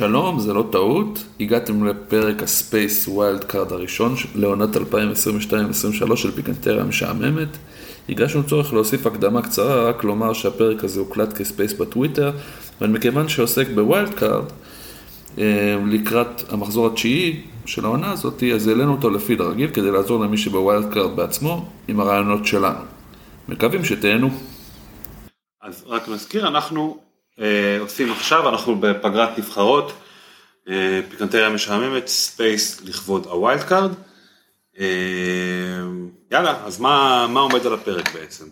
שלום, זה לא טעות, הגעתם לפרק ה space wild card הראשון לעונת 2022-2023 של פיקנטריה משעממת. הרגשנו צורך להוסיף הקדמה קצרה, רק לומר שהפרק הזה הוקלט כ space בטוויטר, אבל מכיוון שעוסק ב wild card, אה, לקראת המחזור התשיעי של העונה הזאת, אז העלינו אותו לפיד הרגיל כדי לעזור למי שב wild card בעצמו עם הרעיונות שלנו. מקווים שתהנו. אז רק נזכיר, אנחנו עושים עכשיו, אנחנו בפגרת נבחרות, אה, פיקנטריה משעממת, space לכבוד ה wild card. אה, יאללה, אז מה, מה עומד על הפרק בעצם?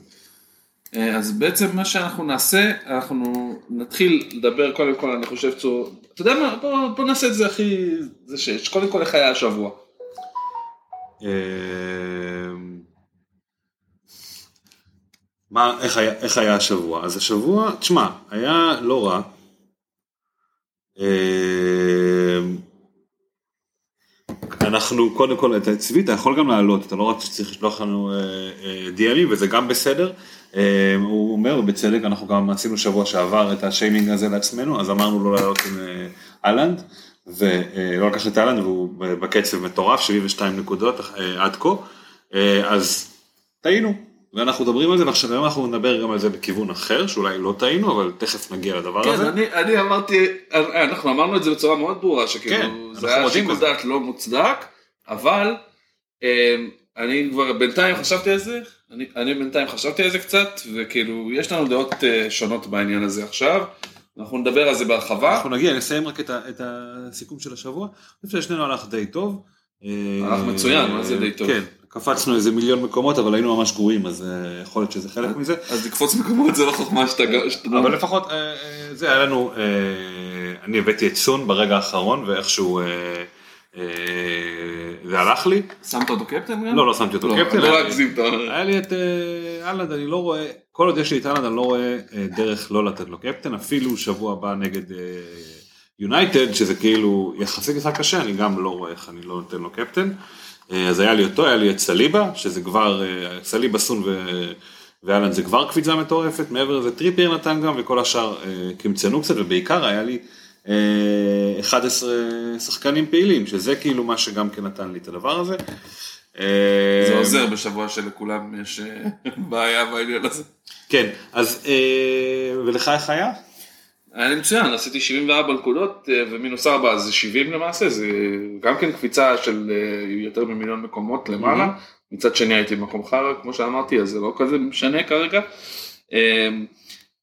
אז בעצם מה שאנחנו נעשה, אנחנו נתחיל לדבר קודם כל, אני חושב, צור, אתה יודע מה, בוא, בוא נעשה את זה הכי, זה שיש, קודם כל איך היה השבוע. מה, איך היה, איך היה השבוע? אז השבוע, תשמע, היה לא רע. אה, אנחנו קודם כל, את צבי אתה יכול גם לעלות, אתה לא רק צריך לשלוח לנו דיאלים אה, אה, וזה גם בסדר. הוא אומר בצדק, אנחנו גם עשינו שבוע שעבר את השיימינג הזה לעצמנו, אז אמרנו לא לעלות עם אהלנד, ולא לקחת את אהלנד והוא בקצב מטורף, 72 נקודות עד כה, אז טעינו, ואנחנו מדברים על זה, ועכשיו היום אנחנו נדבר גם על זה בכיוון אחר, שאולי לא טעינו, אבל תכף נגיע לדבר כן, הזה. כן, אני, אני אמרתי, אנחנו אמרנו את זה בצורה מאוד ברורה, שכאילו, כן, זה היה שיקול דעת לא מוצדק, אבל אמ, אני כבר בינתיים חשבתי על זה, אני, אני בינתיים חשבתי על זה קצת, וכאילו, יש לנו דעות אה, שונות בעניין הזה עכשיו. אנחנו נדבר על זה בהרחבה. אנחנו נגיע, נסיים רק את, ה, את הסיכום של השבוע. אני חושב ששנינו הלך די טוב. הלך מצוין, מה זה די טוב? כן, קפצנו איזה מיליון מקומות אבל היינו ממש גרועים אז אה, יכול להיות שזה חלק מזה. אז לקפוץ מקומות זה לא חוכמה שאתה... אבל לפחות אה, אה, זה היה לנו, אני הבאתי את סון ברגע האחרון ואיכשהו זה הלך לי. שמת אותו קפטן לא, לא שמתי אותו לא, קפטן. לא להגזים את ה... היה לי את אהלנד, אני לא רואה, כל עוד יש לי את אהלנד אני לא רואה דרך לא לתת לו קפטן, אפילו שבוע הבא נגד יונייטד שזה כאילו יחסית משחק קשה, אני גם לא רואה איך אני לא נותן לו קפטן. אה, אז היה לי אותו, היה לי את סליבה, שזה כבר, אה, סליבה סון ו... ואלן זה כבר קפיצה מטורפת, מעבר לזה טריפייר נתן גם וכל השאר אה, קמצנו קצת ובעיקר היה לי 11 שחקנים פעילים, שזה כאילו מה שגם כן נתן לי את הדבר הזה. זה עוזר בשבוע שלכולם יש בעיה בעניין הזה. כן, אז ולך איך היה? היה לי מצוין, עשיתי 74 נקודות אה, ומינוס 4 זה 70 למעשה, זה גם כן קפיצה של אה, יותר ממיליון מקומות למעלה, mm-hmm. מצד שני הייתי במקום חרא כמו שאמרתי אז זה לא כזה משנה כרגע. אמ,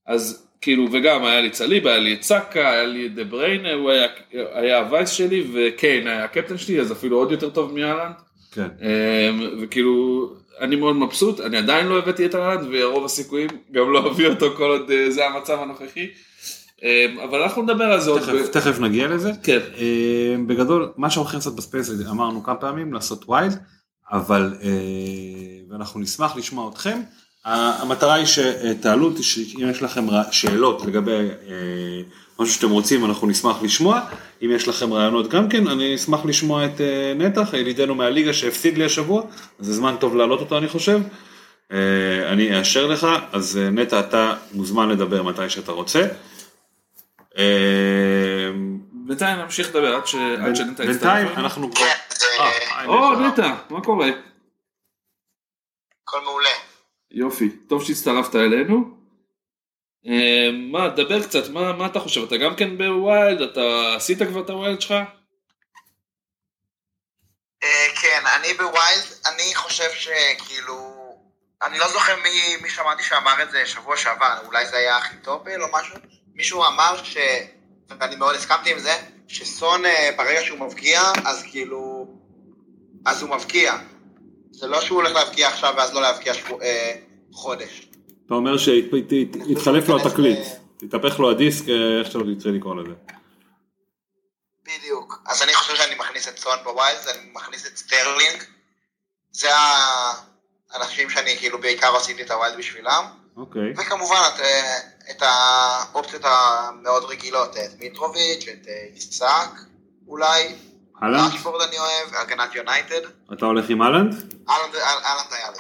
אז כאילו וגם היה לי צליב, היה לי את סאקה, היה לי את דה בריינה, הוא היה, היה הווייס שלי וקיין היה הקפטן שלי אז אפילו עוד יותר טוב מאלנד. כן. אמ, וכאילו אני מאוד מבסוט, אני עדיין לא הבאתי את אהלנד ורוב הסיכויים גם לא אביא אותו כל עוד אה, זה המצב הנוכחי. אמ, אבל אנחנו נדבר על זה עוד. תכף נגיע לזה. כן. אמ, בגדול, מה שאנחנו הולכים לעשות ב space, אמרנו כמה פעמים, לעשות wild, אבל, אה, ואנחנו נשמח לשמוע אתכם, המטרה היא שתעלו, אם יש לכם שאלות לגבי אה, משהו שאתם רוצים, אנחנו נשמח לשמוע. אם יש לכם רעיונות גם כן, אני אשמח לשמוע את אה, נטע, ידידנו מהליגה שהפסיד לי השבוע, זה זמן טוב להעלות אותו אני חושב. אה, אני אאשר לך, אז אה, נטע אתה מוזמן לדבר מתי שאתה רוצה. אה, בינתיים נמשיך לדבר עד שנטע יצטרף. בינתיים אלינו. אנחנו כבר... כן, זה אה, או, נטע. מה קורה? הכל מעולה. יופי, טוב שהצטרפת אלינו. אה, מה, דבר קצת, מה, מה אתה חושב? אתה גם כן ב wild? אתה עשית כבר את ה wild שלך? אה, כן, אני בווילד, אני חושב שכאילו... אני לא זוכר מי, מי שמעתי שאמר את זה שבוע שעבר, אולי זה היה אחיטופל או משהו. מישהו אמר ש... ואני מאוד הסכמתי עם זה, שסון אה, ברגע שהוא מבקיע, אז כאילו... אז הוא מבקיע. זה לא שהוא הולך להבקיע עכשיו ואז לא להבקיע שבוע, אה, חודש. אתה אומר שהתחלף לו התקליט, התהפך לו הדיסק, אה, איך שאתה תרצה לקרוא לזה. בדיוק. אז אני חושב שאני מכניס את סון ב wild, אני מכניס את סטרלינג. זה האנשים שאני כאילו בעיקר עשיתי את ה wild בשבילם. אוקיי. וכמובן את, אה, את האופציות המאוד רגילות, את מיטרוביץ', את אה, איסק, אולי. אהלנד? ראשפורד אני אוהב, הגנת יונייטד. אתה הולך עם אהלנד? אהלנד אהלנד היה לי.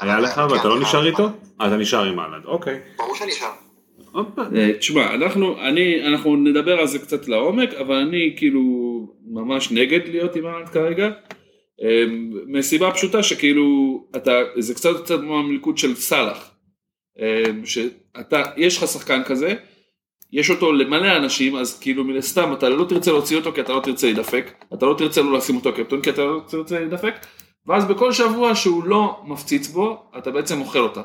היה לך ואתה כן, לא היה נשאר. איתו? אה, אתה נשאר עם אהלנד, אוקיי. ברור שאני. הופה. אה, תשמע, אנחנו, אני, אנחנו נדבר על זה קצת לעומק, אבל אני כאילו ממש נגד להיות עם ארנד כרגע. אה, מסיבה פשוטה שכאילו, אתה, זה קצת קצת כמו המלכוד של סאלח. אה, שאתה, יש לך שחקן כזה, יש אותו למלא אנשים, אז כאילו מן הסתם אתה לא תרצה להוציא אותו כי אתה לא תרצה להידפק, אתה לא תרצה לא לשים אותו קפטון כי אתה לא תרצה להידפק, ואז בכל שבוע שהוא לא מפציץ בו, אתה בעצם אוכל אותה.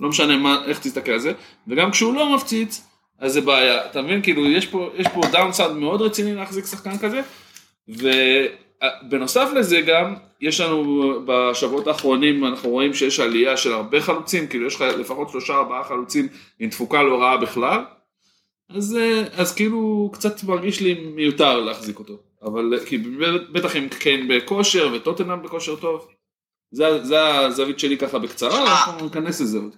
לא משנה מה, איך תסתכל על זה, וגם כשהוא לא מפציץ, אז זה בעיה. אתה מבין? כאילו, יש פה, יש פה דאונסייד מאוד רציני להחזיק שחקן כזה, ובנוסף לזה גם, יש לנו בשבועות האחרונים, אנחנו רואים שיש עלייה של הרבה חלוצים, כאילו יש לך לפחות שלושה ארבעה חלוצים עם תפוקה לא רעה בכלל, אז, אה, אז כאילו קצת מרגיש לי מיותר להחזיק אותו. אבל אה, כי בטח אם קיין בכושר וטוטנאם בכושר טוב. זה, זה הזווית שלי ככה בקצרה, אנחנו ניכנס לזה עוד.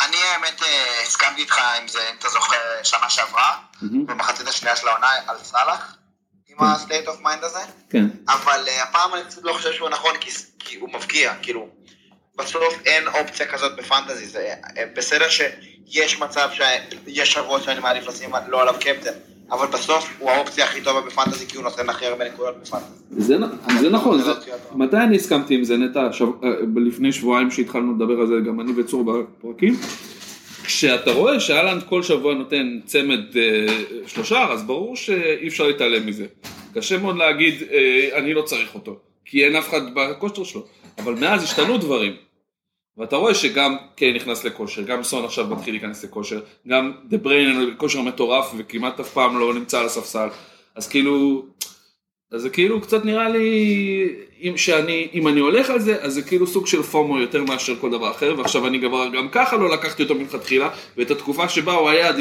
אני האמת אה, הסכמתי איתך עם זה, אם אתה זוכר, שנה שעברה, מהמם. במחצית השנייה של העונה על סאלח, עם. ה-state of mind הזה. כן. אבל uh, הפעם אני פשוט לא חושב שהוא נכון, כי, כי הוא מבקיע, כאילו, בסוף אין אופציה כזאת בפנטזי, זה uh, בסדר שיש מצב שיש שבוע שאני מעדיף לשים לא עליו קפטן, אבל בסוף הוא האופציה הכי טובה בפנטזי, כי הוא נותן הכי הרבה נקודות בפנטזי. זה, נכון, זה. מתי אני הסכמתי עם זה נטע? שב, אה, לפני שבועיים שהתחלנו לדבר על זה, גם אני וצור בפרקים. כשאתה רואה שאלנד כל שבוע נותן צמד אה, שלושה, אז ברור שאי אפשר להתעלם מזה. קשה מאוד להגיד, אה, אני לא צריך אותו, כי אין אף אחד בכושר שלו. אבל מאז השתנו דברים. ואתה רואה שגם קיי נכנס לכושר, גם סון עכשיו מתחיל להיכנס לכושר, גם דה בריין בכושר מטורף וכמעט אף פעם לא נמצא על הספסל. אז כאילו, אז זה כאילו קצת נראה לי, אם, שאני, אם אני הולך על זה, אז זה כאילו סוג של פומו יותר מאשר כל דבר אחר, ועכשיו אני כבר גם ככה לא לקחתי אותו מלכתחילה, ואת התקופה שבה הוא היה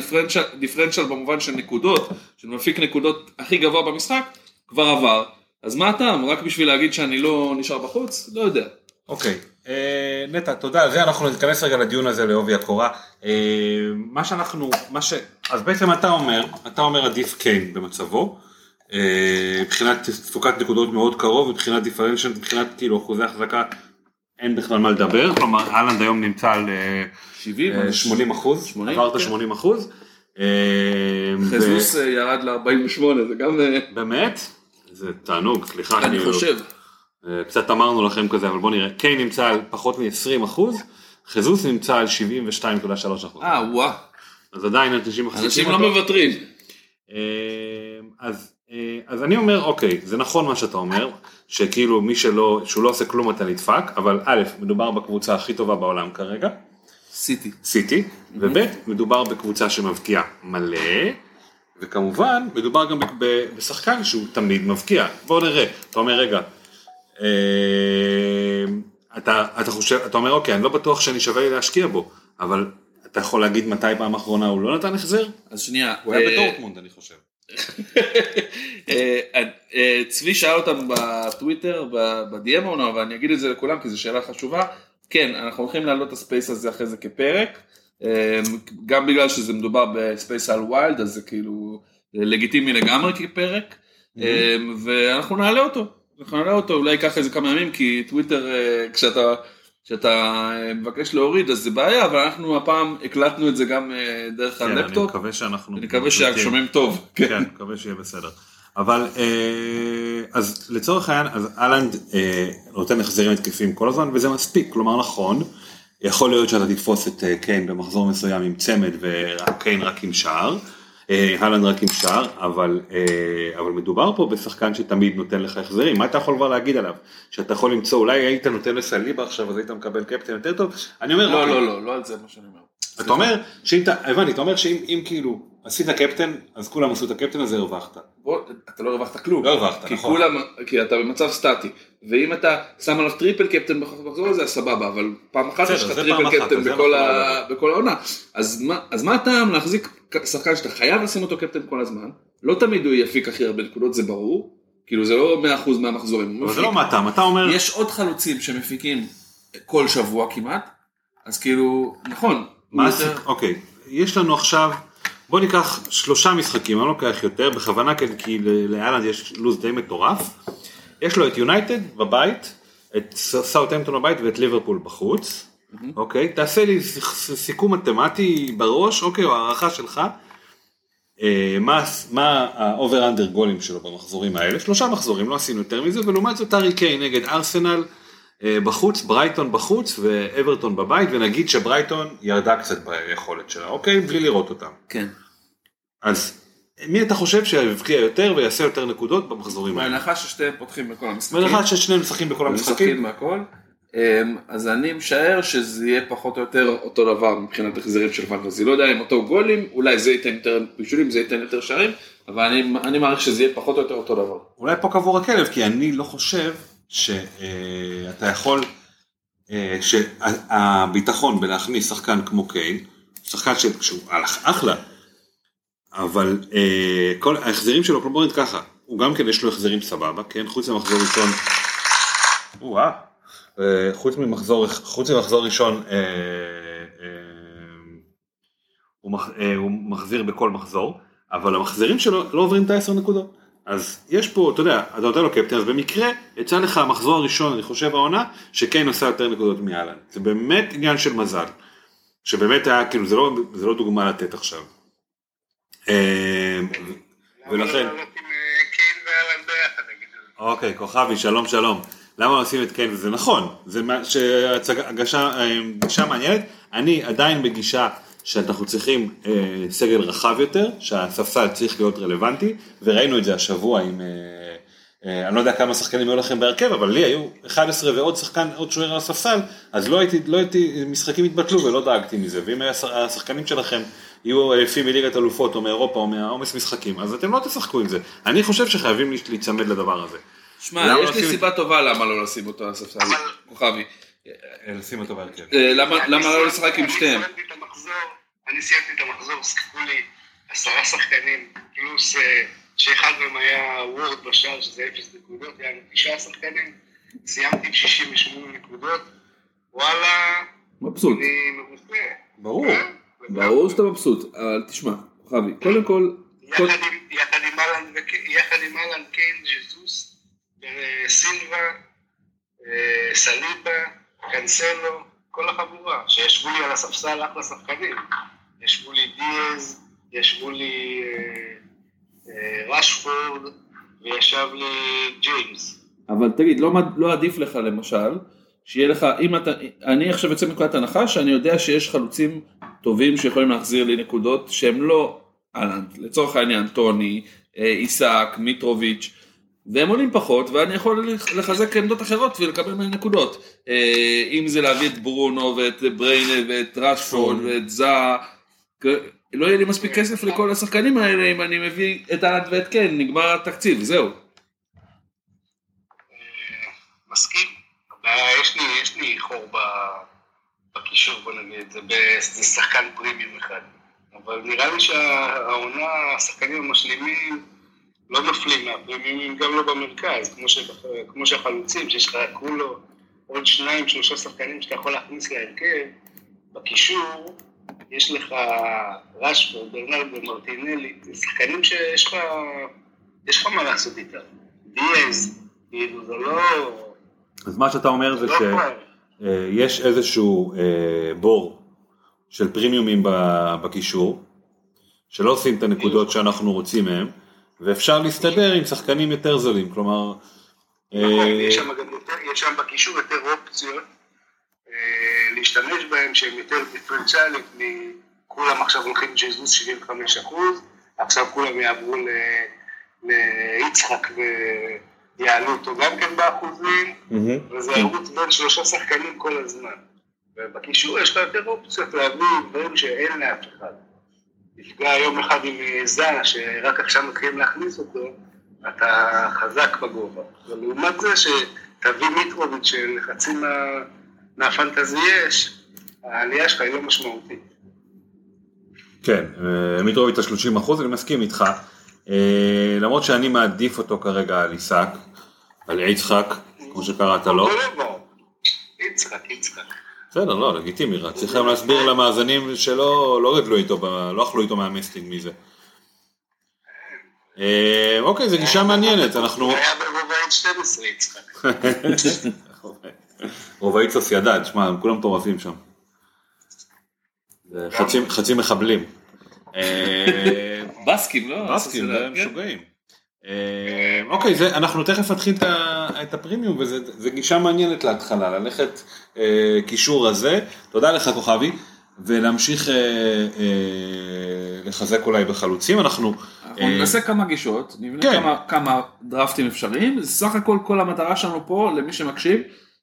דיפרנציאל, במובן של נקודות, של מפיק נקודות הכי גבוה במשחק, כבר עבר. אז מה הטעם? רק בשביל להגיד שאני לא נשאר בחוץ? לא יודע. אוקיי, אה, נטע, תודה, זה אנחנו ניכנס רגע לדיון הזה לעובי הקורה. אה, מה שאנחנו, מה ש... אז בעצם אתה אומר, אתה אומר עדיף קיין במצבו, מבחינת תפוקת נקודות מאוד קרוב, מבחינת דיפרנציאל, מבחינת כאילו אחוזי החזקה, אין בכלל מה לדבר, כלומר אהלנד היום נמצא על אה, 70? אה, 80 אחוז, 80, עברת כן. 80 אחוז. אה, חזוס אה, ירד ל-48, זה גם, אה, באמת? זה תענוג, סליחה. אני. חושב. אה, קצת אמרנו לכם כזה, אבל בוא נראה. קיין נמצא על פחות מ-20 אחוז, חזוס נמצא על 72.3 אחוז. אה, וואה. אז עדיין אנשים מחזיקים אנשים לא. מוותרים. אה, אז, אה, אז אני אומר, אוקיי, זה נכון מה שאתה אומר, שכאילו מי שלא, שהוא לא עושה כלום אתה נדפק, אבל א', מדובר בקבוצה הכי טובה בעולם כרגע, סיטי. סיטי, וב', מדובר בקבוצה שמבקיעה מלא, וכמובן, מדובר גם בשחקן שהוא תמיד מבקיע. בואו נראה, אתה אומר, רגע, אה, אתה, אתה חושב, אתה אומר, אוקיי, אני לא בטוח שאני שווה לי להשקיע בו, אבל אתה יכול להגיד מתי פעם אחרונה הוא לא נתן החזר? אז שנייה. הוא היה אה, בדורטמונד, אני חושב. אה, אה, צבי שאל אותנו בטוויטר, ב-DM או לא, אבל אני אגיד את זה לכולם כי זו שאלה חשובה. כן, אנחנו הולכים להעלות את ה space הזה אחרי זה כפרק, אה, גם בגלל שזה מדובר ב space על wild, אז זה כאילו לגיטימי לגמרי כפרק, אה, ואנחנו נעלה אותו, אנחנו נעלה אותו, אולי ייקח איזה כמה ימים, כי טוויטר, אה, כשאתה... כשאתה אה, מבקש להוריד אז זה בעיה, אבל אנחנו הפעם הקלטנו את זה גם אה, דרך כן, אני הלפטופ, מקווה שאנחנו... אני מקווה ששומעים טוב. כן, מקווה שיהיה בסדר. אבל אה, אז לצורך העניין, אז אהלנד אה, נותן החזרים התקפים כל הזמן וזה מספיק, כלומר נכון, יכול להיות שאתה תתפוס את קיין במחזור מסוים עם צמד וקיין רק עם שער, אה, אהלנד רק עם שער, אבל, אה, אבל מדובר פה בשחקן שתמיד נותן לך החזרים, מה אתה יכול כבר להגיד עליו? שאתה יכול למצוא, אולי היית נותן לסליבה עכשיו אז היית מקבל קפטן יותר טוב? אני אומר, לא, אוקיי. לא, לא, לא על זה מה שאני אומר. אתה אומר שאם אתה, הבנתי, אתה אומר שאם אם כאילו עשית קפטן, אז כולם עשו את הקפטן הזה הרווחת. בוא, אתה לא הרווחת כלום. לא הרווחת, כי נכון. כולם, כי אתה במצב סטטי. ואם אתה שם עליו triple captain במחזור הזה, אז סבבה, אבל פעם אחת יש לך זה triple captain זה בכל ה- בכל העונה. אז מה- אז מה הטעם להחזיק שחקן שאתה חייב לשים אותו קפטן כל הזמן? לא תמיד הוא יפיק הכי הרבה נקודות, זה ברור. כאילו זה לא 100% מהמחזורים. אבל זה. לא מה אתה, אתה אומר, יש עוד חלוצים שמפיקים כל שבוע כמעט, אז כאילו, נכון. מה הסיק- אוקיי, יש לנו עכשיו, בוא ניקח שלושה משחקים, אני לא לוקח יותר, בכוונה כן, כי לאלנד יש לו"ז די מטורף. יש לו את יונייטד בבית, את סאוטהמפטון בבית ואת ליברפול בחוץ. אוקיי, תעשה לי סיכום מתמטי בראש, אוקיי, או הערכה שלך. אה, מה, מה ה over under גולים שלו במחזורים האלה, שלושה מחזורים, לא עשינו יותר מזה, ולעומת זאת הארי קיין נגד ארסנל בחוץ, ברייטון בחוץ ואברטון בבית, ונגיד שברייטון ירדה קצת ביכולת שלה, אוקיי? בלי לראות אותם. כן. אז מי אתה חושב שיבקיע יותר ויעשה יותר נקודות במחזורים האלה? בהנחה ששתיהם פותחים בכל המשחקים. בהנחה ששניהם משחקים בכל משחקים המשחקים, מהכל. אמ, אז אני משער שזה יהיה פחות או יותר אותו דבר מבחינת החזרים של פנטזי. לא יודע אם אותו גולים, אולי זה ייתן יותר בישולים, זה ייתן יותר שערים, אבל אני, אני מעריך שזה יהיה פחות או יותר אותו דבר. אולי פה קבור הכלב, כי אני לא חושב שאתה יכול, אה, שהביטחון בלהכניס שחקן כמו קיין, שחקן שהוא הלך אחלה, אבל אה, כל ההחזרים שלו, כלומר נגיד ככה, הוא גם כן יש לו החזרים סבבה, כן, חוץ ממחזור ראשון, וואה, אה, חוץ ממחזור, חוץ ממחזור ראשון, הוא מחזיר בכל מחזור, אבל המחזירים שלו לא עוברים את ה-10 נקודות. אז יש פה, אתה יודע, אתה נותן לו קפטן, אז במקרה יצא לך המחזור הראשון, אני חושב העונה, שקיין עושה יותר נקודות מאלן. זה באמת עניין של מזל. שבאמת היה, כאילו, זה לא, זה לא דוגמה לתת עכשיו. אה, ולכן, לא עם אה? אוקיי, כוכבי, שלום שלום. למה עושים את קיין? וזה נכון, זה הגשה, אה, מעניינת. אני עדיין בגישה שאנחנו צריכים אה, סגל רחב יותר, שהספסל צריך להיות רלוונטי, וראינו את זה השבוע עם, אה, אה, אני לא יודע כמה שחקנים היו לכם בהרכב, אבל לי היו 11 ועוד שחקן, עוד שוער על הספסל, אז לא הייתי, לא הייתי, משחקים התבטלו ולא דאגתי מזה, ואם השחקנים שלכם יהיו עייפים מליגת אלופות או מאירופה או מהעומס משחקים, אז אתם לא תשחקו עם זה. אני חושב שחייבים להיצמד לדבר הזה. שמע, יש לי עושים את- סיבה טובה למה לא לשים אותו על הספסל, כוכבי. לשים אותו בהרכב. אה, למה לא לשחק עם שתיהם? המחזור, אני סיימתי את המחזור, שיחקו לי עשרה שחקנים, פלוס אה, שאחד מהם היה וורד בשער, שזה אפס נקודות, היה לנו תשעה שחקנים, סיימתי עם 68 נקודות, וואלה, מבסוט. אני מרוצה. ברור. אה? ברור שאתה מבסוט, אבל תשמע, כוכבי, קודם כל, יחד עם- אהלן קיין, ז'זוס, אה, סילבה, סליבה, קנסלו, כל החבורה, שישבו לי על הספסל אחלה שחקנים. ישבו לי דיאז, ישבו לי אה, אה, רשפורד, וישב לי ג'יימס. אבל תגיד, לא, לא עדיף לך למשל, שיהיה לך, אם אתה, אני עכשיו יוצא מנקודת הנחה שאני יודע שיש חלוצים טובים שיכולים להחזיר לי נקודות שהם לא אהלנד, לצורך העניין טוני, אה, עיסק, מיטרוביץ', והם עולים פחות ואני יכול לחזק עמדות אחרות ולקבל מהם נקודות, אה, אם זה להביא את ברונו ואת בריינה ואת רשפורד ואת זאה, לא יהיה לי מספיק כסף לכל השחקנים האלה אם אני מביא את אהלנד ואת קן, נגמר התקציב, זהו. מסכים. הבעיה, יש לי, יש לי חור בקישור, בוא נגיד זה, זה שחקן פרימיום אחד. אבל נראה לי שהעונה, השחקנים המשלימים לא נופלים מהפרימיומים, גם לא במרכז, כמו, ש, כמו שהחלוצים, שיש לך כולו, עוד שניים, שלושה שחקנים שאתה יכול להכניס להרכב, בקישור יש לך רשפורד, ברנרד ומרטינלי, זה שחקנים שיש לך, יש לך מה לעשות איתם. דיאז, כאילו זה לא... אז מה שאתה אומר זה זה לא כבר. שיש איזשהו אה, בור של פרימיומים בקישור, שלא עושים את הנקודות שאנחנו רוצים מהם, ואפשר להסתדר עם שחקנים יותר זולים, כלומר... נכון, אה, יש שם גם יותר, יש שם בקישור יותר אופציות אה, להשתמש בהם שהם יותר דיפרנציאלית מכולם עכשיו הולכים ג'זוס 75 אחוז, עכשיו כולם יעברו ליצחק ויעלו אותו גם כן באחוזים. וזה ירוץ בין שלושה שחקנים כל הזמן. ובקישור יש לך יותר אופציות להביא דברים שאין לאף אחד. נפגע יום אחד עם אה, זנה שרק עכשיו מתחילים להכניס אותו, אתה חזק בגובה. ולעומת זה שתביא מיטרוביץ' של חצי מה, מהפנטזי יש, העלייה שלך היא לא משמעותית. כן, אה, מיטרוביץ' ה-30 אחוז, אני מסכים איתך. אה, למרות שאני מעדיף אותו כרגע על עיסק, על יצחק, כמו שקראת לו. יצחק, יצחק. בסדר, לא, לגיטימי, רק צריכים להסביר למאזינים שלא לא גדלו איתו, לא אכלו איתו מהמסטינג מזה. אה, אוקיי, זו גישה מעניינת, אנחנו... היה ברובעית 12 יצחק. רובעית סוסיידד, שמע, הם כולם מטורפים שם. חצי- מחבלים. אה, בסקים, לא? בסקים, זה- זה כן. משוגעים. אה, אוקיי, זה, אנחנו תכף נתחיל את את הפרימיום, וזו גישה מעניינת להתחלה, ללכת אה, קישור הזה, תודה לך כוכבי, ולהמשיך אה, אה, לחזק אולי בחלוצים, אנחנו... אנחנו אה, נעשה כמה גישות, נבנה כן. כמה, כמה דרפטים אפשריים, סך הכל כל המטרה שלנו פה, למי שמקשיב,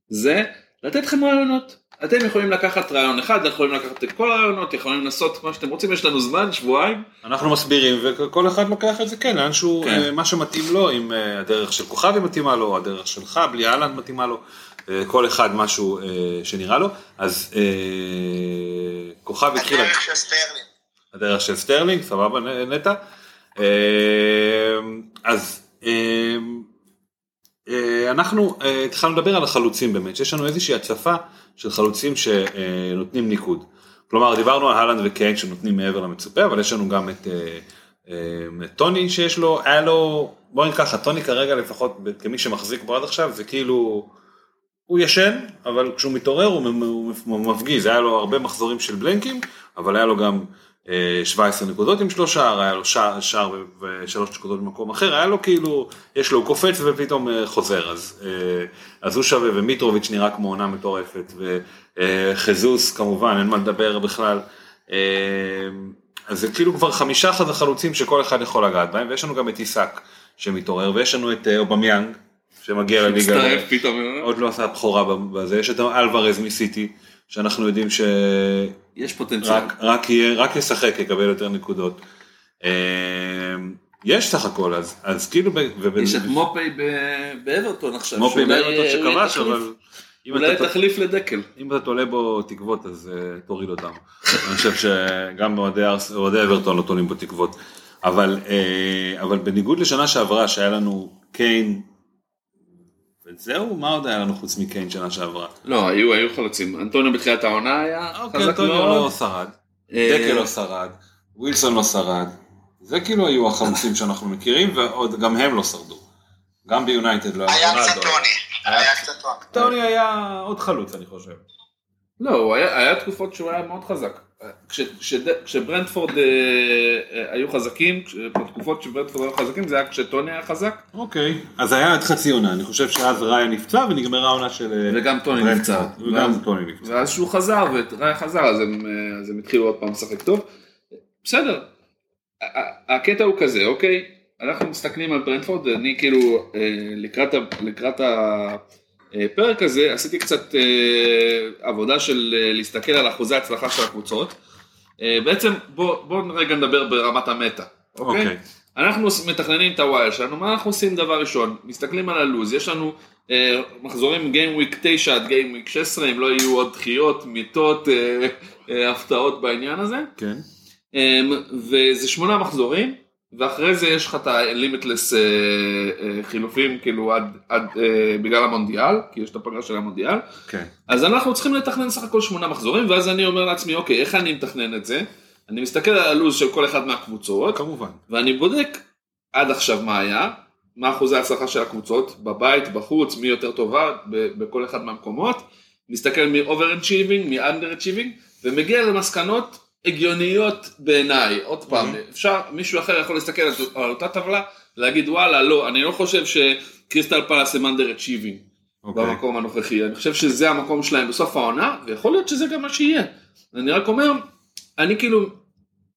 זה לתת לכם רעיונות. אתם יכולים לקחת רעיון אחד, אתם יכולים לקחת את כל הרעיונות, יכולים לעשות מה שאתם רוצים, יש לנו זמן, שבועיים. אנחנו מסבירים וכל אחד לוקח את זה כן לאן שהוא כן. אה, מה שמתאים לו אם אה, הדרך של כוכבי מתאימה לו הדרך שלך בלי האלנד מתאימה לו אה, כל אחד משהו אה, שנראה לו אז אה, כוכבי התחיל הדרך של סטרלינג. הדרך של סטרלינג סבבה נטע אז אנחנו אה, התחלנו לדבר על החלוצים באמת שיש לנו איזושהי הצפה של חלוצים שנותנים ניקוד. כלומר דיברנו על הלנד וקיין שנותנים מעבר למצופה אבל יש לנו גם את, אה, אה, את טוני שיש לו היה לו בוא נגיד ככה טוני כרגע לפחות כמי שמחזיק בו עד עכשיו זה כאילו הוא ישן אבל כשהוא מתעורר הוא מפגיז היה לו הרבה מחזורים של בלנקים אבל היה לו גם אה, 17 נקודות עם שלוש שער היה לו שער, שער ושלוש נקודות במקום אחר היה לו כאילו יש לו הוא קופץ ופתאום אה, חוזר אז אה, אז הוא שווה ומיטרוביץ' נראה כמו עונה מטורפת וחזוס כמובן אין מה לדבר בכלל. אה, אז זה כאילו כבר חמישה חלוצים שכל אחד יכול לגעת בהם ויש לנו גם את עיסק שמתעורר ויש לנו את אה, אובמיאנג שמגיע לליגה. עוד לא עשה בכורה בזה, יש את אלוורז מסיטי, שאנחנו יודעים שרק יש פוטנציאל. רק יהיה, רק ישחק יקבל יותר נקודות. אה, יש סך הכל, אז, אז כאילו, ב- וב- יש את מופי באברטון עכשיו. מופי באברטון שכבש, אבל אולי תחליף לדקל. אם אתה תולה בו תקוות אז אה, תוריד אותם. אני חושב שגם אוהדי אברטון לא תולים בו תקוות. אבל, אה, אבל בניגוד לשנה שעברה שהיה לנו קיין, וזהו, מה עוד היה לנו חוץ מקיין שנה שעברה? לא, היו היו חלוצים. אנטוניו בתחילת העונה היה אוקיי, חזק אנטוניו מאוד. לא שרד, אה, דקל לא שרד, ווילסון לא שרד, זה כאילו היו החמוצים שאנחנו מכירים, ועוד גם הם לא שרדו. גם ביונייטד לא היה רונלדו. קצת טוני. היה קצת טוני. טוני היה עוד חלוץ אני חושב. לא, היה, היה תקופות שהוא היה מאוד חזק. כש, כשברנדפורד אה, אה, היו חזקים, בתקופות שברנדפורד היו חזקים, זה היה כשטוני היה חזק, אוקיי, אז היה עד חצי עונה, אני חושב שאז ראיה נפצע ונגמרה העונה של... אה, וגם טוני. נפצע. וגם טוני נפצע. ואז שהוא חזר, וראיה חזר, אז הם, אה, אז הם התחילו עוד פעם לשחק טוב. בסדר, הקטע הוא כזה, אוקיי? אנחנו מסתכלים על ברנדפורד, אני כאילו לקראת, ה- לקראת הפרק הזה עשיתי קצת אה, עבודה של אה, להסתכל על אחוזי ההצלחה של הקבוצות. אה, בעצם בוא, בוא רגע נדבר ברמת המטה, אוקיי? אוקיי. אנחנו מתכננים את הווייל שלנו, מה אנחנו עושים דבר ראשון? מסתכלים על הלו"ז, יש לנו אה, מחזורים גיים וויק 9 עד גיים וויק 16, אם לא יהיו עוד דחיות, מיטות, אה, אה, הפתעות בעניין הזה. כן. אה, וזה שמונה מחזורים, ואחרי זה יש לך את ה-limitless אה, אה, חילופים כאילו עד, עד אה, בגלל המונדיאל, כי יש את הפגרה של המונדיאל, כן. אז אנחנו צריכים לתכנן סך הכל שמונה מחזורים, ואז אני אומר לעצמי, אוקיי, איך אני מתכנן את זה? אני מסתכל על הלו"ז של כל אחד מהקבוצות, כמובן. ואני בודק עד עכשיו מה היה, מה אחוזי ההצלחה של הקבוצות, בבית, בחוץ, מי יותר טובה, בכל אחד מהמקומות, מסתכל מ-over-achieving, מ-under-achieving, ומגיע למסקנות הגיוניות בעיניי, עוד פעם, אפשר, מישהו אחר יכול להסתכל על, על אותה טבלה, להגיד וואלה, לא, אני לא חושב שקריסטל פלאס הם under-achieving. אוקיי. במקום הנוכחי. אני חושב שזה המקום שלהם בסוף העונה, ויכול להיות שזה גם מה שיהיה. אני רק אומר, אני כאילו,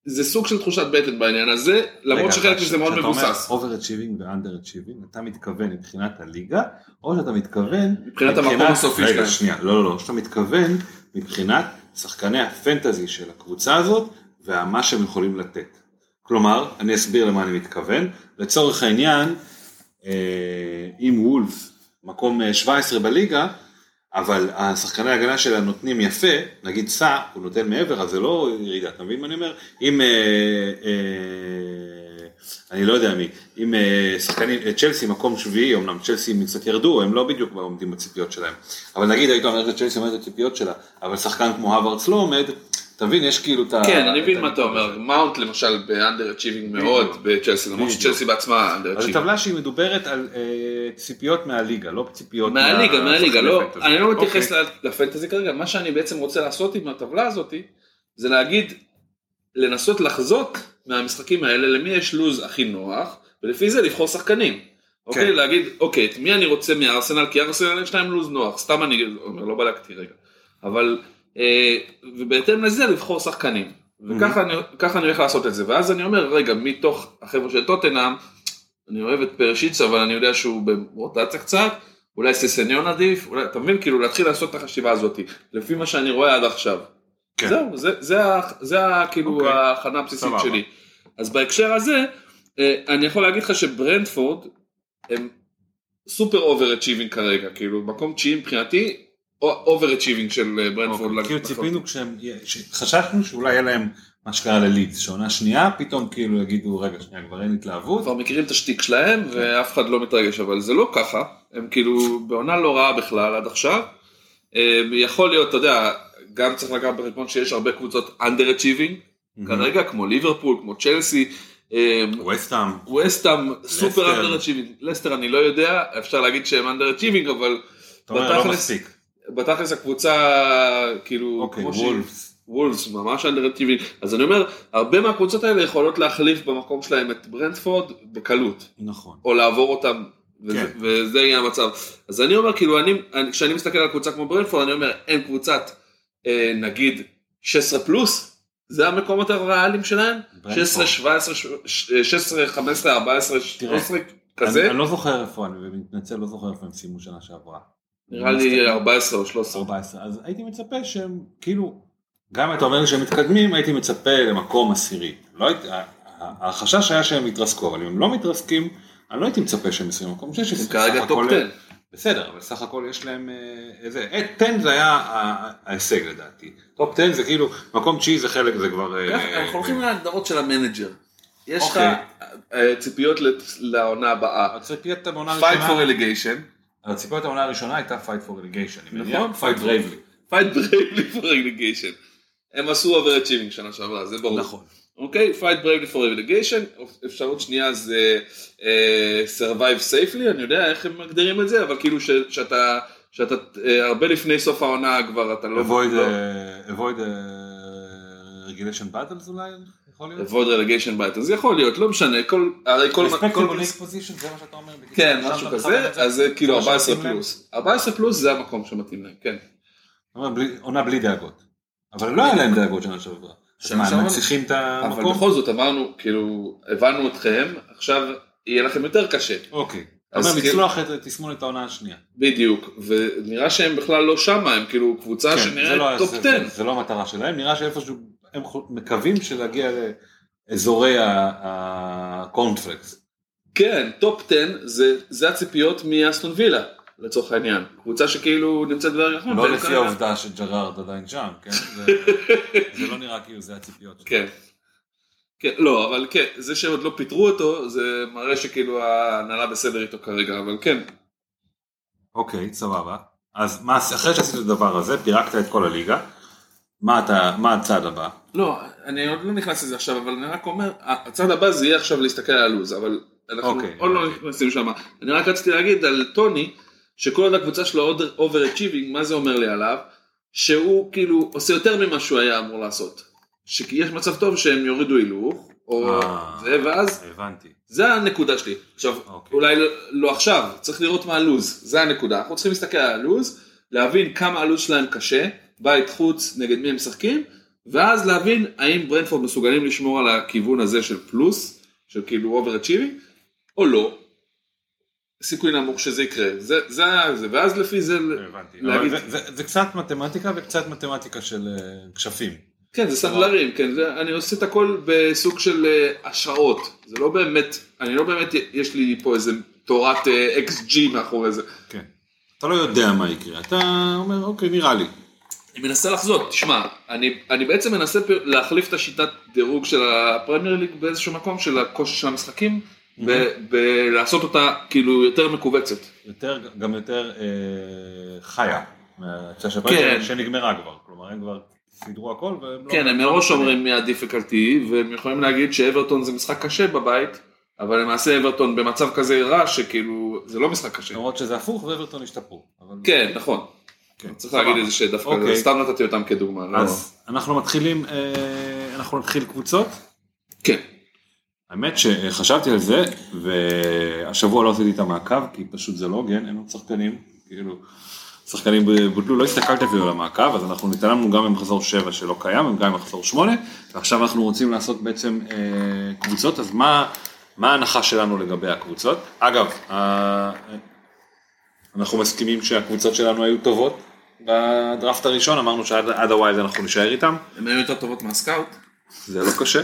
זה סוג של תחושת בטן בעניין הזה, למרות שחלק מזה מאוד מבוסס. כשאתה אומר over-achieving ו-under-achieving, אתה מתכוון מבחינת הליגה, או שאתה מתכוון... מבחינת המקום הסופי רגע, שלהם. שנייה, לא, לא, לא, שאתה מתכוון מבחינת שחקני הפנטזי של הקבוצה הזאת, ומה שהם יכולים לתת. כלומר, אני אסביר למה אני מתכוון. לצורך העניין, אה, אם וולף מקום אה, 17 בליגה, אבל השחקני ההגנה שלה נותנים יפה, נגיד סע, הוא נותן מעבר, אז זה לא ירידה, אתה מבין מה אני אומר? אם, אה, אה, אני לא יודע מי, אם אה, שחקנים, אה, צ'לסי מקום שביעי, אמנם צ'לסי קצת ירדו, הם לא בדיוק עומדים בציפיות שלהם, אבל נגיד היית אומר שצ'לסי עומד בציפיות שלה, אבל שחקן כמו הווארדס לא עומד, אתה מבין, יש כאילו את ה... כן, אני מבין מה אתה אומר, מאונט למשל באנדר אצ'יבינג מאוד בצ'לסי, למרות. שצ'לסי בעצמה אנדר אז זו אצ'יבינג. טבלה שהיא מדוברת על אה, ציפיות מהליגה, לא ציפיות מהליגה, מה- מהליגה, לא. אני לא מתייחס אוקיי. לפנטזי כרגע, מה שאני בעצם רוצה לעשות עם הטבלה הזאתי, זה להגיד, לנסות לחזות מהמשחקים האלה למי יש לוז הכי נוח, ולפי זה לבחור שחקנים. אוקיי, כן. להגיד, אוקיי, את מי אני רוצה מארסנל, כי ארסנל יש להם לוז נוח, סתם אני אומר, לא בדקתי רגע. אבל, אה, ובהתאם לזה לבחור שחקנים. וככה אני, אני הולך לעשות את זה, ואז אני אומר, רגע, מתוך החבר'ה של טוטנאם, אני אוהב את פרישיץ', אבל אני יודע שהוא ברוטציה קצת, אולי ססניון עדיף, אולי, אתה מבין, כאילו להתחיל לעשות את החשיבה הזאת, לפי מה שאני רואה עד עכשיו. כן. זהו, זה, זה, זה כאילו אוקיי. ההכנה הבסיסית סבבה. שלי. אז בהקשר הזה, אה, אני יכול להגיד לך שברנטפורד הם סופר over achieving כרגע, כאילו מקום תשיעי מבחינתי, over achieving של אה, ברנטפורד. אוקיי, כאילו. ציפינו כשהם, חששנו שאולי יהיה להם מה שקרה ללידס, שעונה שנייה, פתאום כאילו יגידו רגע שנייה כבר אין התלהבות, כבר מכירים את השטיק שלהם ואף אחד לא מתרגש אבל זה לא ככה הם כאילו בעונה לא רעה בכלל עד עכשיו. אה, יכול להיות אתה יודע גם צריך לקחת בחשבון שיש הרבה קבוצות under achieving כרגע כמו ליברפול כמו צ'לסי. אה, וסטאם, ווסטאם סופר לסטר. under achieving לסטר אני לא יודע אפשר להגיד שהם under achieving אבל אתה אומר לא מספיק, בתכלס הקבוצה כאילו אוקיי, וולפס, וולפס ממש אנדרטיבי אז אני אומר הרבה מהקבוצות האלה יכולות להחליף במקום שלהם את ברנדפורד בקלות. נכון, או לעבור אותם וזה, כן. וזה יהיה המצב. אז אני אומר כאילו אני, אני כשאני מסתכל על קבוצה כמו ברנדפורד אני אומר אין קבוצת אה, נגיד 16 פלוס זה המקומות הריאליים שלהם ברנדפורד. 16 17 ש- 16 15 14 13 כזה אני, לא זוכר איפה, אני מתנצל, לא זוכר איפה הם סיימו שנה שעברה. נראה לי 14 או 13 14, אז הייתי מצפה שהם, כאילו, גם אתה אומר שהם מתקדמים, הייתי מצפה למקום עשירי. לא הייתי, החשש היה שהם יתרסקו, אבל אם הם לא מתרסקים, אני לא הייתי מצפה שהם יסיימו מקום 16. הם כרגע top הכל- 10 בסדר, אבל סך הכל יש להם אה, איזה, אה, 10 זה היה ההישג לדעתי. top 10 זה כאילו, מקום תשיעי זה חלק, זה כבר... אה, אנחנו הולכים להגדרות של ה manager יש לך אוקיי. ציפיות לעונה הבאה הציפיות fight הראשונה, for relegation הציפיות העונה הראשונה הייתה fight for relegation, נכון, fight bravely. fight bravely for relegation. הם עשו overachieving שנה שעברה, זה ברור. נכון. אוקיי, fight bravely for relegation, אפשרות שנייה זה אה, survive safely, אני יודע איך הם מגדירים את זה, אבל כאילו ש- שאתה, שאתה אה, הרבה לפני סוף העונה כבר אתה לא... avoid, לא- אה, avoid אה, relegation battles אולי, יכול להיות? avoid relegation fight, אז יכול להיות, לא משנה, כל, הרי כל... כל- position, זה מה שאתה אומר? כן, משהו כזה, זה? אז זה כאילו זה מה 14 שמתאים להם? פלוס. 14 פלוס זה המקום שמתאים להם, כן. עונה בלי דאגות. אבל לא היה להם דאגות שנה שעברה. אז שנה מה, שעברה- הם מנציחים את אבל המקום? בכל זאת אמרנו, כאילו, הבנו אתכם, עכשיו יהיה לכם יותר קשה. אוקיי. אתה אז אומר, כאילו- לצלוח את תסמונת העונה השנייה. בדיוק, ונראה שהם בכלל לא שמה, הם כאילו קבוצה כן, שנראית לא- top זה- 10. זה- זה לא המטרה שלהם, נראה שאיפשהו הם מקווים שלהגיע לאזורי הקורנפלקס. כן, top 10 זה, זה הציפיות מאסטון וילה, לצורך העניין. קבוצה שכאילו נמצאת בדרך נכון. לא לפי העובדה שג'רארד עדיין שם, כן? זה- זה לא נראה כאילו זה הציפיות. כן. כן, לא, אבל כן, זה שהם עוד לא פיטרו אותו, זה מראה שכאילו ההנהלה בסדר איתו כרגע, אבל כן. אוקיי, סבבה. אז מה, אחרי שעשית את הדבר הזה, פירקת את כל הליגה, מה אתה, מה הצעד הבא? לא, אני עוד לא נכנס לזה עכשיו, אבל אני רק אומר, הצעד הבא זה יהיה עכשיו להסתכל על הלו"ז, אבל אנחנו אוקיי, עוד לא אוקיי. נכנסים שם. אני רק רציתי להגיד על טוני, שכל עוד הקבוצה שלו over achieving, מה זה אומר לי עליו? שהוא כאילו עושה יותר ממה שהוא היה אמור לעשות. שיש מצב טוב שהם יורידו הילוך, או אה. זה, ואז הבנתי. זה הנקודה שלי. עכשיו, אוקיי. אולי לא, לא עכשיו, צריך לראות מה הלו"ז, זה הנקודה. אנחנו צריכים להסתכל על הלו"ז, להבין כמה הלו"ז שלהם קשה, בית חוץ נגד מי הם משחקים, ואז להבין האם ברנפורד מסוגלים לשמור על הכיוון הזה של פלוס, של כאילו over achieving, או לא. סיכוי נמוך שזה יקרה, זה, זה, זה, ואז לפי זה הבנתי. להגיד, זה, זה, זה קצת מתמטיקה וקצת מתמטיקה של אה, כשפים. כן זה סנדלרים, כן, זה, אני עושה את הכל בסוג של אה, השערות, זה לא באמת, אני לא באמת, יש לי פה איזה תורת אה, XG מאחורי זה. כן. אתה לא יודע מה יקרה, אתה אומר אוקיי נראה לי. אני מנסה לחזות, תשמע, אני, אני בעצם מנסה להחליף את השיטת דירוג של הפרמייר ליג באיזשהו מקום של הקושי של המשחקים, ולעשות אותה כאילו יותר מכווצת. יותר, גם יותר אה, חיה. כן. שנגמרה כבר. כלומר הם כבר סידרו הכל והם לא... כן, הם מראש אומרים מי הדיפיקלטי, והם יכולים להגיד שאברטון זה משחק קשה בבית, אבל למעשה אברטון במצב כזה רע שכאילו זה לא משחק קשה. למרות שזה הפוך ואברטון השתפרו. כן, נכון. כן. צריך להגיד את זה שדווקא אוקיי. סתם נתתי אותם כדוגמה. לא- אז אנחנו מתחילים, אה, אנחנו נתחיל קבוצות. כן. האמת שחשבתי על זה, והשבוע לא עשיתי את המעקב, כי פשוט זה לא הוגן, אין עוד שחקנים, כאילו, שחקנים בוטלו, לא הסתכלתי אפילו על המעקב, אז אנחנו ניתן לנו גם במחזור 7 שלא קיים, גם במחזור 8, ועכשיו אנחנו רוצים לעשות בעצם אה, קבוצות, אז מה, מה ההנחה שלנו לגבי הקבוצות? אגב, אה, אנחנו מסכימים שהקבוצות שלנו היו טובות בדראפט הראשון, אמרנו שעד עד ה wild אנחנו נישאר איתם, הן היו יותר טובות מה scout? זה לא קשה.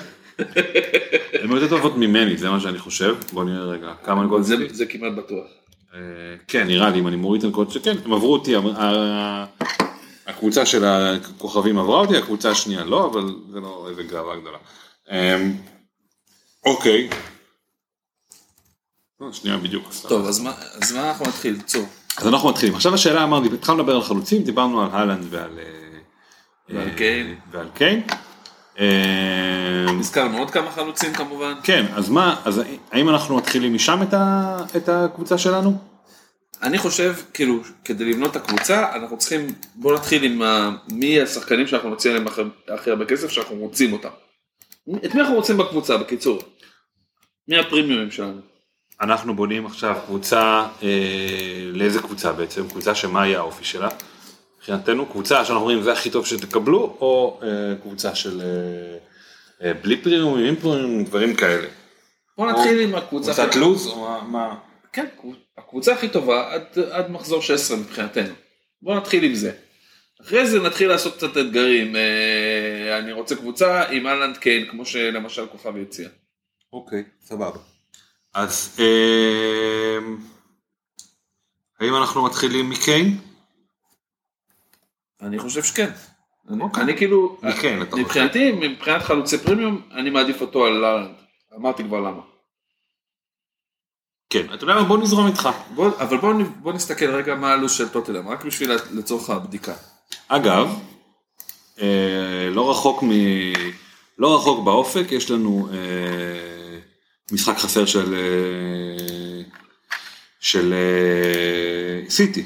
הן יותר טובות ממני, זה מה שאני חושב. בוא נראה רגע, כמה נקודות זה- כמעט בטוח. אה, כן, נראה לי, אם אני מוריד את הנקודות שכן, הם עברו אותי, ה- ה- הקבוצה של הכוכבים עברה אותי, הקבוצה השנייה לא, אבל זה לא איזה גאווה גדולה. אה, אוקיי. שנייה בדיוק. טוב, אז מה אז מה אנחנו נתחיל? צור. אז אנחנו מתחילים. עכשיו השאלה אמרתי, התחלנו לדבר על חלוצים, דיברנו על הלנד ועל... אה, ועל אה, קיין. ועל קיין. אה, הזכרנו עוד כמה חלוצים כמובן. כן, אז מה, אז האם אנחנו מתחילים משם את, ה, את הקבוצה שלנו? אני חושב, כאילו, כדי לבנות את הקבוצה, אנחנו צריכים, בוא נתחיל עם ה... מי השחקנים שאנחנו נוציא עליהם הכי- הכי הרבה כסף, שאנחנו רוצים אותם. את מי אנחנו רוצים בקבוצה, בקיצור? מי הפרימיומים שלנו? אנחנו בונים עכשיו קבוצה, אה, לאיזה קבוצה בעצם? קבוצה שמה יהיה האופי שלה? מבחינתנו קבוצה שאנחנו אומרים זה הכי טוב שתקבלו, או אה, קבוצה של אה, אה, בלי פרימיום, עם פרימיום, דברים כאלה. בוא נתחיל עם הקבוצה. קבוצת לוז, או מה-? כן, הקבוצה הכי טובה עד, עד מחזור 16 מבחינתנו. בוא נתחיל עם זה. אחרי זה נתחיל לעשות קצת אתגרים. אה, אני רוצה קבוצה עם אהלנד קיין, כמו שלמשל כוכבי הציע. אוקיי, סבבה. אז אה, האם אנחנו מתחילים מקיין? אני חושב שכן. אני, אוקיי. אני כאילו, חושב? מבחינתי, מבחינת חלוצי פרימיום, אני מעדיף אותו על אהלנד. אמרתי כבר למה. כן, אתה יודע מה? בוא נזרום איתך. בוא, אבל בואו בוא נסתכל רגע מה הלו"ז של טוטלם, רק בשביל לצורך הבדיקה. אגב, אה, לא רחוק מ... לא רחוק באופק, יש לנו אה, משחק חסר של, אה, של אה, סיטי.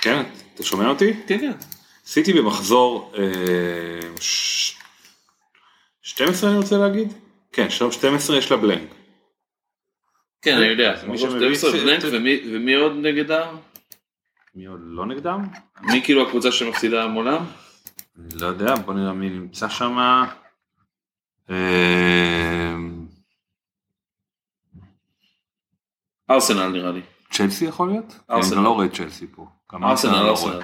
כן, אתה שומע אותי? כן, כן. סיטי במחזור אה, ש... 12 אני רוצה להגיד? כן, 12 יש לה בלנק. כן, אני יודע. מי מחזור שמביא 12 את- בלנק, ומי, ומי עוד נגדם? מי עוד לא נגדם? מי כאילו הקבוצה שמפסידה מולם? אני לא יודע, בוא נראה מי נמצא שם. ארסנל נראה לי. צ'לסי יכול להיות? ארסנל. אני לא רואה צ'לסי פה. גם ארסנל, לא. רואה.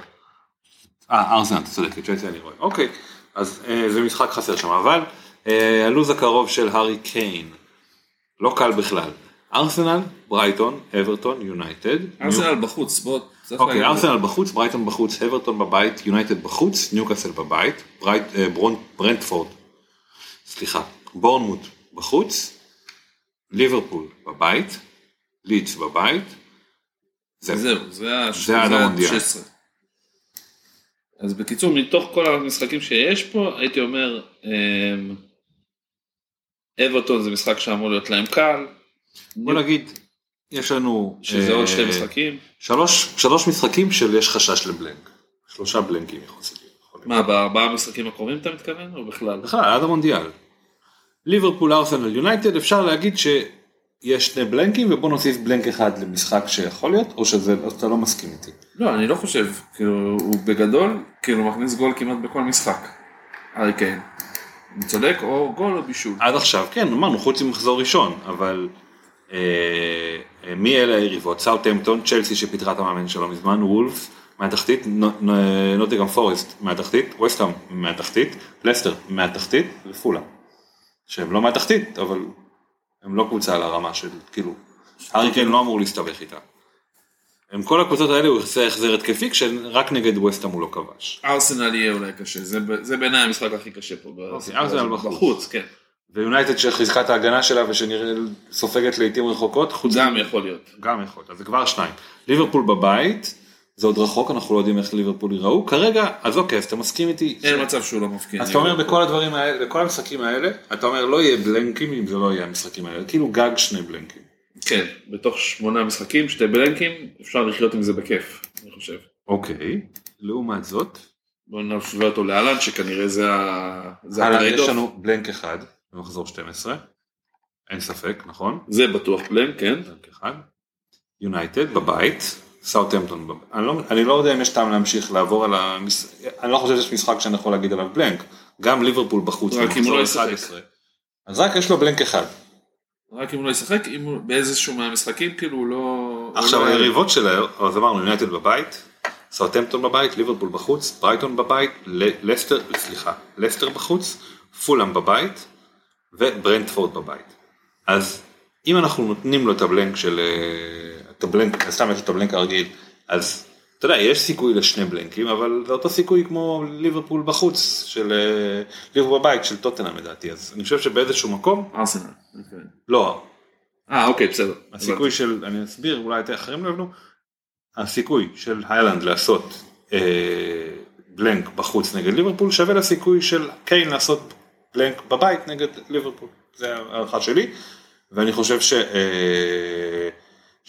אה, ארסנל, אתה צודק, את צ'לסי אני רואה. אוקיי, אז אה, זה משחק חסר שם, אבל אה, הלו"ז הקרוב של הארי קיין, לא קל בכלל. ארסנל, ברייטון, אברטון, יונייטד. ארסנל בחוץ, בוא. אוקיי. ארסנל בחוץ, ברייטון בחוץ, אברטון בבית, יונייטד בחוץ, ניוקאסל בבית, אה, ברון, ברנטפורד. סליחה, בורנמוט בחוץ, ליברפול בבית, לידס בבית, זהו. זהו, זה זה המונדיאל. ה-16. אז בקיצור, מתוך כל המשחקים שיש פה, הייתי אומר, אמ, אברטון זה משחק שאמור להיות להם קל, בוא נגיד, יש לנו... שזה אה, עוד שני משחקים. שלוש, משחקים של יש חשש לבלנק. שלושה בלנקים להיות. מה, בארבעה המשחקים הקרובים אתה מתכוון, או בכלל? בכלל, עד המונדיאל. ליברפול, ארסנל, יונייטד, אפשר להגיד שיש שני בלנקים ובוא נוסיף בלנק אחד למשחק שיכול להיות, או שאתה לא מסכים איתי. לא, אני לא חושב, כאילו, הוא בגדול, כאילו, מכניס גול כמעט בכל משחק. ארי קיין. אני צודק, או גול או בישול. עד עכשיו, כן, אמרנו, חוץ ממחזור ראשון, אבל אה, אה, מי אלה היריבות? סאוטהמפטון, צ'לסי שפיטרה את המאמן שלו מזמן, וולפס מהתחתית, נו- נו- נוטיגרם פורסט מהתחתית, ווסטהאם מהתחתית, לסטר מהתחתית ופולה. שהם לא מהתחתית, אבל הם לא קבוצה על הרמה של, כאילו, הארי קיין לא אמור להסתבך איתה. עם כל הקבוצות האלה הוא יעשה החזר התקפי, כשרק נגד ווסטהאם הוא לא כבש. ארסנל יהיה אולי קשה, זה, זה בעיניי המשחק הכי קשה פה. בסיפור ארסנל. בחוץ. בחוץ, כן. ויונייטד שחיזקה את ההגנה שלה ושנראה סופגת לעיתים רחוקות, חוץ גם יכול להיות. גם יכול, אז זה כבר שניים. ליברפול בבית, זה עוד רחוק, אנחנו לא יודעים איך ליברפול ייראו. כרגע, אז אוקיי, אז אתה מסכים איתי. אין מצב שהוא לא מבקיע. אז אתה אומר בכל הדברים האלה, בכל המשחקים האלה, אתה אומר לא יהיה בלנקים אם זה לא יהיה המשחקים האלה, כאילו גג שני בלנקים. כן, בתוך שמונה משחקים, שתי בלנקים, אפשר לחיות עם זה בכיף, אני חושב. אוקיי, לעומת זאת, בואו נשווה אותו להאלנד, שכנראה זה ה... הטרייד יש. לנו blank אחד במחזור 12, אין ספק, נכון? זה בטוח blank, כן? blank אחד. יונייטד בבית, סאוטהמפטון. אני לא, אני לא יודע אם יש טעם להמשיך לעבור על המש... אני לא חושב שיש משחק שאני יכול להגיד עליו blank. גם ליברפול בחוץ. רק אם הוא לא ישחק. 11. אז רק יש לו blank אחד. רק אם הוא לא ישחק, אם הוא באיזשהו מהמשחקים, כאילו הוא לא... עכשיו הוא לא- היריבות שלהם, אז אמרנו יונייטד בבית, סאוטהמפטון בבית, ליברפול בחוץ, ברייטון בבית, לסטר, סליחה, לסטר בחוץ, פולאם בבית וברנטפורד בבית. אז אם אנחנו נותנים לו את הבלנק של, אה, את הבלנק, סתם יש את הבלנק הרגיל, אז אתה יודע, יש סיכוי לשני בלנקים, אבל זה אותו סיכוי כמו ליברפול בחוץ, של אה, ליברפול בבית, של טוטנאם לדעתי, אז אני חושב שבאיזשהו מקום, ארסנל. אוקיי. לא, אה, אוקיי, בסדר. הסיכוי של, אני אסביר, אולי את האחרים לא יבנו, הסיכוי של היילנד לעשות אה, בלנק בחוץ נגד ליברפול שווה לסיכוי של קיין לעשות בלנק בבית נגד ליברפול, זה הערכה שלי, ואני חושב ש, אה,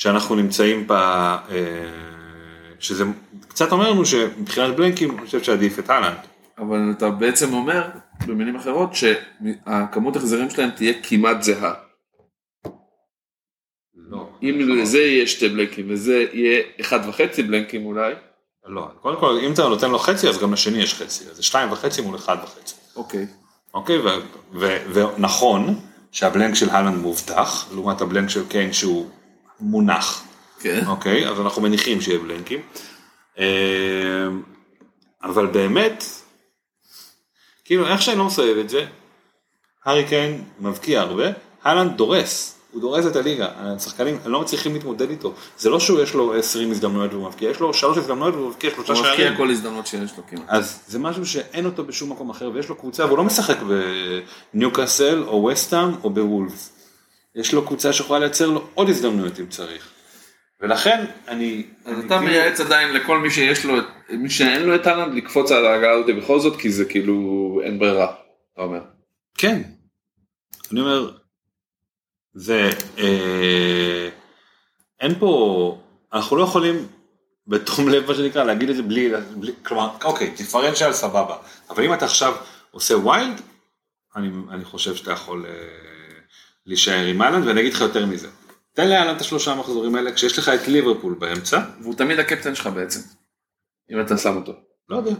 שאנחנו נמצאים ב... אה, שזה קצת אומר לנו שמבחינת בלנקים אני חושב שעדיף את היילנד. אבל אתה בעצם אומר, במילים אחרות, שהכמות החזרים שלהם תהיה כמעט זהה. לא. אם לזה יהיה שתי בלנקים וזה יהיה אחד וחצי בלנקים אולי, לא, קודם כל אם אתה נותן לו חצי אז גם לשני יש חצי, אז זה שתיים וחצי מול אחד וחצי. אוקיי. אוקיי, ונכון שהבלנק של הלנד מובטח, לעומת הבלנק של קיין שהוא מונח, כן. אוקיי, אז אנחנו מניחים שיהיה בלנקים. אה, אבל באמת, כאילו איך שאני לא מסובב את זה, הארי קיין מבקיע הרבה, הלנד דורס, הוא דורס את הליגה, השחקנים לא מצליחים להתמודד איתו, זה לא שהוא יש לו 20 הזדמנויות והוא מבקיע, יש לו שלוש הזדמנויות והוא מבקיע שלושה הוא שערים. מבקיע כל הזדמנות שיש לו כמעט. אז זה משהו שאין אותו בשום מקום אחר ויש לו קבוצה והוא לא משחק בניוקאסל או וסטאם או בוולפס. יש לו קבוצה שיכולה לייצר לו עוד הזדמנויות אם צריך. ולכן אני... אז אני אתה כאילו- מייעץ עדיין לכל מי שיש לו, מי שאין לו את אהלנד, לקפוץ על ההגעה הזאת בכל זאת, כי זה כאילו אין ברירה, אתה אומר. כן. אני אומר, זה... אה, אין פה... אנחנו לא יכולים בתום לב מה שנקרא להגיד את זה בלי... בלי כלומר, אוקיי, דיפרנציאל סבבה. אבל אם אתה עכשיו עושה ויילד, אני, אני חושב שאתה יכול אה, להישאר עם אהלנד ואני אגיד לך יותר מזה. תן לאהלנד את השלושה מחזורים האלה כשיש לך את ליברפול באמצע. והוא תמיד הקפטן שלך בעצם, אם אתה שם אותו. לא יודע.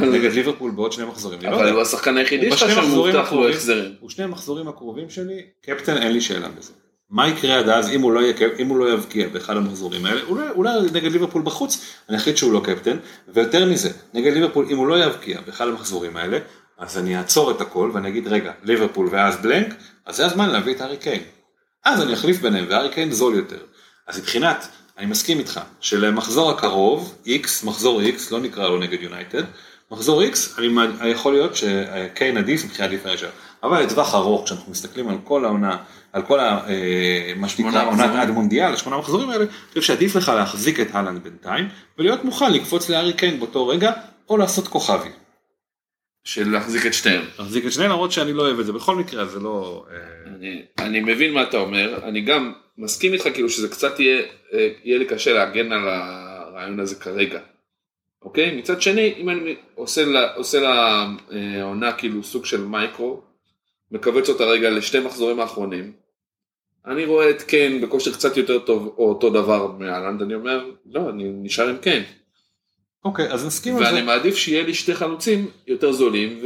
נגד ליברפול בעוד שני מחזורים. לא אבל. הוא השחקן היחידי שלך שמובטח לו. החזרים. הוא שני המחזורים הקרובים שלי, קפטן אין לי שאלה בזה. מה יקרה עד אז אם הוא לא, קפ- אם הוא לא יבקיע באחד המחזורים האלה, אולי, אולי נגד ליברפול בחוץ, אני אחליט שהוא לא קפטן, ויותר מזה, נגד ליברפול אם הוא לא יבקיע באחד המחזורים האלה, אז אני אעצור את הכל ואני אגיד רגע, ליברפול ואז בלנק, אז זה הזמן להביא את הארי קיין. אז אני אחליף ביניהם והארי קיין זול יותר. אז מבחינת, אני מסכים איתך, שלמחזור הקרוב, X, מחזור X, לא נקרא לו נגד יונייטד, מחזור X, אני, יכול להיות שקיין עדיף מבחינת דיפרנציאל. אבל לטווח ארוך, כשאנחנו מסתכלים על כל העונה, על כל ה... אה, מה שנקרא עונת. עד מונדיאל, השמונה מחזורים האלה, אני חושב שעדיף לך להחזיק את הלנד בינתיים, ולהיות מוכן לקפוץ לארי קיין באותו רגע, או לעשות כוכבי. של להחזיק את שניהם. להחזיק את שניהם למרות שאני לא אוהב את זה, בכל מקרה זה לא... אה, אני, אני מבין מה אתה אומר, אני גם מסכים איתך כאילו שזה קצת יהיה, אה, יהיה לי קשה להגן על הרעיון הזה כרגע. אוקיי? מצד שני, אם אני עושה לה- עושה לעונה כאילו סוג של מייקרו, מכווץ אותה רגע לשתי מחזורים האחרונים, אני רואה את קיין בכושר קצת יותר טוב או אותו דבר מאלנד, אני אומר, לא, אני נשאר עם קיין. אוקיי, אז נסכים על זה. ואני מעדיף שיהיה לי שתי חלוצים יותר זולים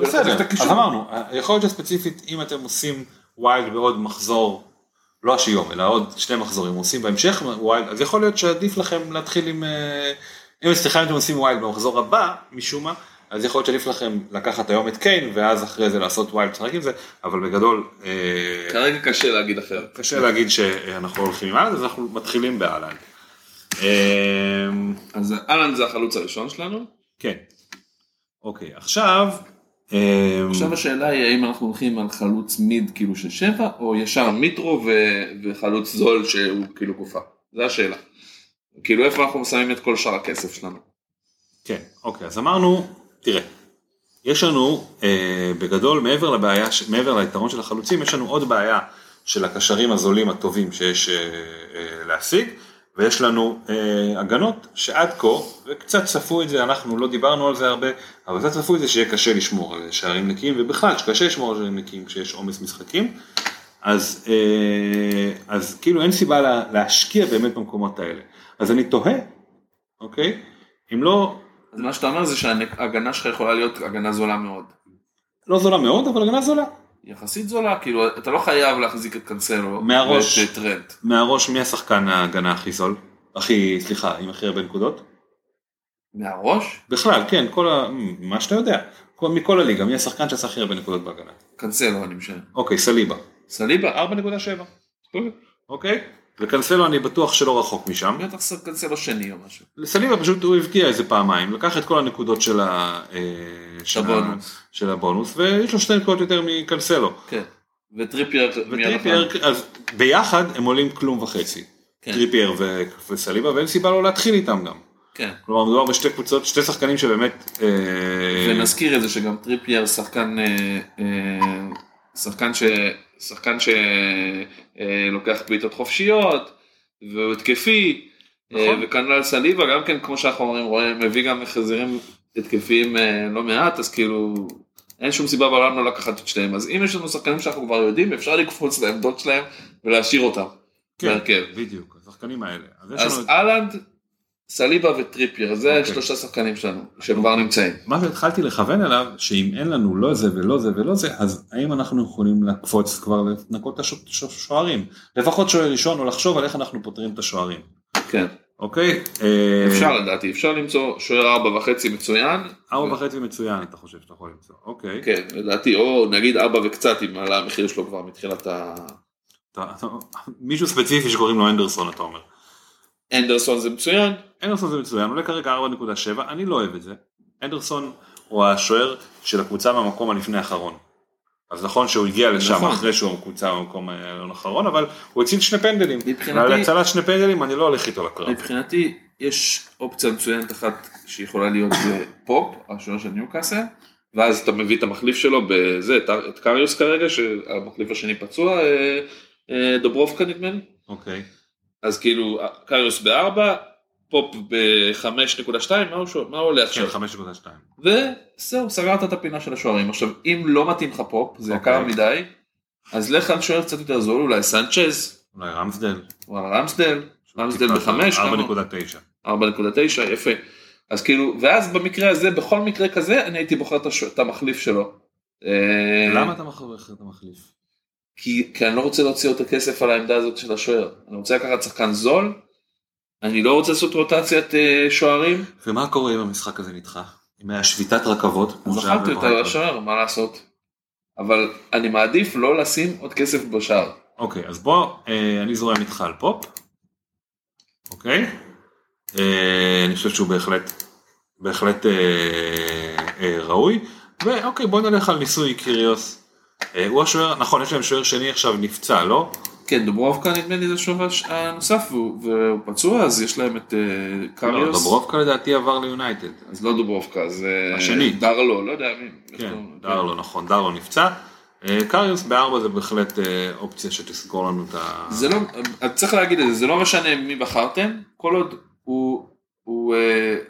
בסדר, אז. אמרנו, יכול להיות שספציפית אם אתם עושים wild בעוד מחזור, לא היום, אלא עוד שני מחזורים, עושים בהמשך wild, אז יכול להיות שעדיף לכם להתחיל עם, אה, אם סליחה אם אתם עושים wild במחזור הבא, משום מה, אז יכול להיות שעדיף לכם לקחת היום את קיין, ואז אחרי זה לעשות wild, לשחק עם זה, אבל בגדול, אה, כרגע קשה להגיד אחרת. קשה להגיד שאנחנו הולכים עם האלנד, אז אנחנו מתחילים בהאלנד. אה, אז אהלן זה החלוץ הראשון שלנו. כן. אוקיי, עכשיו, אה, עכשיו השאלה היא האם אנחנו הולכים על חלוץ מיד כאילו של שבע או ישר מיטרו ו- וחלוץ זול שהוא כאילו גופה. זו השאלה. כאילו איפה אנחנו שמים את כל שאר הכסף שלנו. כן, אוקיי, אז אמרנו, תראה, יש לנו אה, בגדול מעבר לבעיה, ש- מעבר ליתרון של החלוצים, יש לנו עוד בעיה של הקשרים הזולים הטובים שיש אה, אה, להשיג, ויש לנו אה, הגנות שעד כה, וקצת צפו את זה, אנחנו לא דיברנו על זה הרבה, אבל קצת צפו את זה שיהיה קשה לשמור על שערים נקיים, ובכלל שקשה לשמור על שערים נקיים כשיש עומס משחקים, אז, אה, אז כאילו אין סיבה לה, להשקיע באמת במקומות האלה. אז אני תוהה, אוקיי, אם לא אז מה שאתה אומר זה שההגנה שלך יכולה להיות הגנה זולה מאוד. לא זולה מאוד, אבל הגנה זולה. יחסית זולה, כאילו אתה לא חייב להחזיק את קנסלו מהראש. ואת טרנט. מהראש, מי השחקן ההגנה הכי זול? הכי, סליחה, עם הכי הרבה נקודות? מהראש? בכלל, כן, כל ה... מה שאתה יודע. כל- מכל הליגה, מי השחקן שעשה הכי הרבה נקודות בהגנה? קנסלו אני משנה. אוקיי, סליבה. סליבה? 4.7. אוקיי? וקנסלו אני בטוח שלא רחוק משם. בטח קנסלו שני או משהו. סליבה פשוט הוא הבקיע איזה פעמיים, לקח את כל הנקודות של, ה... אה, של. הבונוס. של הבונוס, ויש לו שתי נקודות יותר מקנסלו. כן. וטריפייר וטריפייר? אז ביחד הם עולים כלום וחצי. כן. טריפייר ו- וסליבה, ואין סיבה לא להתחיל איתם גם. כן. כלומר מדובר בשתי קבוצות, שתי שחקנים שבאמת... אה, ונזכיר את זה שגם טריפייר שחקן אה, אה, שחקן ש... שחקן שלוקח בעיטות חופשיות והוא התקפי נכון. אה, וכנ"ל סליבה גם כן כמו שאנחנו אומרים רואים מביא גם החזרים התקפיים אה, לא מעט אז כאילו אין שום סיבה בעולם לא לקחת את שניהם אז אם יש לנו שחקנים שאנחנו כבר יודעים אפשר לקפוץ לעמדות שלהם ולהשאיר אותם כן, בהרכב. בדיוק, השחקנים האלה. אז אז. האלנד סליבה וטריפייר זה אוקיי. שלושה שחקנים שלנו שכבר נמצאים. מה שהתחלתי לכוון אליו, שאם אין לנו לא זה ולא זה ולא זה, אז האם אנחנו יכולים לקפוץ כבר לנקות את השוערים? לפחות שוער ראשון, או לחשוב על איך אנחנו פותרים את השוערים. כן. אוקיי? אה, אפשר לדעתי, אפשר למצוא שוער ארבע וחצי מצוין. ארבע וחצי מצוין, אתה חושב שאתה יכול למצוא. אוקיי. כן, לדעתי, או נגיד ארבע וקצת אם עלה המחיר שלו כבר מתחילת ה... מישהו ספציפי שקוראים לו אנדרסון, אתה אומר. אנדרסון זה מצוין. אנדרסון זה מצוין, עולה כרגע 4.7, אני לא אוהב את זה. אנדרסון הוא השוער של הקבוצה מהמקום הלפני האחרון. אז נכון שהוא הגיע לשם נכון. אחרי שהוא קבוצה במקום האחרון, אבל הוא הציל שני פנדלים. מבחינתי- ועל הצלת שני פנדלים אני לא הולך איתו לקרב. מבחינתי יש אופציה מצוינת אחת שיכולה להיות פופ, השוער של ניוקאסל, ואז אתה מביא את המחליף שלו בזה, את- את קריוס כרגע, שהמחליף השני פצוע, אה, אה, דוברובקה נדמה לי. אוקיי. אז כאילו קריוס בארבע, פופ ב-5.2, מה עולה כן, עכשיו? 5.2. וזהו, סגרת את הפינה של השוערים. עכשיו, אם לא מתאים לך פופ, זה יקר אוקיי. מדי, אז לך על שוער קצת יותר זול, אולי סנצ'ז, אולי רמסדל. וואלה רמסדל, רמסדל טיפה בחמש, יותר, כמה? 4.9. 4.9, יפה. אז כאילו, ואז במקרה הזה, בכל מקרה כזה, אני הייתי בוחר את המחליף שלו. אה, למה אתה מחליף את המחליף? כי, כי אני לא רוצה להוציא יותר כסף על העמדה הזאת של השוער. אני רוצה לקחת שחקן זול, אני לא רוצה לעשות רוטציית אה, שוערים, ומה קורה אם המשחק הזה נדחה? אם היה שביתת רכבות? אז אכלתי אותה בברייטון? לשוער, מה לעשות? אבל אני מעדיף לא לשים עוד כסף בשער. אוקיי, אז בוא, אה, אני זורם איתך על פופ, אוקיי? אה, אני חושב שהוא בהחלט בהחלט ראוי. ואוקיי, בוא נלך על ניסוי קיריוס. הוא השוער, נכון, יש להם שוער שני עכשיו נפצע, לא? כן, דוברובקה נדמה לי זה שוער הש- הנוסף והוא והוא פצוע, אז יש להם את לא, קריוס. דוברובקה לדעתי עבר ליונייטד. אז לא דוברובקה, אז אה, השני. דרלו, לא יודע מי. כן, לו- דרלו, נכון, דרלו נפצע. אה, קריוס בארבע זה בהחלט אה, אופציה שתסגור לנו את ה... זה לא, צריך להגיד את זה, זה לא משנה מי בחרתם, כל עוד הוא, הוא,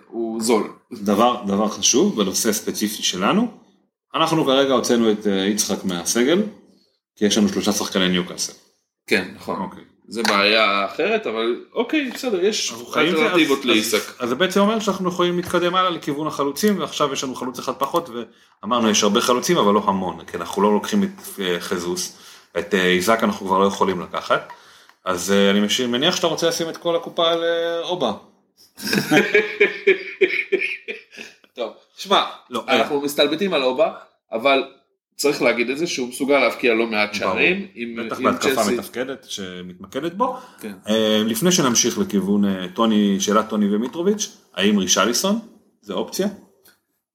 הוא זול. דבר, דבר חשוב בנושא ספציפי שלנו, אנחנו כרגע הוצאנו את יצחק מהסגל, כי יש לנו שלושה שחקני ניוקאסל. כן, נכון. אוקיי. זה בעיה אחרת, אבל אוקיי, בסדר, יש אלטרנטיבות לאיסק. אז- זה בעצם אומר שאנחנו יכולים להתקדם הלאה לכיוון החלוצים, ועכשיו יש לנו חלוץ אחד פחות, ואמרנו יש הרבה חלוצים אבל לא המון, כי אנחנו לא לוקחים את אה, חזוס, את אה, איזק אנחנו כבר לא יכולים לקחת. אז אה, אני מניח שאתה רוצה לשים את כל הקופה על אה, אובה. טוב, שמע, לא, אנחנו מסתלבטים על אובה, אבל צריך להגיד את זה שהוא מסוגל להבקיע לא מעט שערים. בטח בהתקפה. מתפקדת שמתמקדת בו. כן. אה, לפני שנמשיך לכיוון אה, טוני, שאלת טוני ומיטרוביץ', האם רישליסון זה אופציה?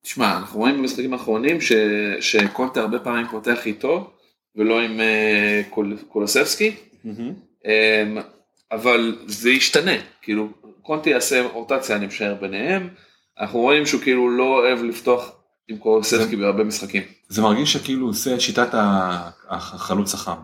תשמע, אנחנו רואים במשחקים האחרונים ש- שקונטה הרבה פעמים פותח איתו, ולא עם אה, קול- קולוסבסקי, אמ, אבל זה ישתנה, כאילו קונטי יעשה רוטציה אני משער ביניהם, אנחנו רואים שהוא כאילו לא אוהב לפתוח עם קולוסבסקי בהרבה משחקים. זה מרגיש שכאילו עושה שיטת החלוץ החם.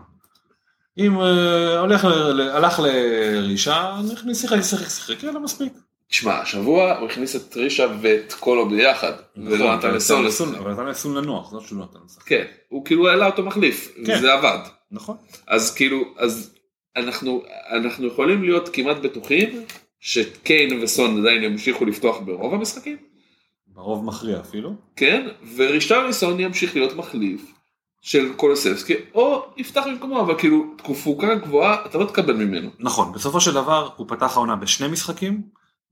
אם אה, הולך, הלך לרישה, נכניס שיחק, שיחק, שיחק, יאללה מספיק. תשמע, השבוע הוא הכניס את רישה ואת קולו ביחד, ולא נתן. לסון, אבל נתן לסון לנוח, זאת שהוא לא נתן לשחק. כן, הוא כאילו העלה אותו מחליף, כן. זה עבד. נכון. אז כאילו, אז אנחנו, אנחנו יכולים להיות כמעט בטוחים שקיין וסון עדיין ימשיכו לפתוח ברוב המשחקים, ברוב מכריע אפילו. כן, ורישטרליסון ימשיך להיות מחליף של קולוסבסקי, או יפתח במקומו, אבל כאילו תקופוקה גבוהה אתה לא תקבל ממנו. נכון, בסופו של דבר הוא פתח העונה בשני משחקים,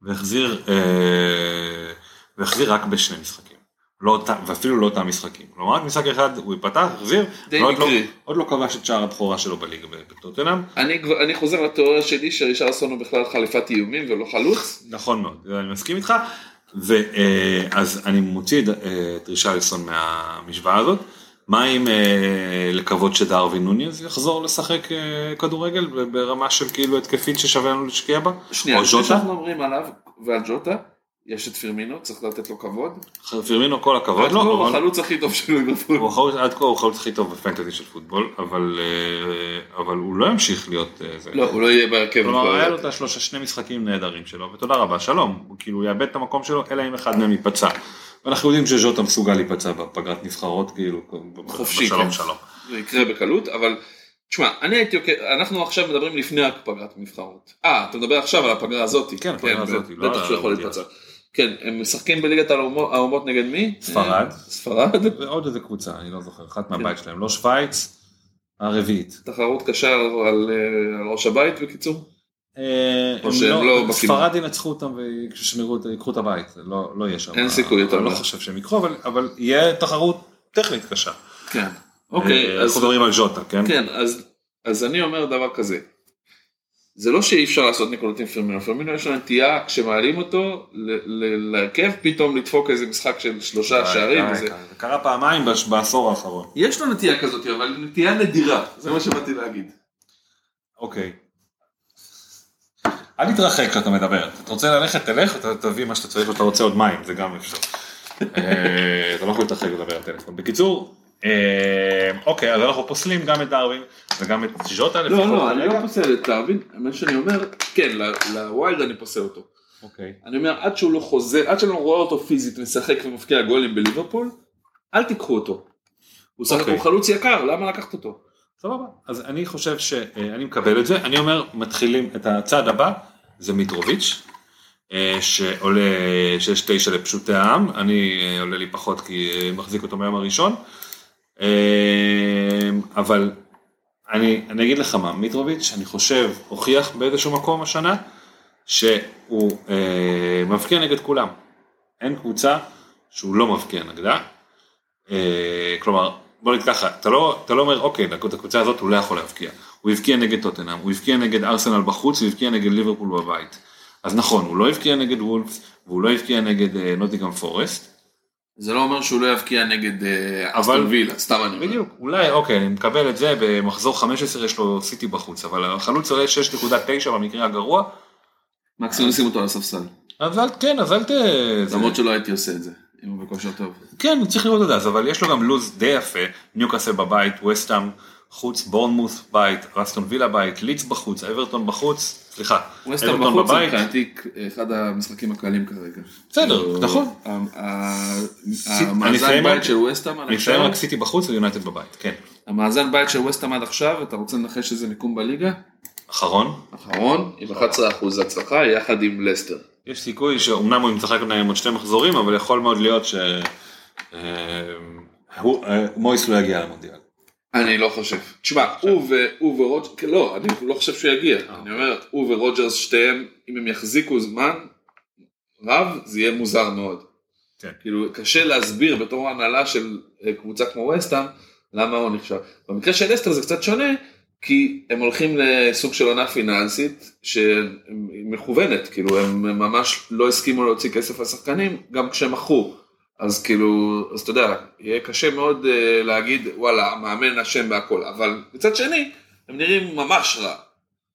והחזיר, אה, והחזיר רק בשני משחקים. לא, ואפילו לא אותם משחקים. כלומר, רק משחק אחד הוא פתח, החזיר, ועוד לא. עוד לא כבש את שער הבכורה שלו בליגה בטוטנאם. אני, אני חוזר לתיאוריה שלי שרישרליסון הוא בכלל חליפת איומים ולא חלוץ. נכון מאוד, אני מסכים איתך. ואז אני מוציא את, אה, רישליסון מהמשוואה הזאת. מה אם אה, לקוות שדרווין נוניז יחזור לשחק אה, כדורגל ברמה של כאילו התקפית ששווה לנו להשקיע בה? שנייה, או? שאנחנו אומרים עליו ועל ג'וטה, יש את פירמינו, צריך לתת לו כבוד. פירמינו כל הכבוד לו, הוא החלוץ הכי טוב של ליברפול. עד כה הוא החלוץ הכי טוב בפנטזי של פוטבול, אבל אה, הוא לא ימשיך להיות אה. לא, הוא לא יהיה בהרכב. כלומר. היה לו את השלושה שני משחקים נהדרים שלו ותודה רבה שלום הוא כאילו יאבד את המקום שלו אלא אם אחד מהם ייפצע. ואנחנו יודעים שז'וטה מסוגל להיפצע בפגרת נבחרות כאילו חופשי, בשלום כן. שלום. זה יקרה בקלות, אבל תשמע, אני הייתי, עוקב- אנחנו עכשיו מדברים לפני הפגרת הנבחרות. אה, אתה מדבר עכשיו על הפגרה הזאתי. כן, הפגרה הזאתי, לא בטח על שהוא יכול. להתפצע. כן, הם משחקים בליגת האומות נגד מי? ספרד. אה, ספרד. ועוד איזה קבוצה אני לא זוכר אחת כן. מהבית שלהם לא שווייץ הרביעית. תחרות קשה על, אה, ראש הבית בקיצור. אה, או הם שהם לא לא- בכיוון. ספרד ינצחו אותם וישמרו את הבית לא לא יהיה שם. אין סיכוי יותר אני לא מדי. חושב שהם יקחו אבל- יהיה תחרות טכנית קשה. כן. אוקיי, אנחנו מדברים על ז'וטה כן? כן, אז אני אומר דבר כזה. זה לא שאי אפשר לעשות נקודות עם פרמינו, פרמינו יש לו נטייה כשמעלים אותו להרכב פתאום לדפוק איזה משחק של שלושה שערים. זה קרה פעמיים בעשור האחרון. יש לו נטייה כזאת, אבל נטייה נדירה, זה מה שבאתי להגיד. אוקיי. אל תתרחק כשאתה מדבר, אתה רוצה ללכת תלך, אתה תביא מה שאתה צריך ואתה רוצה עוד מים, זה גם אפשר. אה, אתה לא יכול להתרחק לדבר בטלפון. בקיצור, אה, אוקיי, אז אנחנו פוסלים גם את דרווין וגם את ז'וטה לפחות. לא, לא, אני. לא פוסל את דרווין, מה שאני אומר, כן, ל- ל wild אני פוסל אותו. אוקיי. אני אומר, עד שהוא לא חוזר, עד שאני לא רואה אותו פיזית משחק ומבקיע גולים בליברפול, אל תיקחו אותו. הוא סך אוקיי. הכל חלוץ יקר, למה לקחת אותו? סבבה, אז אני חושב שאני מקבל את זה, אני אומר מתחילים את הצעד הבא, זה מיטרוביץ', אה, שעולה 6-9 לפשוטי העם, אני אה, עולה לי פחות כי אה, מחזיק אותו מהיום הראשון, אה, אבל אני, אני אגיד לך מה, מיטרוביץ', אני חושב, הוכיח באיזשהו מקום השנה, שהוא אה, מבקיע נגד כולם, אין קבוצה שהוא לא מבקיע נגדה, אה, כלומר, בוא נגיד ככה, אתה לא, אתה לא אומר, אוקיי, את הקבוצה הזאת הוא לא יכול להבקיע. הוא הבקיע נגד טוטנאם, הוא הבקיע נגד ארסנל בחוץ, הוא הבקיע נגד ליברפול בבית. אז נכון, הוא לא הבקיע נגד וולפס, והוא לא הבקיע נגד אה, נוטיגרם פורסט. זה לא אומר שהוא לא יבקיע נגד אבל- אסטון וילה, סתם אני אומר. בדיוק, אולי, אוקיי, אני מקבל את זה, במחזור 15 יש לו סיטי בחוץ, אבל החלוץ עולה 6.9 במקרה הגרוע, מקסימום נשים אותו על הספסל. אז אל, כן, אז אל ת... למרות שלא הייתי עושה את זה, אם הוא בכושר טוב. כן, צריך לראות את זה, אבל יש לו גם לוז די יפה, ניוקאסל בבית, וסטאם חוץ, בורנמוס בית, רסטון וילה בית, ליץ בחוץ, אברטון בחוץ, סליחה, אברטון בחוץ זה בבית, מבחינתי אחד המשחקים הקלים כרגע. בסדר, כאילו, נכון. המאזן בית של ווסטהאם עד אני אסיים עכשיו, רק סיטי בחוץ ויונייטד בבית, כן. המאזן בית של ווסטהאם עד עכשיו, אתה רוצה לנחש איזה מיקום בליגה? אחרון, אחרון, עם 11% הצלחה, יחד עם לסטר. יש סיכוי שאומנם הוא משחק להם עוד שני מחזורים, אבל יכול מאוד להיות ש... אה, אה, לא יגיע למונדיאל. אני לא חושב. תשמע, הוא ורוג'רס, לא, אני לא חושב שהוא יגיע. אני אומר, הוא ורוג'רס שתיהם, אם הם יחזיקו זמן רב, זה יהיה מוזר מאוד. כן. כאילו, קשה להסביר בתור הנהלה של אה, קבוצה כמו וסטהאם, למה הוא נחשב. במקרה של אסטר זה קצת שונה, כי הם הולכים לסוג של עונה פיננסית שמכוונת, כאילו הם ממש לא הסכימו להוציא כסף לשחקנים, גם כשהם מכרו. אז כאילו, אז אתה יודע, יהיה קשה מאוד uh, להגיד, וואלה, המאמן אשם בהכל, אבל מצד שני, הם נראים ממש רע.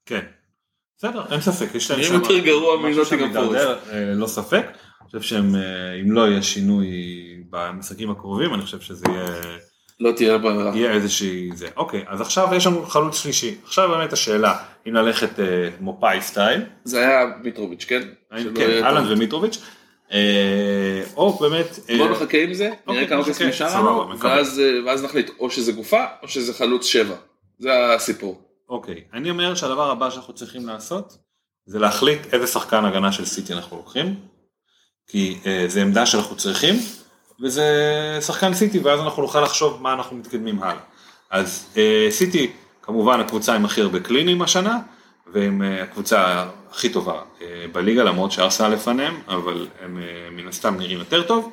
כן. בסדר, אין ספק, יש להם נראים שם... יותר גרוע משהו מנוטינגהאם שם מידרדר, אה, לא ספק. אני חושב שהם, אה, אם לא יהיה שינוי במשחקים הקרובים, אני חושב שזה יהיה... לא תהיה ברירה. יהיה איזושהי זה. אוקיי, אז עכשיו יש לנו חלוץ שלישי. עכשיו באמת השאלה, אם ללכת אה, מופאי סטייל, זה היה מיטרוביץ', כן? כן, אהלן. ומיטרוביץ', אה, או באמת... אה, בוא נחכה עם זה, נראה אוקיי, כמה כסף נשאר לנו. ואז אה, ואז נחליט או שזה גופה או שזה חלוץ שבע. זה הסיפור. אוקיי, אני אומר שהדבר הבא שאנחנו צריכים לעשות, זה להחליט איזה שחקן הגנה של סיטי אנחנו לוקחים, כי אה, זה עמדה שאנחנו צריכים, וזה שחקן סיטי, ואז אנחנו נוכל לחשוב מה אנחנו מתקדמים הלאה. אז אה, סיטי, כמובן הקבוצה עם הכי הרבה קלינים השנה, והם אה, הקבוצה הכי טובה אה, בליגה, למרות שארסנל לפניהם, אבל הם אה, מן הסתם נראים יותר טוב.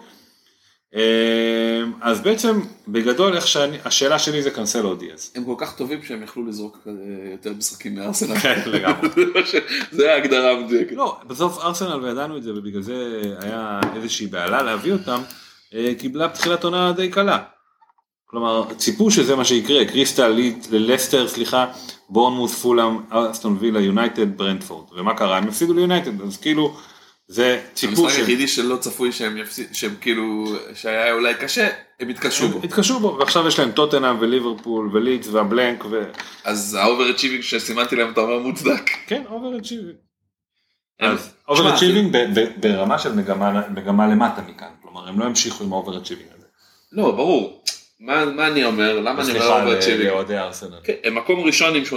אז בעצם, בגדול, איך שאני, השאלה שלי זה קנסלו דיאז. הם כל כך טובים שהם יכלו לזרוק יותר משחקים מארסנל. כן, לגמרי. זה ההגדרה המדויקת. לא, בסוף ארסנל, וידענו את זה, ובגלל זה היה איזושהי בהלה להביא אותם, קיבלה תחילת עונה די קלה. כלומר, ציפו שזה מה שיקרה, קריסטל, ליד, לסטר, סליחה, בורנמוס, פולאם, אסטון וילה, יונייטד, ברנדפורד. ומה קרה? הם הפסידו ליונייטד, אז כאילו, זה ציפו המשחק שהם היחידי שלא צפוי שהם יפסיד, שהם כאילו, שהיה אולי קשה, הם התקשו בו. התקשו בו, ועכשיו יש להם טוטנאם וליברפול ולידס וה blank, ו... אז ה over-achieving שסימנתי להם אתה אומר מוצדק. כן, over achieving. over achieving ברמה של מגמה למטה מכאן, כלומר הם לא המשיכו עם ה over achieving הזה. לא, ברור. מה מה אני אומר? למה אני אומר סליחה אה, over-achieving? לאוהדי ארסנל. כן, הם מקום ראשון עם 85%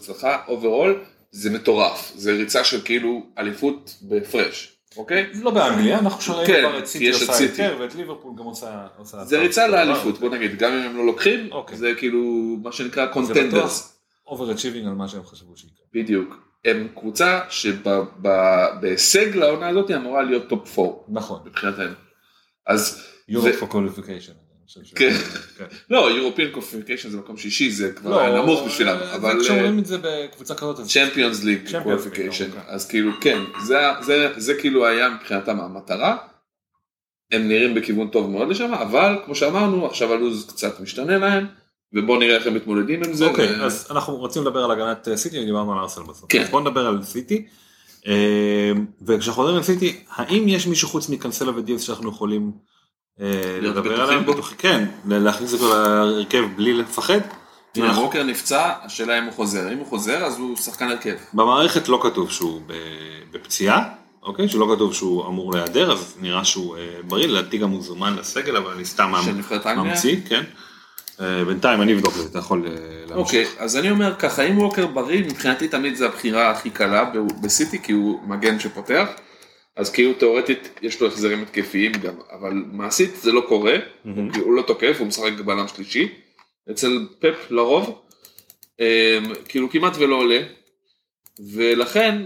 הצלחה, overall, זה מטורף. זה ריצה של כאילו אליפות בהפרש, אוקיי? לא באנגליה, אנחנו שראינו כן, כבר את סיטי עושה. יותר, ואת ליברפול גם עושה... עושה זה. ריצה לאליפות, בוא נגיד, גם אם הם לא לוקחים, אוקיי. זה כאילו מה שנקרא contenders. over achieving על מה שהם חשבו שיקרה. בדיוק. הם קבוצה שבהישג לעונה הזאת אמורה להיות top 4 נכון. מבחינתנו. אז Euro זה- for qualification. כן. לא, European qualification זה מקום שישי, זה כבר היה נמוך בשבילם, אבל לא, כשאומרים את זה בקבוצה כזאת, אז Champions League, אז כאילו כן, זה- כאילו היה מבחינתם המטרה. הם נראים בכיוון טוב מאוד לשם, אבל כמו שאמרנו, עכשיו הלו"ז קצת משתנה להם, ובואו נראה איך הם מתמודדים עם זה. אוקיי, ו- אז אנחנו רוצים לדבר על הגנת אה, סיטי, ודיברנו על ארסנל בסוף. כן. אז בוא נדבר על סיטי. אה, וכשאנחנו מדברים על סיטי, האם יש מישהו חוץ מקנסלו ודיאס שאנחנו יכולים אה, לדבר עליהם? בו? בטוחים, כן, להכניס אותו להרכב בלי לפחד. תראה, ווקר נפצע, השאלה אם הוא חוזר. אם הוא חוזר, אז הוא שחקן הרכב. במערכת לא כתוב שהוא בפציעה, אוקיי? שלא כתוב שהוא אמור להיעדר, אז נראה שהוא אה, בריא, לדעתי גם הוא זומן לסגל, אבל אני סתם? ממציא, כן. אה, בינתיים אני אבדוק את זה, אתה יכול אה, להמשיך. אוקיי, אז אני אומר ככה, אם ווקר בריא, מבחינתי תמיד זה הבחירה הכי קלה בסיטי, כי הוא מגן שפותח. אז כאילו תאורטית יש לו החזרים התקפיים גם, אבל מעשית זה לא קורה, מהמם. כי הוא לא תוקף, הוא משחק בלם שלישי. אצל פפ לרוב, אמ, כאילו כמעט ולא עולה, ולכן,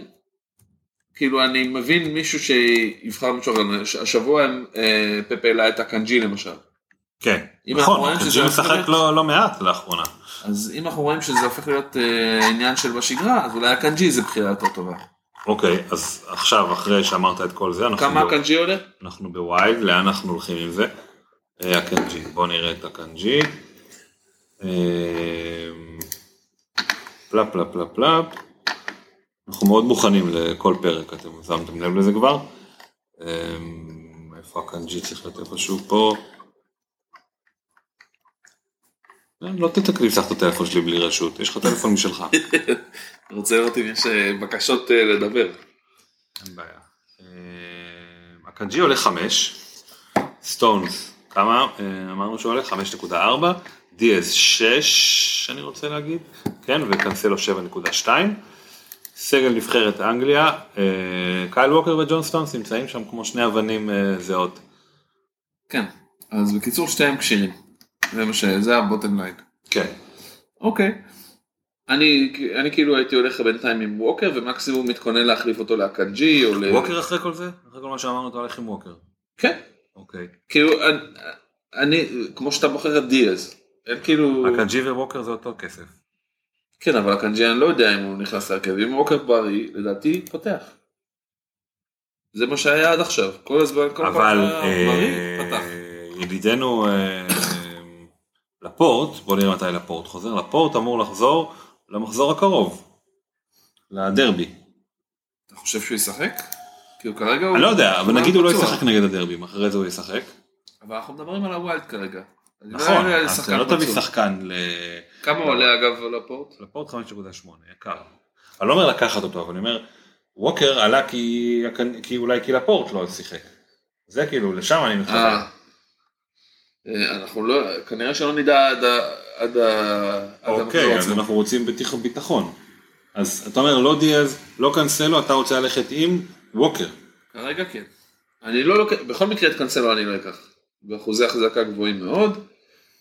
כאילו אני מבין מישהו שיבחר מישהו אחר, השבוע הם, אה, פפ העלה את הקנג'י למשל. כן, נכון, הוא הולך משחק לא לא מעט לאחרונה. אז אם אנחנו רואים שזה הופך להיות אה, עניין של בשגרה, אז אולי הקנג'י זה בחירה יותר טובה. אוקיי, אז עכשיו, אחרי שאמרת את כל זה, אנחנו כמה ב- אקנג'י עולה? אנחנו בווילד, לאן אנחנו הולכים עם זה? אה, אקנג'י, בואו נראה את אקנג'י. אה, פלאפ פלאפ פלאפ פלאפ. אנחנו מאוד מוכנים לכל פרק, אתם שמתם לב לזה כבר? אה, איפה אקנג'י צריך להיות איפשהו פה? לא תתקלי לפתח את הטלפון שלי בלי רשות, יש לך טלפון משלך. אני רוצה לראות אם יש אה, בקשות אה, לדבר. אין בעיה. אה, אקנג'י עולה 5, סטונס, כמה? אה, אמרנו שהוא עולה 5.4, דיאז 6, אני רוצה להגיד, כן, וקנסלו 7.2. סגל נבחרת אנגליה, אה, קייל ווקר וג'ון סטונס נמצאים שם כמו שני אבנים אה, זהות. כן, אז בקיצור שתיהם כשירים. זה מה ש... זה ה bottom line. כן. אוקיי. אני, אני כאילו הייתי הולך בינתיים עם ווקר ומקסימום מתכונן להחליף אותו לאקנג'י או ל... ווקר אחרי כל זה? אחרי כל מה שאמרנו אתה הולך עם ווקר. כן. אוקיי. כאילו אני, אני כמו שאתה בוחר את דיאז. אין כאילו... הקנג'י וווקר זה אותו כסף. כן אבל הקנג'י אני לא יודע אם הוא נכנס להרכב. אם ווקר בריא לדעתי פותח. זה מה שהיה עד עכשיו. כל הזמן כל אבל פעם היה אה, בריא פתח. ידידנו אה, לפורט, בוא נראה מתי לפורט חוזר, לפורט אמור לחזור למחזור הקרוב, לדרבי. אתה חושב שהוא ישחק? כאילו כרגע הוא... אני לא יודע, אבל נגיד הוא לא. ישחק נגד הדרבים, אחרי זה הוא ישחק. אבל אנחנו מדברים על הווילד כרגע. לא נכון, אז אתה לא תביא. שחקן ל... כמה עולה אגב לפורט? לפורט 5.8, יקר. אני לא אומר לקחת אותו, אבל אני אומר, ווקר עלה כי, כי אולי כי לפורט לא שיחק. זה כאילו, לשם אני מתכוון. אה. אה, אנחנו לא, כנראה שלא נדע עד. עד ה... המחזור אוקיי, אז. אנחנו רוצים ביטחון. אז אתה אומר לא דיאז, לא קנסלו, אתה רוצה ללכת עם ווקר. כרגע כן. אני לא לוקח, בכל מקרה את קנסלו אני לא אקח. באחוזי החזקה גבוהים מאוד.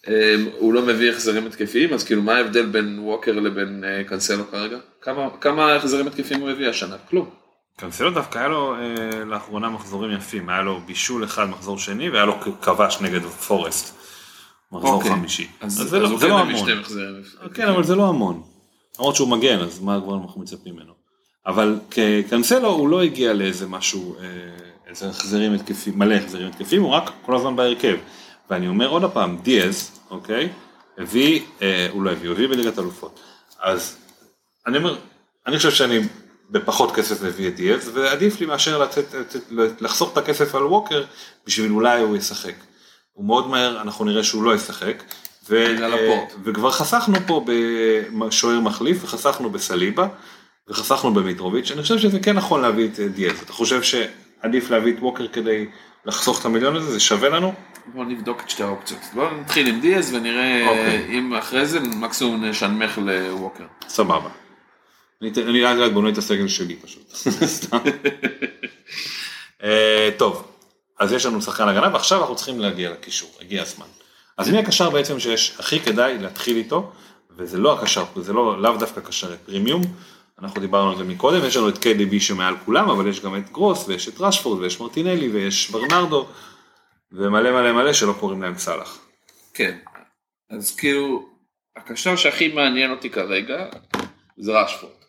אה, הוא לא מביא החזרים התקפיים, אז כאילו מה ההבדל בין ווקר לבין אה, קנסלו כרגע? כמה, כמה החזרים התקפיים הוא הביא השנה? כלום. קנסלו דווקא היה לו אה, לאחרונה מחזורים יפים, היה לו בישול אחד מחזור שני והיה לו כבש נגד פורסט. מחזור אוקיי. חמישי. אז, אז אז זה לא הוא זה כן לא המון. שתי החזרים. כן, אבל זה לא המון. למרות שהוא מגן, אז מה כבר אנחנו מצפים ממנו. אבל כקנסלו הוא לא הגיע לאיזה משהו, אה, איזה החזרים התקפים, מלא החזרים התקפים, הוא רק כל הזמן בהרכב. ואני אומר עוד פעם, דיאז, אוקיי, הביא, אה, הוא לא הביא, הוא הביא בליגת אלופות. אז אני אומר, אני חושב שאני בפחות כסף מביא את דיאז, ועדיף לי מאשר לתת, לתת, לחסוך את הכסף על ווקר, בשביל אולי הוא ישחק. הוא מאוד מהר, אנחנו נראה שהוא לא ישחק. ו- הפורט. וכבר חסכנו פה בשוער מחליף, וחסכנו בסליבה, וחסכנו במיטרוביץ', אני חושב שזה כן נכון להביא את אה, דיאז. אתה חושב שעדיף להביא את ווקר כדי לחסוך את המיליון הזה, זה שווה לנו? בוא נבדוק את שתי האופציות. בוא נתחיל עם דיאז ונראה אוקיי. אם אחרי זה מקסימום נשנמך לווקר. סבבה. אני לאט לאט בונה את הסגל שלי פשוט. אה, טוב, אז יש לנו שחקן הגנה ועכשיו אנחנו צריכים להגיע לקישור, הגיע הזמן. אז מי הקשר בעצם שיש הכי כדאי להתחיל איתו, וזה לא הקשר, זה לא, לאו דווקא קשרי פרימיום, אנחנו דיברנו על זה מקודם, יש לנו את KDB שמעל כולם, אבל יש גם את גרוס, ויש את רשפורד, ויש מרטינלי, ויש ברנרדו, ומלא מלא מלא שלא קוראים להם סאלח. כן. אז כאילו, הקשר שהכי מעניין אותי כרגע זה רשפורד.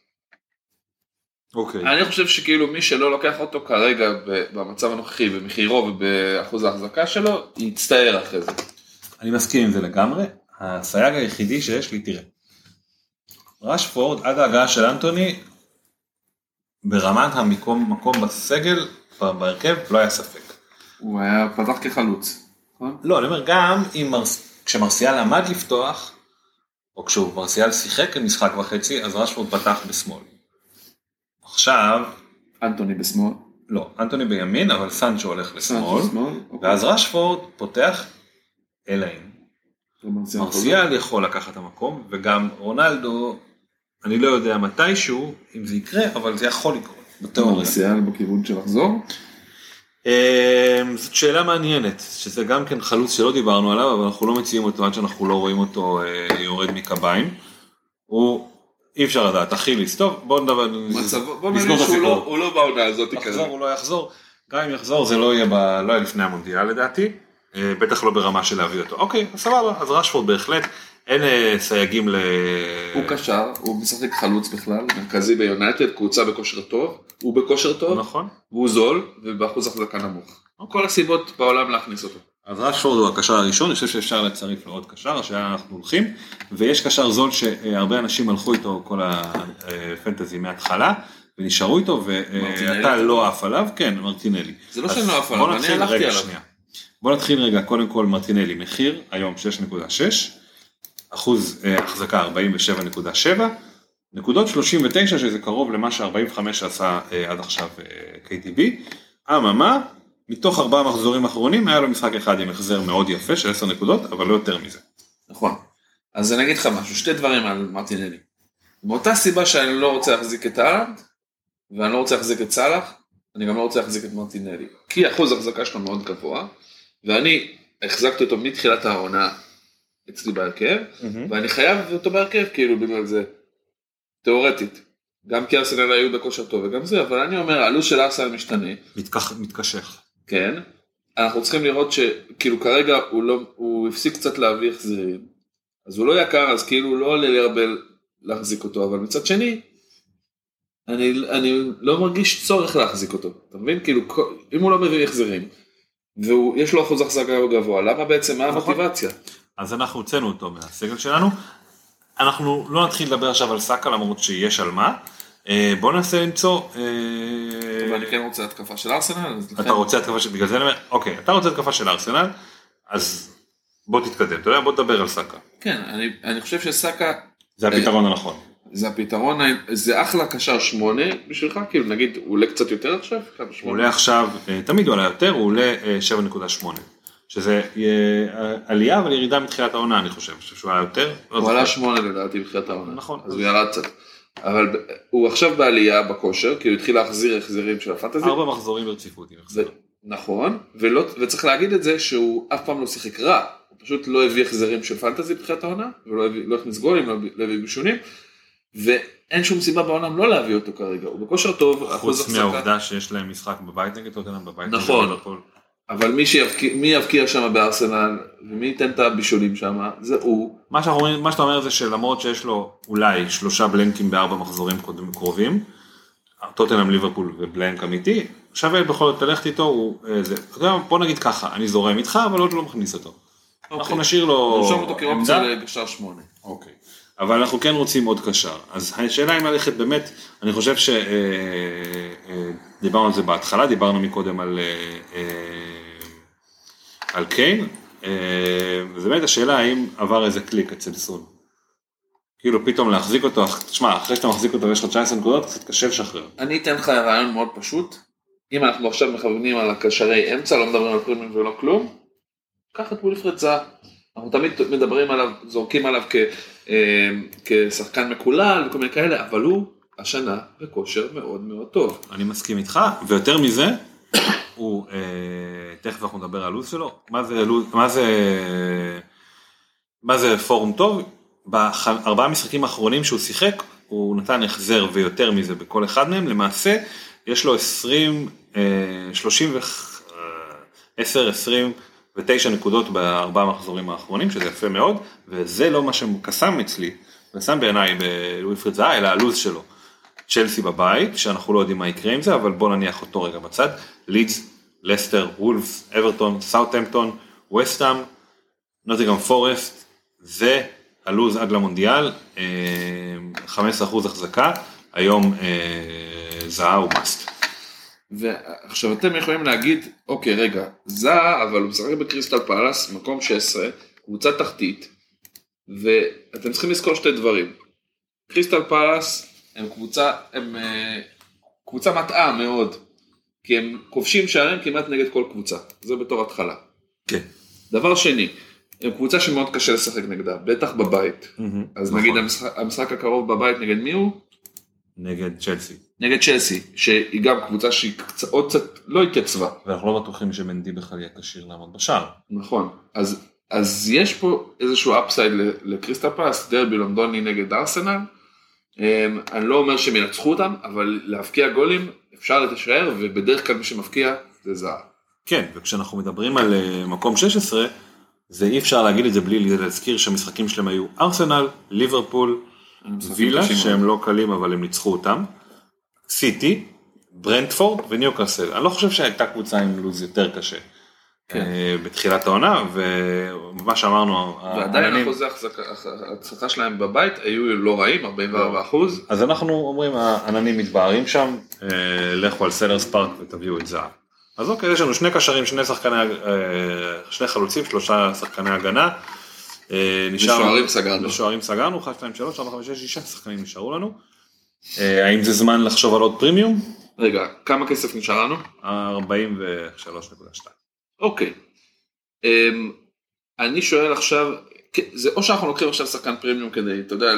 אוקיי. אני חושב שכאילו מי שלא לוקח אותו כרגע במצב הנוכחי, במחירו ובאחוז ההחזקה שלו, יצטער אחרי זה. אני מסכים עם זה לגמרי. הסייג היחידי שיש לי, תראה. רשפורד עד ההגעה של אנטוני, ברמת המקום מקום בסגל, בהרכב, לא היה ספק. הוא היה פתח כחלוץ. נכון? לא, אני אומר, גם אם מרס... כשמרסיאל עמד לפתוח, או כשהוא מרסיאל שיחק משחק וחצי, אז רשפורד פתח בשמאל. עכשיו, אנטוני בשמאל. לא, אנטוני בימין, אבל סנצ'ו הולך לשמאל. אוקיי. ואז רשפורד פותח, אם. ומרסיאל מרסיאל יכול לקחת את המקום, וגם רונלדו, אני לא יודע מתישהו, אם זה יקרה, אבל זה יכול לקרות, בתיאוריה. מרסיאל בכיוון של לחזור. אמ, זאת שאלה מעניינת, שזה גם כן חלוץ שלא דיברנו עליו, אבל אנחנו לא מציעים אותו עד שאנחנו לא רואים אותו אה, יורד מקביים. הוא, אי אפשר לדעת, אכיליס, טוב, בוא נדבר, בוא את שהוא לא. הוא לא בעונה הזאת כזה. או לא יחזור, גם אם יחזור זה לא יהיה, לא לפני המונדיאל לדעתי, אה, בטח לא ברמה של להביא אותו. אוקיי, סבבה, אז רשפורד בהחלט, אין אה, סייגים ל... הוא קשר, הוא משחק חלוץ בכלל, מרכזי ביונייטד, קבוצה בכושר טוב, הוא בכושר טוב, נכון. והוא זול, ובאחוז החזקה נמוך. כל הסיבות בעולם להכניס אותו. אז רשפורד הוא הקשר הראשון, אני חושב שאפשר לצרף לו עוד קשר, השאלה אנחנו הולכים, ויש קשר זול שהרבה אנשים הלכו איתו כל הפנטזי מההתחלה, ונשארו איתו? ואתה לא עף עליו, כן, מרטינלי. זה לא שאני לא עף עליו, אני הלכתי עליו. שנייה. בוא נתחיל רגע, קודם כל מרטינלי, מחיר, היום 6.6, אחוז אה, החזקה 47.7, נקודות 39 שזה קרוב למה ש-45 עשה אה, עד עכשיו אה, KTB, אממה, מתוך ארבעה מחזורים אחרונים היה לו משחק אחד עם החזר מאוד יפה של 10 נקודות, אבל לא יותר מזה. נכון. אז אני אגיד לך משהו, שתי דברים על מרטינלי. מאותה סיבה שאני לא רוצה להחזיק את אהלנד, ואני לא רוצה להחזיק את סאלח, אני גם לא רוצה להחזיק את מרטינלי. כי אחוז ההחזקה שלו מאוד גבוה, ואני החזקתי אותו מתחילת העונה אצלי בהרכב, ואני חייב אותו בהרכב כאילו בגלל זה, תיאורטית. גם כי ארסנל היו בכושר טוב וגם זה, אבל אני אומר, הלו"ז של ארסנל משתנה, מתקשח. כן, אנחנו צריכים לראות שכאילו כרגע הוא לא, הוא הפסיק קצת להביא החזרים, אז הוא לא יקר אז כאילו לא עולה לי הרבה להחזיק אותו, אבל מצד שני, אני, אני לא מרגיש צורך להחזיק אותו, אתה מבין? כאילו אם הוא לא מביא החזרים, ויש לו אחוז החזקה גבוה, למה בעצם, מה נכון. המוטיבציה? אז אנחנו הוצאנו אותו מהסגל שלנו. אנחנו לא נתחיל לדבר עכשיו על סאקה למרות שיש על מה. אה, בוא ננסה למצוא, אה, ואני כן רוצה התקפה של ארסנל, אתה רוצה התקפה של, בגלל זה אני אומר, אוקיי, אתה רוצה התקפה של ארסנל, אז בוא תתקדם, אתה יודע, בוא תדבר על סאקה. כן, אני, אני חושב שסאקה זה הפתרון הנכון. זה הפתרון, זה אחלה קשר שמונה בשבילך, כאילו נגיד הוא עולה קצת יותר עכשיו, הוא? עולה עכשיו, אה, תמיד הוא עלה יותר, הוא עולה אה, 7.8. שזה אה, עלייה אבל ירידה מתחילת העונה אני חושב, אני חושב שהוא היה יותר. הוא. עלה שמונה לדעתי בתחילת העונה, נכון. אז הוא ירד קצת, אבל הוא עכשיו בעלייה בכושר, כי הוא התחיל להחזיר החזרים של הפנטזי, ארבע מחזורים ברציפות. עם החזר. ו- נכון, ולא, וצריך להגיד את זה שהוא אף פעם לא שיחק רע, הוא פשוט לא הביא החזרים של פנטזי בתחילת העונה, ולא הביא- לא הכניס גולים, לא הביא- לא בישונים, ואין שום סיבה בעולם לא להביא אותו כרגע, הוא בכושר טוב, חוץ מהעובדה שיש להם משחק בבית נגד טוטנאם בבית. נגד נכון. ליברפול. אבל מי שיבקיע, מי יבקיע שם בארסנל, ומי ייתן את הבישולים שם, זה הוא, מה שאנחנו מה שאתה אומר זה שלמרות שיש לו אולי שלושה בלנקים בארבע מחזורים קודמים- קרובים, טוטנאם ליברפול ובלנק אמיתי, שווה בכל זאת ללכת איתו, הוא אה, זה. אתה יודע, בוא נגיד ככה, אני זורם איתך אבל עוד לא מכניס אותו. אנחנו נשאיר לו נרשום אותו כאופציה. לקשר שמונה. אוקיי. אבל אנחנו כן רוצים עוד קשר. אז השאלה אם ללכת באמת, אני חושב שדיברנו על זה בהתחלה, דיברנו מקודם על, אה, אה, על קיין, אה, וזה באמת השאלה האם עבר איזה קליק אצל סון. כאילו פתאום להחזיק אותו, תשמע, אחרי שאתה מחזיק אותו ויש לך 19 נקודות, קצת קשה לשחרר. אני אתן לך רעיון מאוד פשוט, אם אנחנו עכשיו מכוונים על הקשרי אמצע, לא מדברים על פרימיום ולא כלום, קח את ווילפרד זהה. אנחנו תמיד מדברים עליו, זורקים עליו כ, אה, כשחקן מקולל וכל מיני כאלה, אבל הוא השנה בכושר מאוד מאוד טוב. אני מסכים איתך, ויותר מזה, הוא, אה, תכף אנחנו נדבר על לו"ז שלו, מה זה לו"ז, מה זה, מה זה פורום טוב, בארבעה משחקים האחרונים שהוא שיחק, הוא נתן החזר ויותר מזה בכל אחד מהם, למעשה יש לו 20, אה, 30, ו- אה, 10, 29 נקודות בארבעה המחזורים האחרונים, שזה יפה מאוד, וזה לא מה שקסם אצלי, קסם בעיניי בלואיפרד זהה, אלא הלו"ז שלו. צ'לסי בבית, שאנחנו לא יודעים מה יקרה עם זה, אבל בוא נניח אותו רגע בצד, לידס, לסטר, וולפס, אברטון, סאוטהמפטון, וסטאם, נוטיגרם פורסט, זה הלו"ז עד למונדיאל, אה, 15% החזקה, היום אה, זהה הוא מאסט. ועכשיו אתם יכולים להגיד, אוקיי רגע, זהה, אבל הוא משחק בקריסטל פלאס, מקום 16, קבוצה תחתית, ואתם צריכים לזכור שתי דברים. קריסטל פלאס הם קבוצה, הם אה, קבוצה מטעה מאוד, כי הם כובשים שערים כמעט נגד כל קבוצה, זה בתור התחלה. כן. דבר שני, הם קבוצה שמאוד קשה לשחק נגדה, בטח בבית. אז נכון. נגיד המשחק, המשחק הקרוב בבית נגד מי הוא? נגד צ'לסי. נגד צ'לסי, שהיא גם קבוצה שהיא קצת, עוד קצת לא התייצבה. ואנחנו לא בטוחים שמנדי בכלל יהיה כשיר לעמוד בשער. נכון, אז, אז יש פה איזשהו אפסייד לקריסטל פלס, דרבי לונדוני נגד ארסנל. אמ, אני לא אומר שהם ינצחו אותם, אבל להבקיע גולים אפשר לתשער, ובדרך כלל מי שמבקיע זה זהה. כן, וכשאנחנו מדברים על אה, מקום 16, זה אי אפשר להגיד את זה בלי להזכיר שהמשחקים שלהם היו ארסנל, ליברפול, וילה שהם לא קלים אבל הם ניצחו אותם, סיטי, ברנטפורד וניוקאסל. אני לא חושב שהייתה קבוצה עם לו"ז יותר קשה. כן. אה, בתחילת העונה ומה שאמרנו, ועדיין אחוזי ההצלחה שלהם בבית היו לא רעים, 44 אחוז. אז אנחנו אומרים העננים מתבהרים שם, אה, לכו על סלהרסט פארק ותביאו את זאהה. אז אוקיי, יש לנו שני קשרים, שני שחקני, אה, שני חלוצים, שלושה שחקני הגנה. ושוערים סגרנו. ושוערים סגרנו, 1, 2, 3, 4, 5, 6, 6 שחקנים נשארו לנו. האם זה זמן לחשוב על עוד פרימיום? רגע, כמה כסף נשאר לנו? 43.2. אוקיי. אמ, אני שואל עכשיו, זה או שאנחנו לוקחים עכשיו שחקן פרימיום כדי, אתה יודע,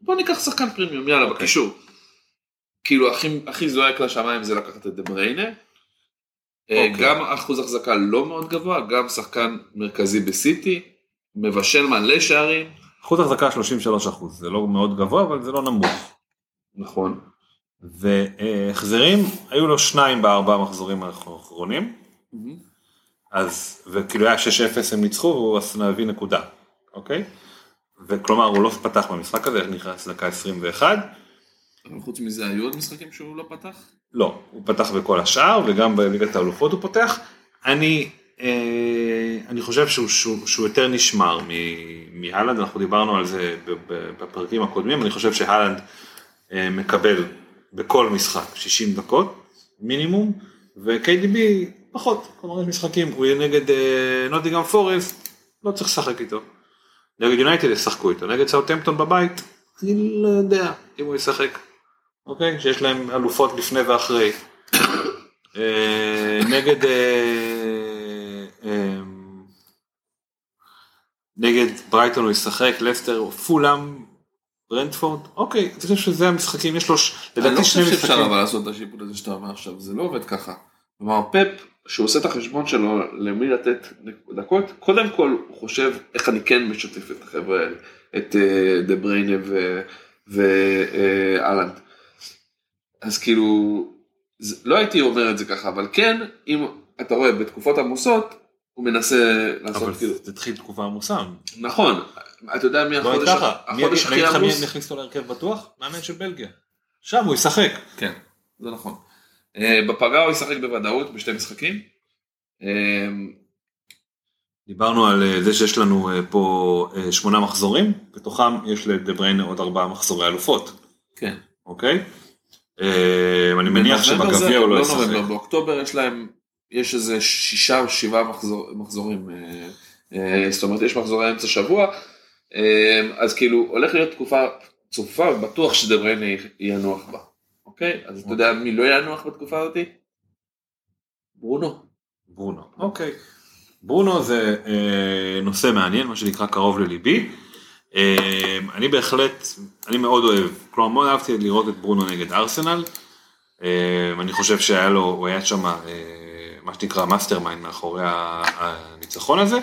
בוא ניקח שחקן פרימיום, יאללה, אוקיי. בקישור. כאילו הכי, הכי זועק לשמיים זה לקחת את דה בריינה. אה, אוקיי. גם אחוז החזקה לא מאוד גבוה, גם שחקן מרכזי בסיטי, מבשל מלא שערים. אחוז החזקה 33 אחוז, זה לא מאוד גבוה אבל זה לא נמוך. נכון. והחזרים, היו לו שניים בארבעה מחזורים האחרונים. אז, וכאילו היה 6-0 הם ניצחו והוא עשה להביא נקודה, אוקיי? וכלומר הוא לא פתח במשחק הזה, נכנס דקה 21, אבל חוץ מזה היו עוד משחקים שהוא לא פתח? לא, הוא פתח בכל השאר וגם בליגת האלופות הוא פותח. אני, אה, אני חושב שהוא, שהוא, שהוא יותר נשמר מהלנד, אנחנו דיברנו על זה בפרקים הקודמים, אני חושב שהלנד אה, מקבל בכל משחק 60 דקות מינימום, ו-KDB פחות, כלומר יש משחקים, הוא יהיה נגד אה, נוטיגרם פורסט, לא צריך לשחק איתו. נגד יונייטד ישחקו איתו, נגד סאוטהמפטון בבית, אני לא יודע אם הוא ישחק. אוקיי? שיש להם אלופות לפני ואחרי. אה, נגד אה, אה, נגד ברייטון הוא ישחק, לסטר, פולאם, ברנדפורד, אוקיי, אני חושב שזה המשחקים, יש לו אני לא לדעתי שני חושב שאפשר משחקים. אבל לעשות את השיפוט הזה שאתה אומר עכשיו, זה לא עובד ככה. כלומר פפ, שהוא עושה את החשבון שלו למי לתת דקות, קודם כל הוא חושב איך אני כן משתף את החבר'ה האלה, את אה, דה בריינה ואלנד. אז כאילו, לא הייתי אומר את זה ככה, אבל כן, אם אתה רואה בתקופות עמוסות, הוא מנסה לעשות אבל כאילו, זה התחיל תקופה עמוסה. נכון, אתה יודע מי בוא החודש מי החודש אגיד הכי לך מי עמוס? נכניס אותו להרכב בטוח? מאמן של בלגיה. שם הוא ישחק. כן, זה נכון. אה, בפגרה הוא ישחק בוודאות בשתי משחקים. אה, דיברנו על אה, זה שיש לנו פה שמונה מחזורים, בתוכם יש לדה בריינה עוד ארבעה מחזורי אלופות, כן. אוקיי? אני מניח שבגביע הוא לא ישחק. נובמבר, באוקטובר יש להם, יש איזה שישה או שבעה מחזור, מחזורים, זאת אומרת יש מחזורי אמצע שבוע, אז כאילו הולך להיות תקופה צפופה, בטוח שדה ברוינה ינוח בה, אוקיי? אז אתה יודע מי לא ינוח בתקופה הזאתי? ברונו. ברונו, אוקיי. ברונו זה אה, נושא מעניין, מה שנקרא קרוב לליבי. אה, אני בהחלט, אני מאוד אוהב, כלומר מאוד אהבתי לראות את ברונו נגד ארסנל. אה, אני חושב שהיה לו, הוא היה שם אה, מה שנקרא mastermind מאחורי הניצחון הזה.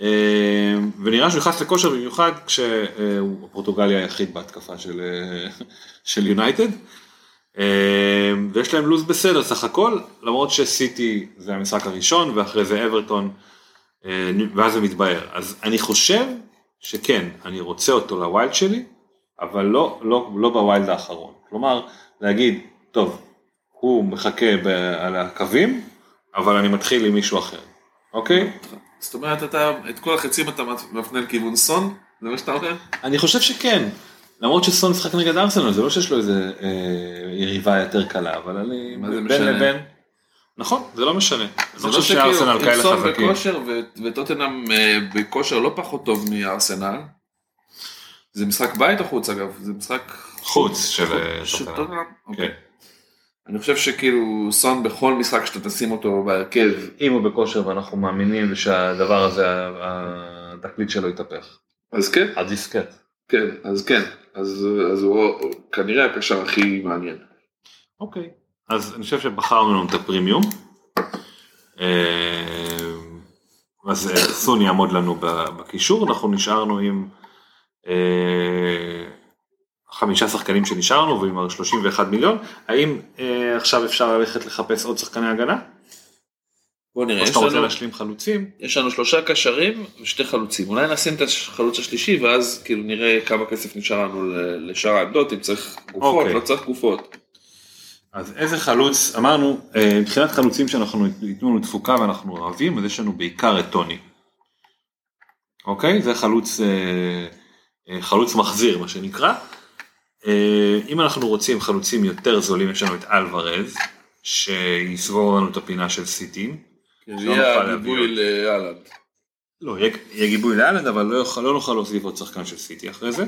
אה, ונראה שהוא נכנס לכושר במיוחד כשהוא הפורטוגלי היחיד בהתקפה של אה, של יונייטד. אה, ויש להם לו"ז בסדר סך הכל, למרות שסיטי זה המשחק הראשון ואחרי זה אברטון, אה, ואז זה מתבהר. אז אני חושב שכן, אני רוצה אותו ל wild שלי, אבל לא, לא, לא ב wild האחרון. כלומר, להגיד, טוב, הוא מחכה ב, על הקווים, אבל אני מתחיל עם מישהו אחר, אוקיי? זאת אומרת אתה, את כל החצים אתה מפנה לכיוון סון? זה מה שאתה אומר? אני חושב שכן. למרות שסון משחק נגד ארסנל, זה לא שיש לו איזה אה, יריבה יותר קלה, אבל אני בין? לבין. נכון, זה לא משנה. זה לא שארסנל כאלה סון חזקים. בכושר ו- וטוטנאם אה, בכושר לא פחות טוב מארסנל. זה משחק בית או חוץ אגב? זה משחק חוץ של אה, של טוטנהאם. טוטנהאם? אוקיי. כן. אני חושב שכאילו סון בכל משחק שאתה תשים אותו בהרכב, אם הוא בכושר ואנחנו מאמינים שהדבר הזה, התקליט שלו יתהפך. אז כן, הדיסקט. כן, אז כן, אז, אז הוא כנראה הקשר הכי מעניין. אוקיי. אז אני חושב שבחרנו לנו את הפרימיום. אה, אז אה, סון יעמוד לנו בקישור, אנחנו נשארנו עם אה, חמישה שחקנים שנשארנו ועם ה-31 מיליון. האם עכשיו אפשר ללכת לחפש עוד שחקני הגנה? בוא נראה, או יש שאתה רוצה להשלים חלוצים, יש לנו שלושה קשרים ושתי חלוצים. אולי נשים את החלוץ השלישי ואז כאילו נראה כמה כסף נשאר לנו לשאר העמדות, אם צריך גופות, אוקיי. לא צריך גופות. אז איזה חלוץ, אמרנו, אה, מבחינת חלוצים שאנחנו ייתנו לנו תפוקה ואנחנו אוהבים, אז יש לנו בעיקר את טוני. אוקיי? זה חלוץ, אה, אה, חלוץ מחזיר מה שנקרא. אם אנחנו רוצים חלוצים יותר זולים, יש לנו את אלוורז, שיסגור לנו את הפינה של סיטים. זה שלא יהיה להביא לאלנד. לא, יהיה, גיבוי לאלנד, אבל לא, לא נוכל להוסיף עוד שחקן של סיטי אחרי זה.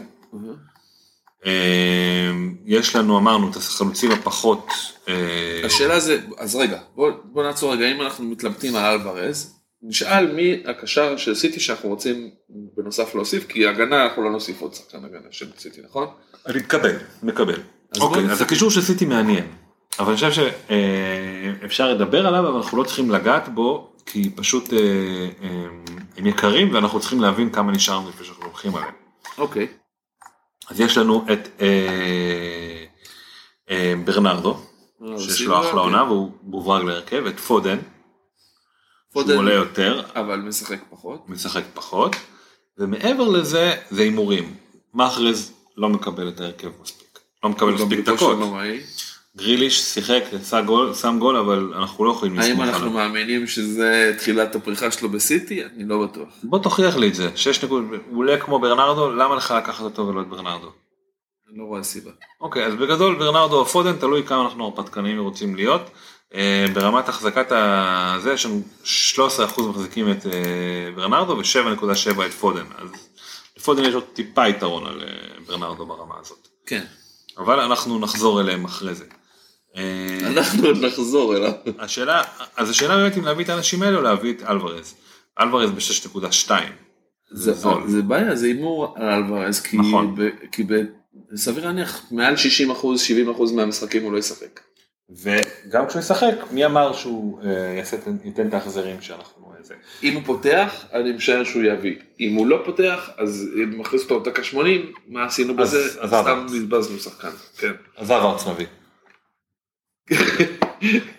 אה, יש לנו, אמרנו, את החלוצים הפחות... אה, השאלה זה, אז רגע, בוא, נעצור רגע, אם אנחנו מתלבטים על אלוורז, נשאל מי הקשר של סיטי שאנחנו רוצים בנוסף להוסיף, כי הגנה אנחנו לא נוסיף עוד שחקן הגנה של סיטי, נכון? אני מקבל, מקבל. אז אוקיי, אז. הקישור של סיטי מעניין, אבל אני חושב שאפשר לדבר עליו, אבל אנחנו לא צריכים לגעת בו, כי פשוט אה, אה, הם יקרים ואנחנו צריכים להבין כמה נשארנו לפני שאנחנו הולכים עליהם. אוקיי. אז יש לנו את אה, אה, ברנרדו, שיש לו אחלה עונה והוא מוברג להרכב, את פודן, שהוא עולה יותר, אבל משחק פחות. משחק פחות, ומעבר לזה זה הימורים. מאחרז לא מקבל את ההרכב מספיק, לא מקבל מספיק דקות. גריליש שיחק, גול, שם גול, אבל אנחנו לא יכולים האם לסמוך אנחנו עליו. מאמינים שזה תחילת הפריחה שלו בסיטי? אני לא בטוח. בוא תוכיח לי את זה, שש נקודות, הוא עולה כמו ברנרדו, למה לך לקחת אותו ולא את ברנרדו? אני לא רואה סיבה. אוקיי, אז בגדול ברנרדו או פודן, תלוי כמה אנחנו הרפתקנים רוצים להיות. אה, ברמת החזקת הזה, יש לנו 13% מחזיקים את אה, ברנרדו ו-7.7 את פודן, אז לפודן יש עוד טיפה יתרון על אה, ברנרדו ברמה הזאת. כן. אבל אנחנו נחזור אליהם אחרי זה. אה, אנחנו עוד נחזור אליו. השאלה, אז השאלה באמת אם להביא את האנשים האלה או להביא את אלוורז. אלוורז ב-6.2. זה. זה בעיה, זה הימור על אלוורז, כי, נכון. ב, כי ב, סביר להניח מעל 60 אחוז, 70 אחוז מהמשחקים הוא לא ישחק. וגם כשהוא ישחק, מי אמר שהוא אה, יעשה, ייתן את ההחזרים שאנחנו... אה, זה. אם הוא פותח, אני משער שהוא יביא. אם הוא לא פותח, אז אם מכניס אותו דקה 80, מה עשינו בזה? אז סתם. בזבזנו שחקן. כן. אז אברץ נביא.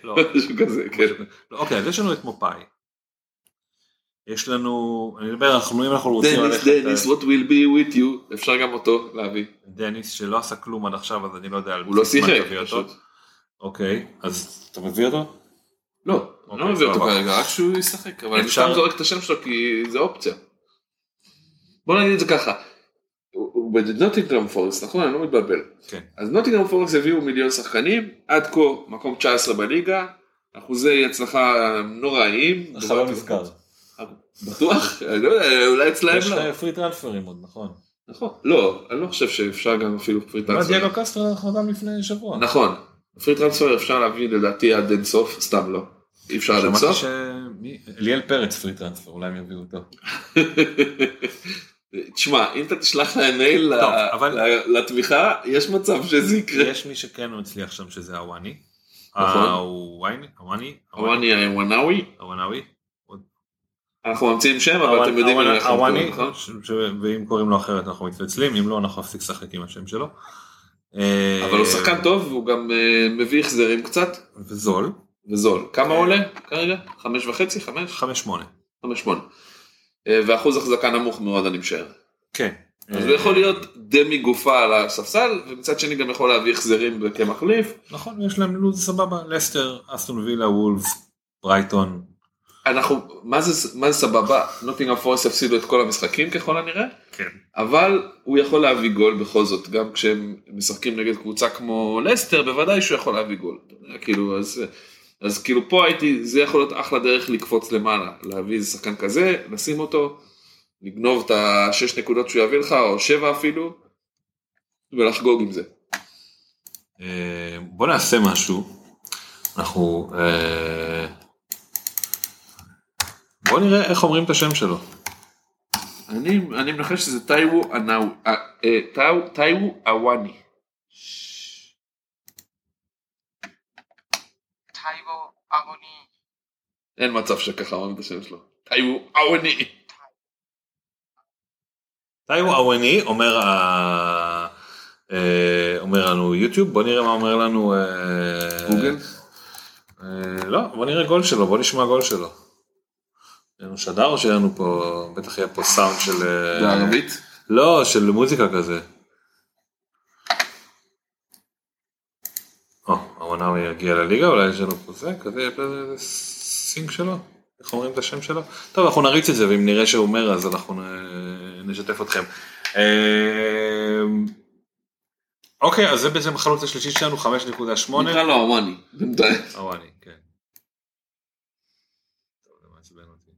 לא, משהו כזה, כן. לא, אוקיי, אז יש לנו את מופאי. יש לנו, אני מדבר, אנחנו אם אנחנו רוצים דניס, ללכת... דניס, אה, what will be with you, אפשר גם אותו להביא. דניס שלא עשה כלום עד עכשיו, אז אני לא יודע על הוא לא שיחק. פשוט. אוקיי, אז אתה מביא אותו? לא, אני אוקיי, לא מביא אותו. כרגע, רק שהוא ישחק, אבל אני סתם זורק את השם שלו כי זה אופציה. בוא נגיד את זה ככה, הוא בנוטינגרם פורסט, נכון? אני לא מתבלבל. כן. אז נוטינגרם פורסט הביאו מיליון שחקנים, עד כה מקום 19 בליגה, אחוזי הצלחה נוראיים. החלון נסגר. בטוח? לא יודע, אולי אצלהם יש לא. לך free transfer ים עוד, נכון. נכון. לא, אני לא חושב שאפשר גם אפילו free מה transfer. דייגו קוסטה חתם לפני שבוע. נכון. free transfer אפשר להביא לדעתי עד אין סוף, סתם לא. אי אפשר עד אין שמעתי סוף. ש... אליאל פרץ free transfer, אולי הם יביאו אותו. תשמע, אם אתה תשלח להם מייל טוב, ל- אבל- לתמיכה, יש מצב שזה יקרה. יש מי שכן מצליח שם שזה הוואני. נכון. הוואני? הוואני? הוואני הוואנאווי, הוואנאווי? אנחנו ממציאים שם, אבל אתם יודעים איך אנחנו קוראים, נכון? ש- ש- ואם קוראים לו אחרת אנחנו מתפצלים, אם לא אנחנו נפסיק לשחק עם השם שלו. אה, אבל הוא שחקן טוב, והוא גם אה, מביא החזרים קצת, וזול, וזול. כמה הוא עולה כרגע? חמש וחצי? חמש? 5-8. חמש שמונה. אה, ואחוז החזקה נמוך מאוד, אני משער. כן. אז הוא יכול להיות דמי גופה על הספסל, ומצד שני גם יכול להביא החזרים כמחליף. נכון, יש להם לו"ז סבבה, לסטר, אסטון וילה, וולפס, ברייטון. אנחנו, מה זה, מה זה סבבה? נוטינגרם פורסט יפסידו את כל המשחקים ככל הנראה, כן. אבל הוא יכול להביא גול בכל זאת, גם כשהם משחקים נגד קבוצה כמו לסטר, בוודאי שהוא יכול להביא גול. כאילו, אז, אז כאילו פה הייתי, זה יכול להיות אחלה דרך לקפוץ למעלה, להביא איזה שחקן כזה, לשים אותו, לגנוב את השש נקודות שהוא יביא לך, או שבע אפילו, ולחגוג עם זה. אה, בוא נעשה משהו. אנחנו... אה, בוא נראה איך אומרים את השם שלו. אני, אני מנחש שזה ענאו, אה, טייוו אוואני. אין מצב שככה אומרים את השם שלו. טייוו אוואני. טייו אווני אומר אה, אומר לנו יוטיוב בוא נראה מה אומר לנו אה, גוגל? אה, לא, בוא נראה גול שלו, בוא נשמע גול שלו. יהיה לנו שדר או שיהיה לנו פה, בטח יהיה פה סאונד של... בערבית? לא, של מוזיקה כזה. או, העונה יגיע לליגה, אולי יש לנו פה זה, כזה, סינק שלו, איך אומרים את השם שלו? טוב, אנחנו נריץ את זה, ואם נראה שהוא אומר, אז אנחנו נ- נשתף אתכם. אה, אוקיי, אז זה בעצם החלוץ השלישי שלנו, 5.8. נקרא לו הוואני. הוואני, כן. טוב, זה מעצבן אותי.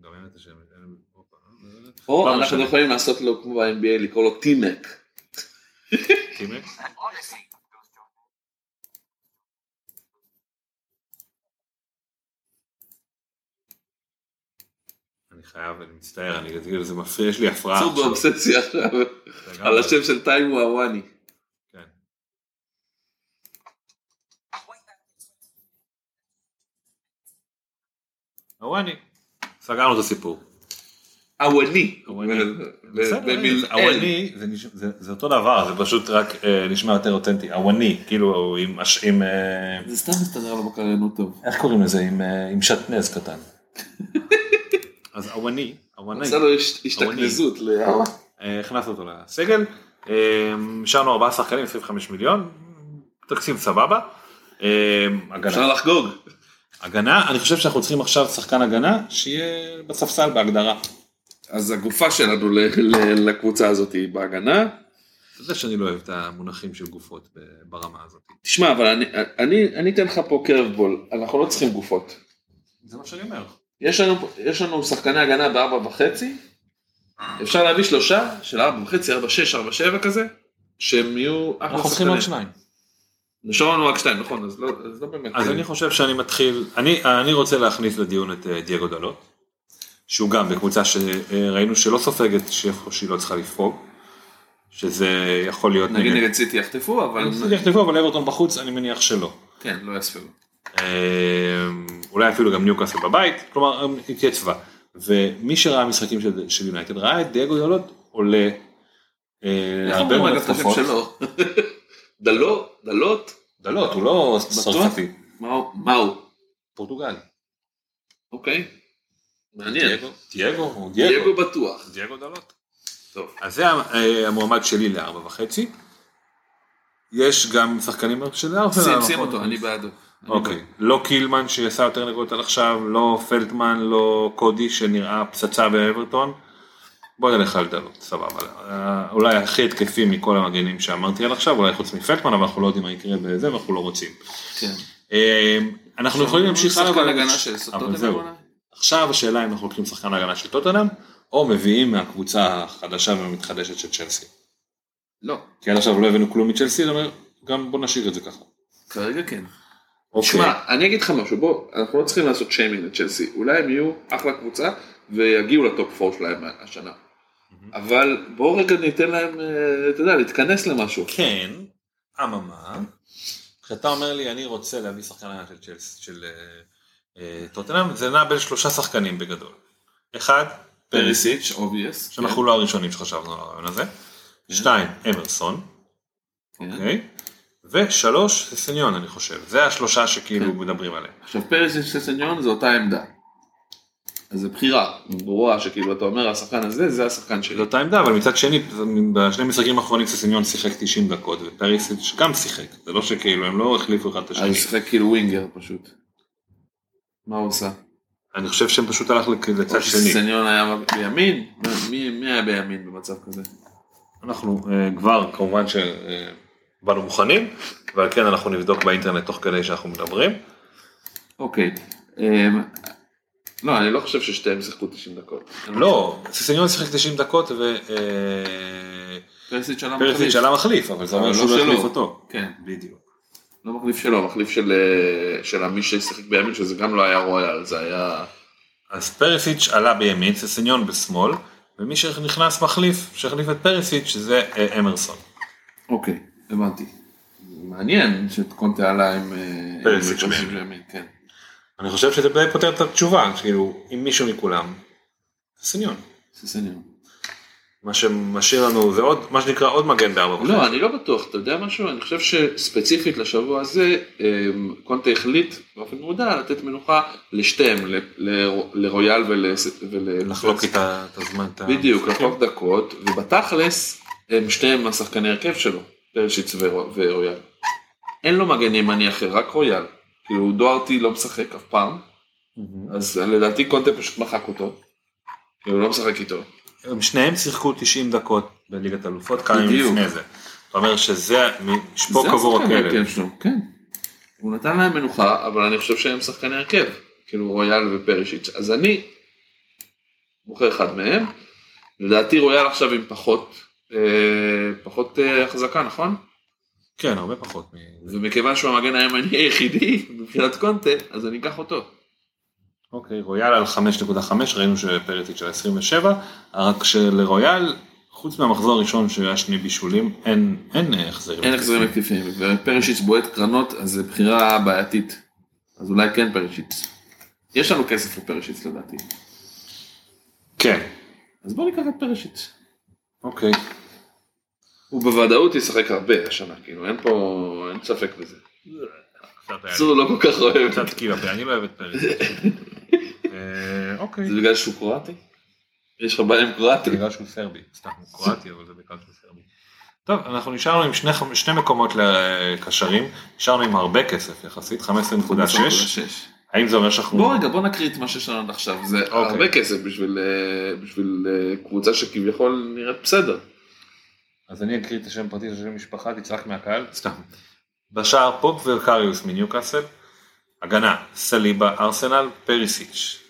גם אין את השם. אין- הופה, אה, או לא אנחנו. יכולים לעשות לו כמו ב-NBA לקרוא לו טימק. טימק? חייב, אני מצטער, אני כאילו זה מפריע, יש לי הפרעה. עכשיו. באובססיה עכשיו. על השם של טיימו הוואני. כן. הוואני. סגרנו את הסיפור. הוואני. הוואני. זה אותו דבר, זה פשוט רק אה, נשמע יותר אותנטי. הוואני, כאילו עם. אה, זה סתם מסתדר לו בקריינות טוב. איך קוראים לזה? עם, אה, עם שעטנז קטן. הוואני, הוואני, עשה לו הש- השתכנזות. אה, הכנסנו אותו לסגל, אה, השארנו ארבעה שחקנים, 25 מיליון, תקציב סבבה. אה. אפשר לחגוג. הגנה, אני חושב שאנחנו צריכים עכשיו שחקן הגנה שיהיה בספסל בהגדרה. אז הגופה שלנו לקבוצה הזאת היא בהגנה. אתה יודע שאני לא אוהב את המונחים של גופות ברמה הזאת. תשמע, אבל אני, אני, אני אתן לך פה קרבבול, אנחנו לא צריכים גופות. זה מה שאני אומר. יש לנו, יש לנו שחקני הגנה בארבע וחצי, אפשר להביא שלושה של ארבע וחצי, ארבע שש, ארבע שבע כזה, שהם יהיו אחלה אנחנו צריכים עוד שניים. נשאר לנו רק שתיים, נכון, אז לא, אז לא באמת. אז אני חושב שאני מתחיל, אני, אני רוצה להכניס לדיון את אה, דייגו דלות, שהוא גם בקבוצה שראינו שלא סופגת שהיא לא צריכה לפרוג, שזה יכול להיות נגיד נגד סיטי יחטפו, אבל נגד יחטפו, אבל אברטון בחוץ אני מניח שלא. כן, לא יספרו. אה, אולי אפילו גם ניוקאסל בבית, כלומר התייצבה. ומי שראה משחקים של- של יונייטד ראה את דייגו דלות עולה אה, איך הרבה אומרים מאוד אגב את השם התקפות. שלו? דלות, דלות, דלות, הוא לא צרפתי, מה הוא? פורטוגלי. אוקיי, מעניין. דייגו, דייגו, בטוח. דייגו דלות. טוב. אז זה אה, המועמד שלי לארבע וחצי. יש גם שחקנים של ארסנל. שים שים נכון? אותו, אני בעדו. אוקיי, לא קילמן שעשה יותר נקודות עד עכשיו, לא פלטמן, לא קודי שנראה פצצה באברטון. בוא נלך על דלות, סבבה. אה, אולי הכי התקפי מכל המגנים שאמרתי עד עכשיו, אולי חוץ מפלטמן, אבל אנחנו לא יודעים מה יקרה בזה ואנחנו לא רוצים. כן. אה, אנחנו יכולים להמשיך הלאה, שחקן אבל- הגנה של סוטוטנאם זהו. עכשיו השאלה אם אנחנו לוקחים שחקן הגנה של טוטנאם, או מביאים מהקבוצה החדשה והמתחדשת של צ'לסי. לא, כי עד עכשיו לא הבאנו כלום מצ'לסי, אני אומר, גם בוא נשאיר את זה ככה. כרגע כן. אוקיי. שמע, אני אגיד לך משהו, בוא, אנחנו לא צריכים לעשות שיימינג לצ'לסי, אולי הם יהיו אחלה קבוצה ויגיעו ל top 4 שלהם השנה. אבל בואו רגע ניתן להם, אה, אתה יודע, להתכנס למשהו. כן, אממה, כשאתה אומר לי אני רוצה להביא שחקן של צ'לסי, של אה, אה, טוטנאם, זה נע בין שלושה שחקנים בגדול. אחד, פריסיץ', obvious. שאנחנו לא הראשונים שחשבנו על הרעיון הזה. שתיים, אמרסון, כן. אוקיי? ושלוש, ססניון אני חושב. זה השלושה שכאילו מדברים עליהם. עכשיו פריסיץ' וססניון זה אותה עמדה. אז זו בחירה ברורה שכאילו אתה אומר השחקן הזה זה השחקן שלי. זו אותה עמדה, אבל מצד שני, בשני משחקים האחרונים ססניון שיחק 90 דקות, ופריסיץ' גם שיחק. זה לא שכאילו, הם לא החליפו אחד את אז השני. הוא שיחק כאילו ווינגר פשוט. מה הוא עושה? אני חושב שהם פשוט הלך לצד או שני. שסניון היה בימין? מי מי היה בימין במצב כזה? אנחנו אה, כבר כמובן שבאנו מוכנים, ועל כן אנחנו נבדוק באינטרנט תוך כדי שאנחנו מדברים. אוקיי. אמ, לא, אני לא חושב ששתיהם שיחקו 90 דקות. לא, ססניון שיחק 90 דקות פרסיץ' עלה ופרסיץ' מחליף. עלה מחליף, אבל זה אומר שהוא לא לא שלו. החליף אותו. כן. בדיוק. לא מחליף שלו, מחליף של אה, של מי ששיחק בימין, שזה גם לא היה רויאל, זה היה... אז פרסיץ' עלה בימין, ססניון בשמאל, ומי שנכנס מחליף, שהחליף את פרסיץ' זה אה, אמרסון. אוקיי, הבנתי. מעניין שקונטה עלה עם... אה, כן. אני חושב שזה די פותר את התשובה, כאילו, אם מישהו מכולם, ססניון. ססניון. מה שמשאיר לנו זה עוד, מה שנקרא עוד מגן בארבע וחצי. לא, אני לא בטוח, אתה יודע משהו? אני חושב שספציפית לשבוע הזה, אמ, קונטה החליט באופן מודע לתת מנוחה לשתיהם, לרויאל ול... לחלוק את הזמן. בדיוק, לחלוק דקות, ובתכלס, הם שניהם השחקני הרכב שלו, פרשיץ ורו- ורויאל. אין לו מגן ימני אחר, רק רויאל. כאילו דוארטי לא משחק אף פעם. אז לדעתי קונטה פשוט מחק אותו. כאילו הוא לא משחק איתו. הם שניהם שיחקו 90 דקות בליגת אלופות כמה ימים. לפני זה. אתה אומר שזה שפוק עבור הכלב. כן. הוא נתן להם מנוחה, אבל אני חושב שהם שחקני הרכב. כאילו רויאל ופרישיץ'. אז אני בוחר אחד מהם. לדעתי רויאל עכשיו עם פחות, אה, פחות אה, החזקה, נכון? כן, הרבה פחות. ומכיוון שהוא המגן הימני היחידי מבחינת קונטה, אז אני אקח אותו. אוקיי, רויאל על 5.5, ראינו שפרטיץ' על 27, רק שלרויאל, חוץ מהמחזור הראשון שהיה שני בישולים, אין אין החזרים. אין החזרים מקיפים, ופרישיץ בועט קרנות, אז זו בחירה בעייתית. אז אולי כן פרישיץ. יש לנו כסף לפרישיץ לדעתי. כן, אז בוא ניקח את פרישיץ. אוקיי. הוא בוודאות ישחק הרבה השנה, כאילו אין פה, אין ספק בזה. צור לא כל כך אוהב. קצת פה, אני לא אוהב את פרטיץ'. אה, אוקיי. זה בגלל שהוא קרואטי? יש לך בעיה עם קרואטי? בגלל שהוא סרבי, סתם הוא קרואטי, אבל זה בגלל שהוא סרבי. טוב, אנחנו נשארנו עם שני, שני מקומות לקשרים, נשארנו עם הרבה כסף יחסית, 15.6. האם זה אומר שאנחנו... בוא רגע, בוא נקריא את מה שיש לנו עד עכשיו, זה אוקיי. הרבה כסף בשביל, אה, בשביל אה, קבוצה שכביכול נראית בסדר. אז אני אקריא את השם הפרטי של השם משפחה, תצעק מהקהל, סתם. בשער פופ וקריוס מניוקאסל, הגנה סליבה ארסנל פריסיץ',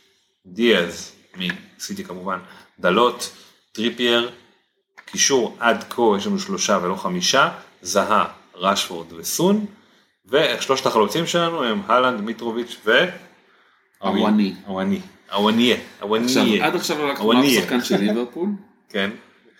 דיאז מסיטי כמובן, דלות, טריפייר, קישור עד כה יש לנו שלושה ולא חמישה, זהה, רשפורד וסון, ושלושת החלוצים שלנו הם הלנד, מיטרוביץ' ו... אוואני. אוואני. אוואניה. אוואניה. עד עכשיו לא לקחנו אף. שחקן של ליברפול. כן.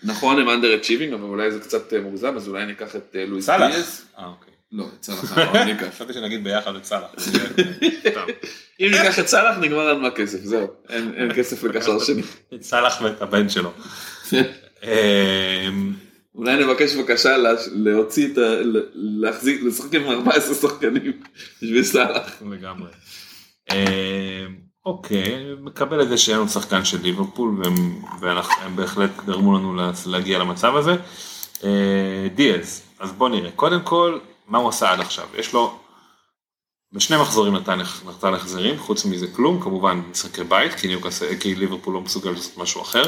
נכון, הם אנדר אצ'יבינג, אבל אולי זה קצת אה, מוגזם, אז אולי ניקח את אה, לואיס. דיאז. אה אוקיי. לא, את סאלח אנחנו לא ניקח. חשבתי שנגיד ביחד את סאלח. אם ניקח את סאלח נגמר לנו הכסף, זהו. אין כסף לקשר שני. את סאלח ואת הבן שלו. אמ, אולי נבקש בבקשה לה- להוציא את ה... להחזיק, לשחק עם 14 שחקנים בשביל סאלח. לגמרי. אוקיי, מקבל את זה שאין לנו שחקן של ליברפול והם ואנחנו- הם בהחלט גרמו לנו לה- להגיע למצב הזה. אה, דיאז, אז בוא נראה. קודם כל, מה הוא עשה עד עכשיו? יש לו, בשני מחזורים נתן נתן החזרים, חוץ מזה כלום, כמובן משחקי בית, כי, ניוקאסל- כי ליברפול לא מסוגל לעשות משהו אחר.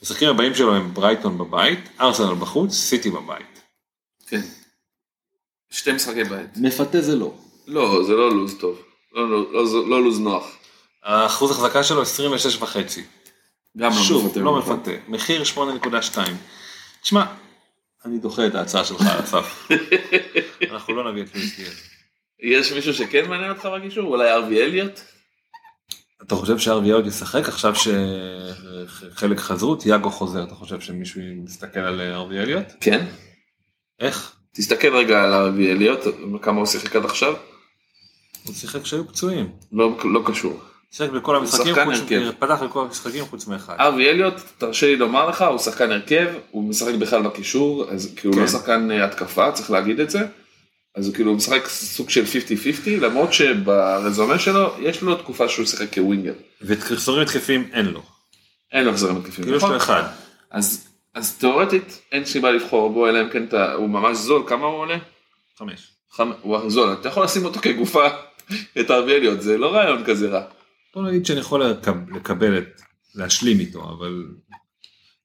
המשחקים הבאים שלו הם ברייטון בבית, ארסנל בחוץ, סיטי בבית. כן. שתי משחקי בית. מפתה זה לא. לא, זה לא לוז טוב. לא, לא, לא, לא לוז נוח. האחוז החזקה שלו 26 וחצי. גם לא שוב, מפתה. לא. מפתה. מחיר 8.2. תשמע, אני דוחה את ההצעה שלך על הסף. אנחנו לא נביא את דיאז. יש מישהו שכן מעניין אותך בקישור? אולי ארווי אליוט? אתה חושב שארווי עוד ישחק עכשיו שחלק חזרו, תיאגו חוזר, אתה חושב שמישהו מסתכל על ארווי אליוט? כן. איך? תסתכל רגע על ארווי אליוט, כמה הוא שיחק עד עכשיו? הוא שיחק כשהיו פצועים. לא, לא קשור. שיחק בכל המשחקים, הרכב. פתח בכל המשחקים חוץ מאחד. ארווי אליוט, תרשה לי לומר לך, הוא שחקן הרכב, הוא משחק בכלל בקישור, אז כי הוא כן. לא שחקן אה, התקפה, צריך להגיד את זה. אז הוא כאילו משחק סוג של 50-50, למרות שברזומה שלו, יש לו תקופה שהוא שיחק כ winger. ואת החזרים התקפיים אין לו. אין לו החזרים התקפיים. כאילו יש לו אחד. אז, אז תאורטית אין סיבה לבחור בו, אלא אם כן אתה, הוא ממש זול, כמה הוא עולה? חמש. חמ... הוא זול, אתה יכול לשים אותו כגופה, את ארווי אליוט, זה לא רעיון כזה רע. בוא נגיד שאני יכול לקב- לקבל את, להשלים איתו, אבל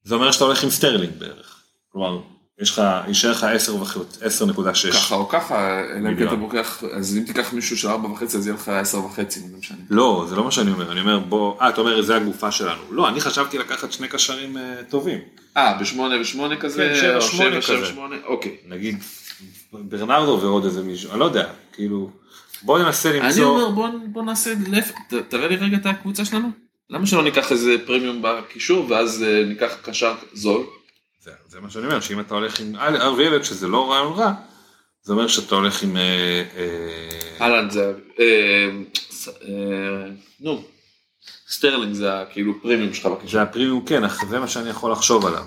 זה אומר שאתה הולך עם סטרלינג בערך. כלומר, יש לך, יישאר לך 10 וחצי, 10.6. ככה או ככה, אלא אם כן. אתה לוקח, אז אם תיקח מישהו של ארבע וחצי אז יהיה לך עשר וחצי, זה משנה. לא, זה לא מה שאני אומר, אני אומר בוא, אה, אתה אומר זה הגופה שלנו. לא, אני חשבתי לקחת שני קשרים אה, טובים. אה, בשמונה ושמונה כזה, כן, שבע, או שמונה שבע, כזה. שמונה, אוקיי. נגיד ברנרדו ועוד איזה מישהו, אני לא יודע, כאילו, בוא ננסה אני למצוא, אומר בוא, בוא נעשה, לפ... ת, תראה לי רגע את הקבוצה שלנו. למה שלא ניקח איזה פרמיום בקישור ואז אה, ניקח קשר זול? זה, זה מה שאני אומר, שאם אתה הולך עם ארווי אליוט, שזה לא רעיון רע, זה אומר שאתה הולך עם, אה, אה, אהלן זה, נו, סטרלינג זה כאילו פרמיום שלך בקישור. זה הפרימיום כן, אך זה מה שאני יכול לחשוב עליו.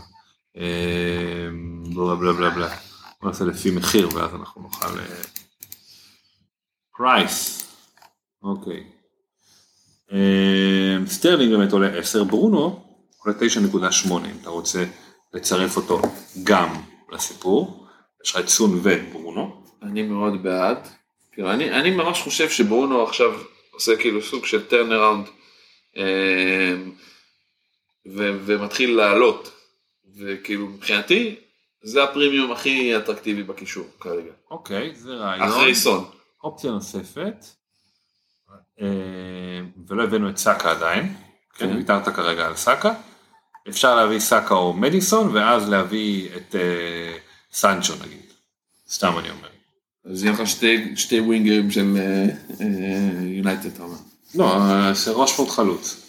בלה בלה בלה בלה. בוא נעשה לפי מחיר ואז אנחנו נוכל... price. אוקיי. אה, סטרלינג באמת עולה 10, ברונו עולה 9.8 אם אתה רוצה לצרף אותו גם לסיפור. יש לך את סון ואת ברונו. אני מאוד בעד. כאילו, אני, אני ממש חושב שברונו עכשיו עושה כאילו סוג של turnaround ומתחיל לעלות. וכאילו מבחינתי זה הפרימיום הכי אטרקטיבי בקישור כרגע. אוקיי, זה רעיון. אחרי סון. אופציה נוספת, אה, ולא הבאנו את סאקה עדיין, כן, כן. ויתרת כרגע על סאקה, אפשר להביא סאקה או מדיסון, ואז להביא את אה, סנצ'ו נגיד, סתם אני אומר. אז יהיה לך שתי, שתי ווינגרים של יונייטד אתה אומר. לא, אה, זה רושפורד חלוץ.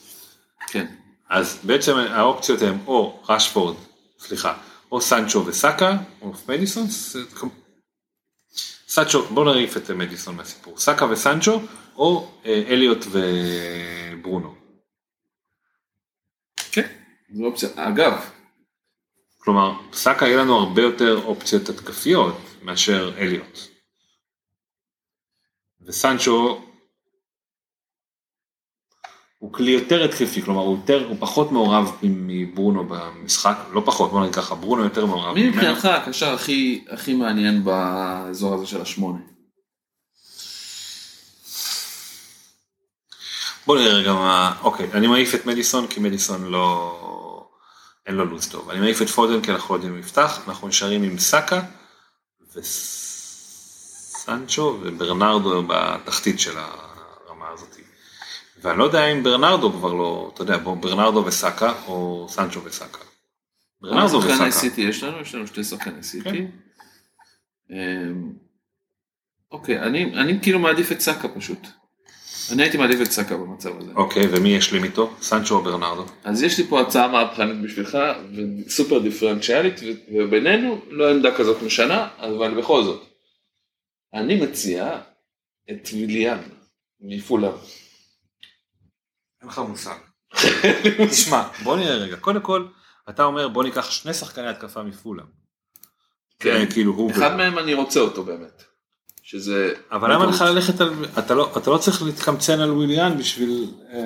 כן. אז בעצם האופציות הן או רשפורד, סליחה, או סנצ'ו וסאקה, או מדיסון, סנצ'ו, בוא נעיף את מדיסון מהסיפור, סאקה וסנצ'ו, או אה, אליוט וברונו. כן. זו אופציה. אגב, כלומר, סאקה יהיה לנו הרבה יותר אופציות התקפיות מאשר אליוט. וסנצ'ו הוא כלי יותר התקפי, כלומר הוא יותר, הוא פחות מעורב מברונו במשחק, לא פחות, בוא נגיד ככה, ברונו יותר מעורב. מי. מבחינתך הקשר הכי, הכי מעניין באזור הזה של השמונה? בוא נראה רגע מה, אוקיי, אני מעיף את מדיסון כי מדיסון לא, אין לו לו"ז טוב. אני מעיף את פודן כי אנחנו לא יודעים אם יפתח, אנחנו נשארים עם סאקה וסנצ'ו וברנרדו בתחתית של הזאת. ואני לא יודע אם ברנרדו כבר לא, אתה יודע, בוא, ברנרדו וסאקה או סנצ'ו וסאקה. ברנרדו שחקני וסאקה. סיטי יש לנו, יש לנו שתי שחקני סיטי. כן. אמ, אוקיי, אני, אני כאילו מעדיף את סאקה פשוט. אני הייתי מעדיף את סאקה במצב הזה. אוקיי, ומי ישלים איתו? סנצ'ו או ברנרדו? אז יש לי פה הצעה מהפכנית בשבילך, וסופר דיפרנציאלית, ובינינו לא עמדה כזאת משנה, אבל בכל זאת. אני מציע את ויליאן מפולאם. אין לך מושג. תשמע, בוא נראה רגע. קודם כל, אתה אומר בוא ניקח שני שחקני התקפה מפולה. כן. כאילו הוא... אחד מהם אני רוצה אותו באמת. שזה... אבל למה לך ללכת על... אתה לא, אתה לא צריך להתקמצן על וויליאן בשביל... אה,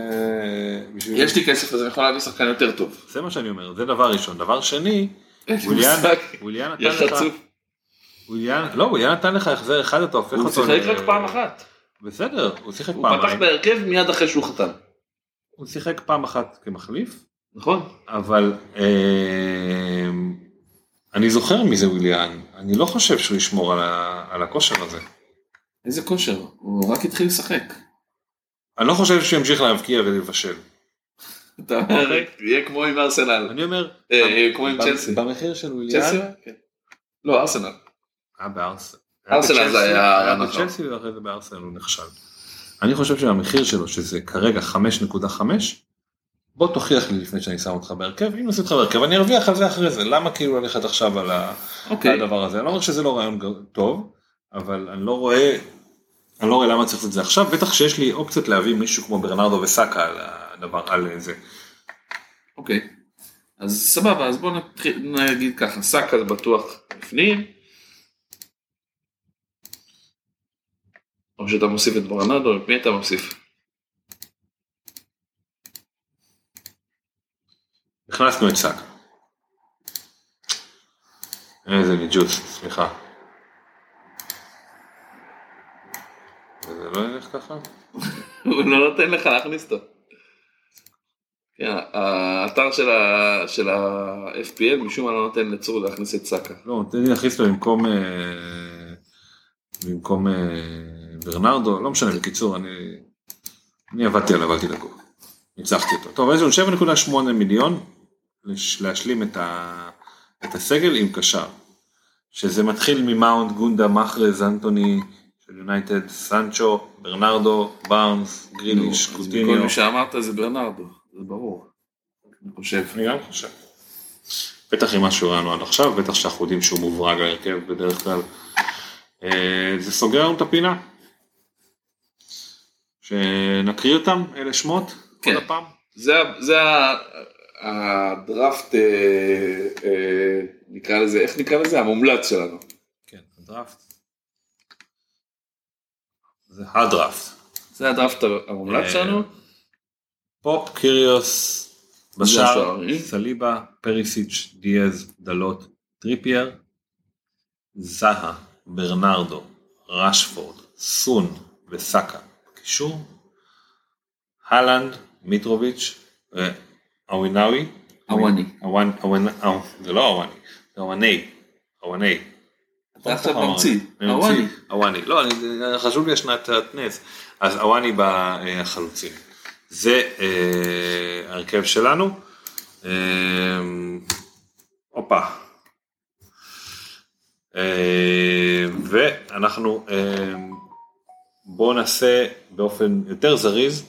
בשביל... יש לי כסף אז אני יכול להביא שחקן יותר טוב. זה מה שאני אומר, זה דבר ראשון. דבר שני, וויליאן, נתן לך... וויליאן, לא, וויליאן נתן לך החזר אחד, אתה הופך הוא אותו... שיחק ל- רק פעם אחת. בסדר, הוא שיחק הוא פתח. בהרכב מיד אחרי שהוא חתם. הוא שיחק פעם אחת כמחליף, נכון? אבל אה, אני זוכר מי זה וויליאן, אני לא חושב שהוא ישמור על, ה, על הכושר הזה. איזה כושר. הוא רק התחיל לשחק. אני לא חושב שהוא ימשיך להבקיע ולבשל. אתה אומר, יהיה כמו עם ארסנל. אני אומר, אה, אה, כמו עם צ'לסי. במחיר של וויליאן, צ'לסי? כן. לא, ארסנל. היה בארסנל. ארסנל זה היה היה נכון. בצ'לסי ואחרי זה בארסנל הוא נכשל. אני חושב שהמחיר שלו שזה כרגע 5.5 בוא תוכיח לי לפני שאני שם אותך בהרכב אם נשים אותך בהרכב אני ארוויח על זה אחרי זה למה כאילו ללכת עכשיו על ה- אוקיי. על הדבר הזה אני לא אומר שזה לא רעיון טוב אבל אני לא רואה אני לא רואה למה צריך לעשות את זה עכשיו בטח שיש לי אופציות להביא מישהו כמו ברנרדו וסאקה על הדבר על זה אוקיי. אז סבבה, אז בוא נתחיל, נגיד ככה, סאקה זה בטוח בפנים. או שאתה מוסיף את ברנדו, את מי אתה מוסיף? הכנסנו את סאקה. איזה ניג'וס, סליחה. וזה לא ילך ככה? הוא לא נותן לך להכניס אותו. כן, האתר של ה-FPL משום מה לא נותן לצור להכניס את סאקה. לא, תן לי להכניס לו במקום... אה, במקום אה, ברנרדו, לא משנה, בקיצור, אני... אני עבדתי עליו, אל תדאגו. ניצחתי אותו. טוב, יש לנו 7.8 מיליון להשלים את, ה... את הסגל עם קשר. שזה מתחיל ממאונט, גונדה, מחרז, אנטוני של יונייטד, סנצ'ו, ברנרדו, בארנס, גריליש, קוטיניו. מי שאמרת זה ברנרדו, זה ברור. אני חושב. אני גם חושב. בטח עם מה שהוא ראינו עד עכשיו, בטח שאנחנו יודעים שהוא מוברג להרכב בדרך כלל. אה, זה סוגר לנו את הפינה. שנקריא אותם, אלה שמות, כן. עוד הפעם. זה, זה הדראפט, אה, אה, נקרא לזה, איך נקרא לזה? המומלץ שלנו. כן, הדראפט. זה הדראפט. זה הדראפט המומלץ אה, שלנו. פופ, קיריוס, בשאר. סליבה, פריסיץ', דיאז, דלות, טריפייר, זהה, ברנרדו, רשפורד, סון וסאקה. קישור, הלנד, מיטרוביץ', אה, אווינאווי. אוואני. אוו, זה לא אוואני, זה אוואני, אוואני. אתה עכשיו ממציא. אני אוואני. אוואני. לא, חשוב לי השנת התנס. אז אוואני בחלוצים. זה אה, ההרכב שלנו. אה, הופה. אה, ואנחנו אה, בואו נעשה באופן יותר זריז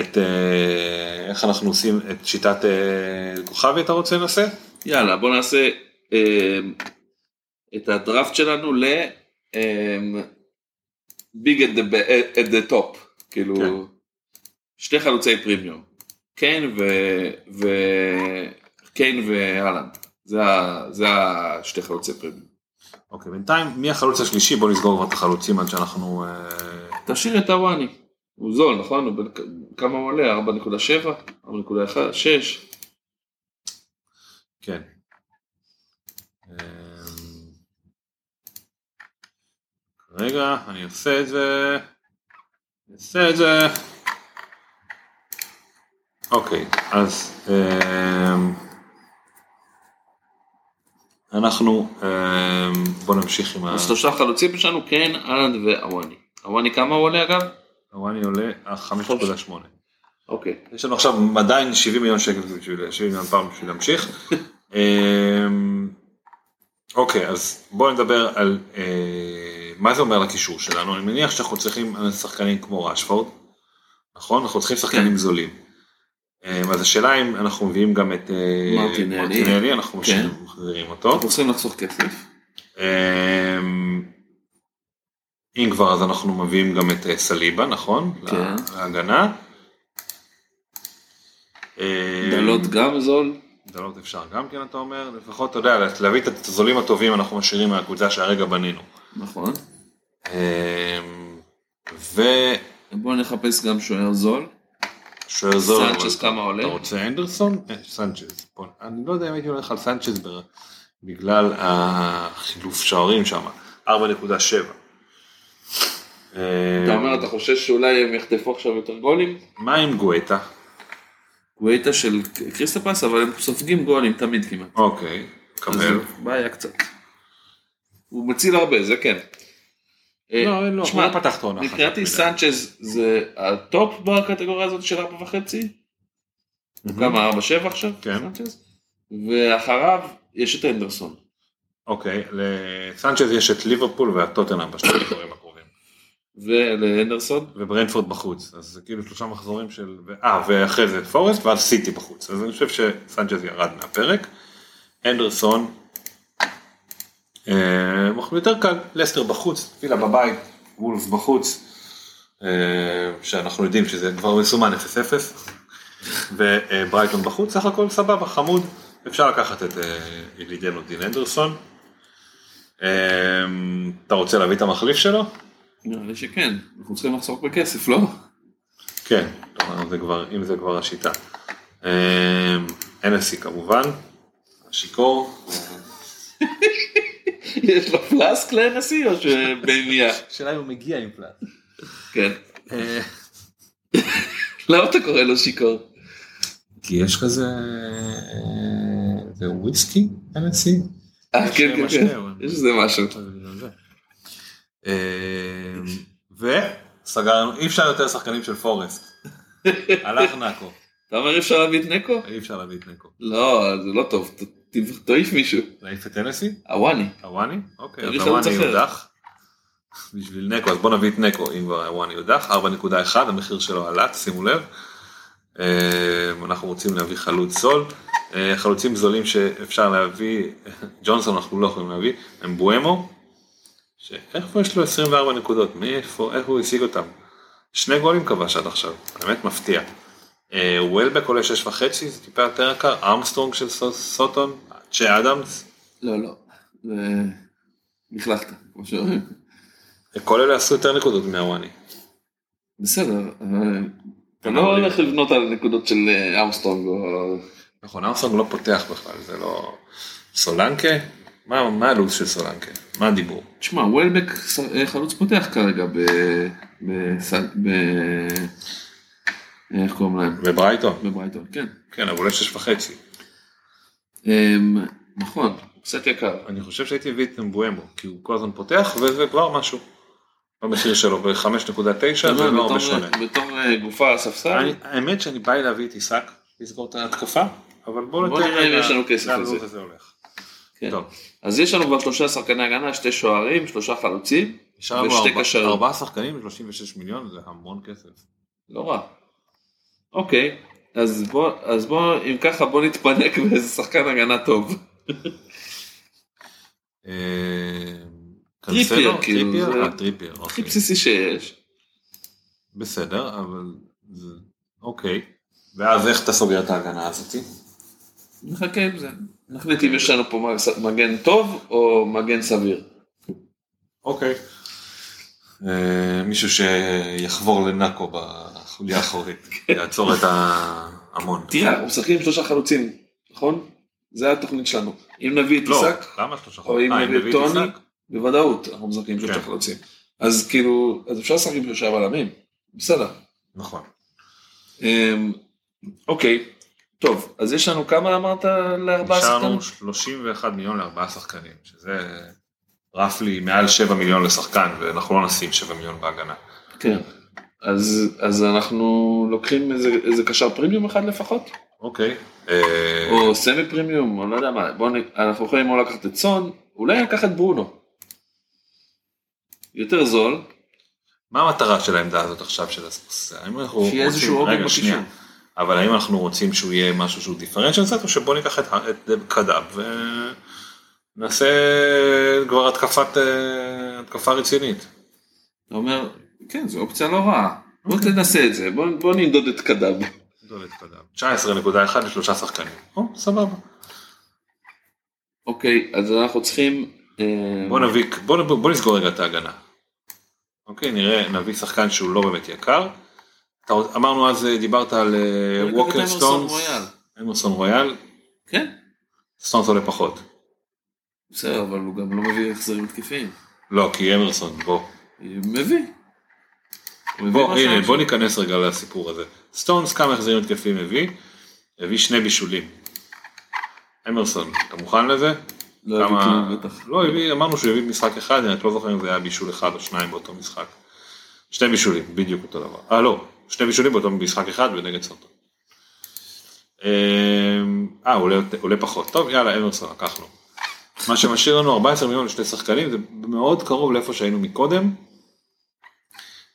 את אה, איך אנחנו עושים את שיטת אה, כוכבי אתה רוצה לנסה? יאללה, בוא נעשה אה, את הדראפט שלנו ל... ביג at the, ba- at the top, כאילו כן. שתי חלוצי פרימיום, קיין ו... ו... קיין והלנד. זה השתי חלוצי פרימיום. אוקיי בינתיים מי החלוץ השלישי בוא נסגור כבר את החלוצים עד שאנחנו אה, תשאיר את הוואני, הוא זול נכון? כמה הוא עולה? 4.7? 4.1? 6? כן. אמ, רגע, אני עושה את זה. אני עושה את זה. אוקיי, אז אמ, אנחנו, אמ, בוא נמשיך עם ה... אז שלושה חלוצים שלנו, קיין, אהלנד והוואני. הוואני כמה הוא עולה אגב? הוואני עולה אה, 5.8. אוקיי. יש לנו עכשיו עדיין 70 מיליון שקל בשביל 70 מיליון פעם בשביל להמשיך. אמ, אוקיי אז בואו נדבר על אה, מה זה אומר לקישור שלנו אני מניח שאנחנו צריכים שחקנים כמו ראשפורד נכון אנחנו צריכים שחקנים כן. זולים. אמ, אז השאלה אם אנחנו מביאים גם את אה, מרטינלי. אנחנו כן. מחזירים אותו. אנחנו צריכים לחסוך כסף. אמ, אם כבר אז אנחנו מביאים גם את אה, סליבה נכון? כן. להגנה. אמ, דלות גם זול. דלות אפשר גם כן אתה אומר, לפחות אתה יודע, להביא את הזולים הטובים אנחנו משאירים מהקבוצה שהרגע בנינו. נכון. אמ, ושוער בואו נחפש גם שוער זול. זול. סנצ'ז כמה עולה? אתה רוצה אנדרסון? אה, סנצ'ז. בוא, אני לא יודע אם הייתי הולך על סנצ'ז ב- בגלל החילוף שוערים שם. 4.7. אתה אומר אתה חושש שאולי הם יחטפו עכשיו יותר גולים? מה עם גואטה? גואיטה של קריסטל פאלאס אבל הם סופגים גולים תמיד כמעט. אוקיי, קבל. בעיה קצת. הוא מציל הרבה זה כן. אה, לא, תשמע, לא פתח את העונה. חזק מבחינתי מדי. סנצ'ז זה ה top בקטגוריה הזאת של ארבע וחצי. הוא כמה ארבע שבע עכשיו? כן. סנצ'ז? ואחריו יש את אנדרסון. אוקיי, לסנצ'ז יש את ליברפול והטוטנאם בשני המחזורים הקרובים. ולאנדרסון וברנטפורד בחוץ, אז זה כאילו שלושה מחזורים של, אה, ואחרי זה את פורסט ואז סיטי בחוץ, אז אני חושב שסנצ'ז ירד מהפרק. אנדרסון, יותר קל, לסטר בחוץ, וילה בבית, וולף בחוץ, אה, שאנחנו יודעים שזה כבר מסומן 0-0, וברייטון בחוץ, סך הכל סבבה, חמוד, אפשר לקחת את אה, ידידנו דין אנדרסון. אה, אתה רוצה להביא את המחליף שלו? נראה לי שכן אנחנו צריכים לחסוך בכסף לא? כן, זה כבר, אם זה כבר השיטה. NSC כמובן, השיכור. יש לו פלאסק לנשיא או שבמייה? השאלה אם הוא מגיע עם פלאט. כן. למה אתה קורא לו שיכור? כי יש כזה, אה, זה וויסקי NSC? אה כן כן משקה, כן אבל- יש איזה משהו. וסגרנו, אי אפשר יותר שחקנים של פורסט. הלך נקו, אתה אומר אי אפשר להביא את נקו? אי אפשר להביא את נקו. לא זה לא טוב תעיף מישהו. להעיף את NSC? הוואני. הוואני? אוקיי, אז הוואני. יודח. בשביל נקו, אז בוא נביא את נקו, אם כבר הוואני יודח, 4.1, המחיר שלו עלה, שימו לב. אה, אנחנו רוצים להביא חלוץ זול. אה, חלוצים זולים שאפשר להביא, ג'ונסון אנחנו לא יכולים להביא, הם בואמו, שאיפה יש לו 24 נקודות, מאיפה, איך הוא השיג אותם? שני גולים כבש עד עכשיו, באמת מפתיע. אה, וולבק עולה שש וחצי, זה טיפה יותר יקר, ארמסטרונג של סו- סוטון, צ'ה אדמס, לא, לא. נכלכת, כמו שאומרים. כל אלה עשו יותר נקודות מהוואני. בסדר, אתה לא הולך לבנות על נקודות של אה, ארמסטרונג או... נכון, ארמסטרונג לא פותח בכלל, זה לא... סולנקה? מה מה הלו"ז של סולנקה? מה הדיבור? תשמע, וולבק אה, חלוץ פותח כרגע ב... ב... ב... איך קוראים להם? וברייטון? בברייטון, כן. כן, אבל עולה שש וחצי. אמ, נכון, קצת יקר. אני חושב שהייתי מביא את אמבואמו, כי הוא כל הזמן פותח, וזה כבר משהו. במחיר שלו, ב-5.9 זה לא הרבה שונה. בתור אה, גופה על הספסל, האמת שאני בא להביא את עיסק, לסגור את ההתקפה, אבל בואו בוא נראה אם יש לנו כסף לזה. הלו"ז הזה הולך. כן. אז יש לנו כבר שלושה שחקני הגנה, שתי שוערים, שלושה חלוצים, ושתי קשרים. ארבעה שחקנים ו-36 מיליון, זה המון כסף. לא רע. אוקיי, אז בוא, אז בוא, אם ככה בוא נתפנק באיזה שחקן הגנה טוב. אה, טריפייר? כאילו, טריפייר? אה, טריפייר, הכי אוקיי. בסיסי שיש. בסדר, אבל. אוקיי. ואז איך אתה סוגר את ההגנה הזאתי? נחכה עם זה. נחליט אם יש לנו פה מגן טוב או מגן סביר. אוקיי. אה, מישהו שיחבור לנקו בחוליה האחורית, יעצור את ההמון. תראה, אנחנו משחקים עם שלושה חלוצים, נכון? זה התוכנית שלנו. אם נביא את לא, עיסק, למה שלושה או אם אה, נביא את טוני? בוודאות אנחנו משחקים עם שלושה כן. חלוצים. אז כאילו, אז אפשר לשחק עם שלושה בלמים. בסדר. נכון. אמ, אוקיי, טוב, אז יש לנו כמה אמרת לארבעה שחקנים? לנו 31 מיליון לארבעה שחקנים, שזה רפלי מעל 7 מיליון לשחקן, ואנחנו לא נשים 7 מיליון בהגנה. כן. אז, אז אנחנו לוקחים איזה, איזה קשר פרימיום אחד לפחות? אוקיי. אה, או סמי פרימיום, או לא יודע מה, בוא נ... אנחנו יכולים או לקחת את סון, אולי לקחת ברונו. יותר זול, מה המטרה של העמדה הזאת עכשיו של הסוס? האם אנחנו שיהיה איזשהו רוצים- עוגן בקישור. אבל האם אנחנו רוצים שהוא יהיה משהו שהוא דיפרנציאל קצת, או שבוא ניקח את את קדאב ונעשה כבר התקפת, אה, התקפה רצינית. אתה אומר, כן, זו אופציה לא רעה. בוא תנסה את זה, בוא, נמדוד את קדאב. 19.1 לשלושה שחקנים. או, סבבה. אוקיי, אז אנחנו צריכים... אה, בוא נביא, בוא, בוא, בוא נסגור רגע את ההגנה. אוקיי, נראה, נביא שחקן שהוא לא באמת יקר. אתה, אמרנו אז, אה, דיברת על אה, ווקר סטונס. אמרסון רויאל, כן, סטונס עולה פחות. בסדר, אבל הוא גם לא מביא החזרים התקפיים. לא, כי אמרסון, בוא. מביא. בוא, הנה. בוא ניכנס רגע לסיפור הזה. סטונס כמה החזרים התקפיים הביא? הביא שני בישולים. אמרסון, אתה מוכן לזה? לא הביא כמה- כלום בטח. לא, הביא, אמרנו שהוא הביא משחק אחד, אני רק לא זוכר אם זה היה בישול אחד או שניים באותו משחק. שני בישולים, בדיוק אותו דבר. אה, לא, שני בישולים באותו משחק אחד ונגד סוטו. אמ, אה, עולה, עולה פחות. טוב, יאללה, אמרסון, לקחנו. מה שמשאיר לנו 14 מיליון לשני שחקנים, זה מאוד קרוב לאיפה שהיינו מקודם.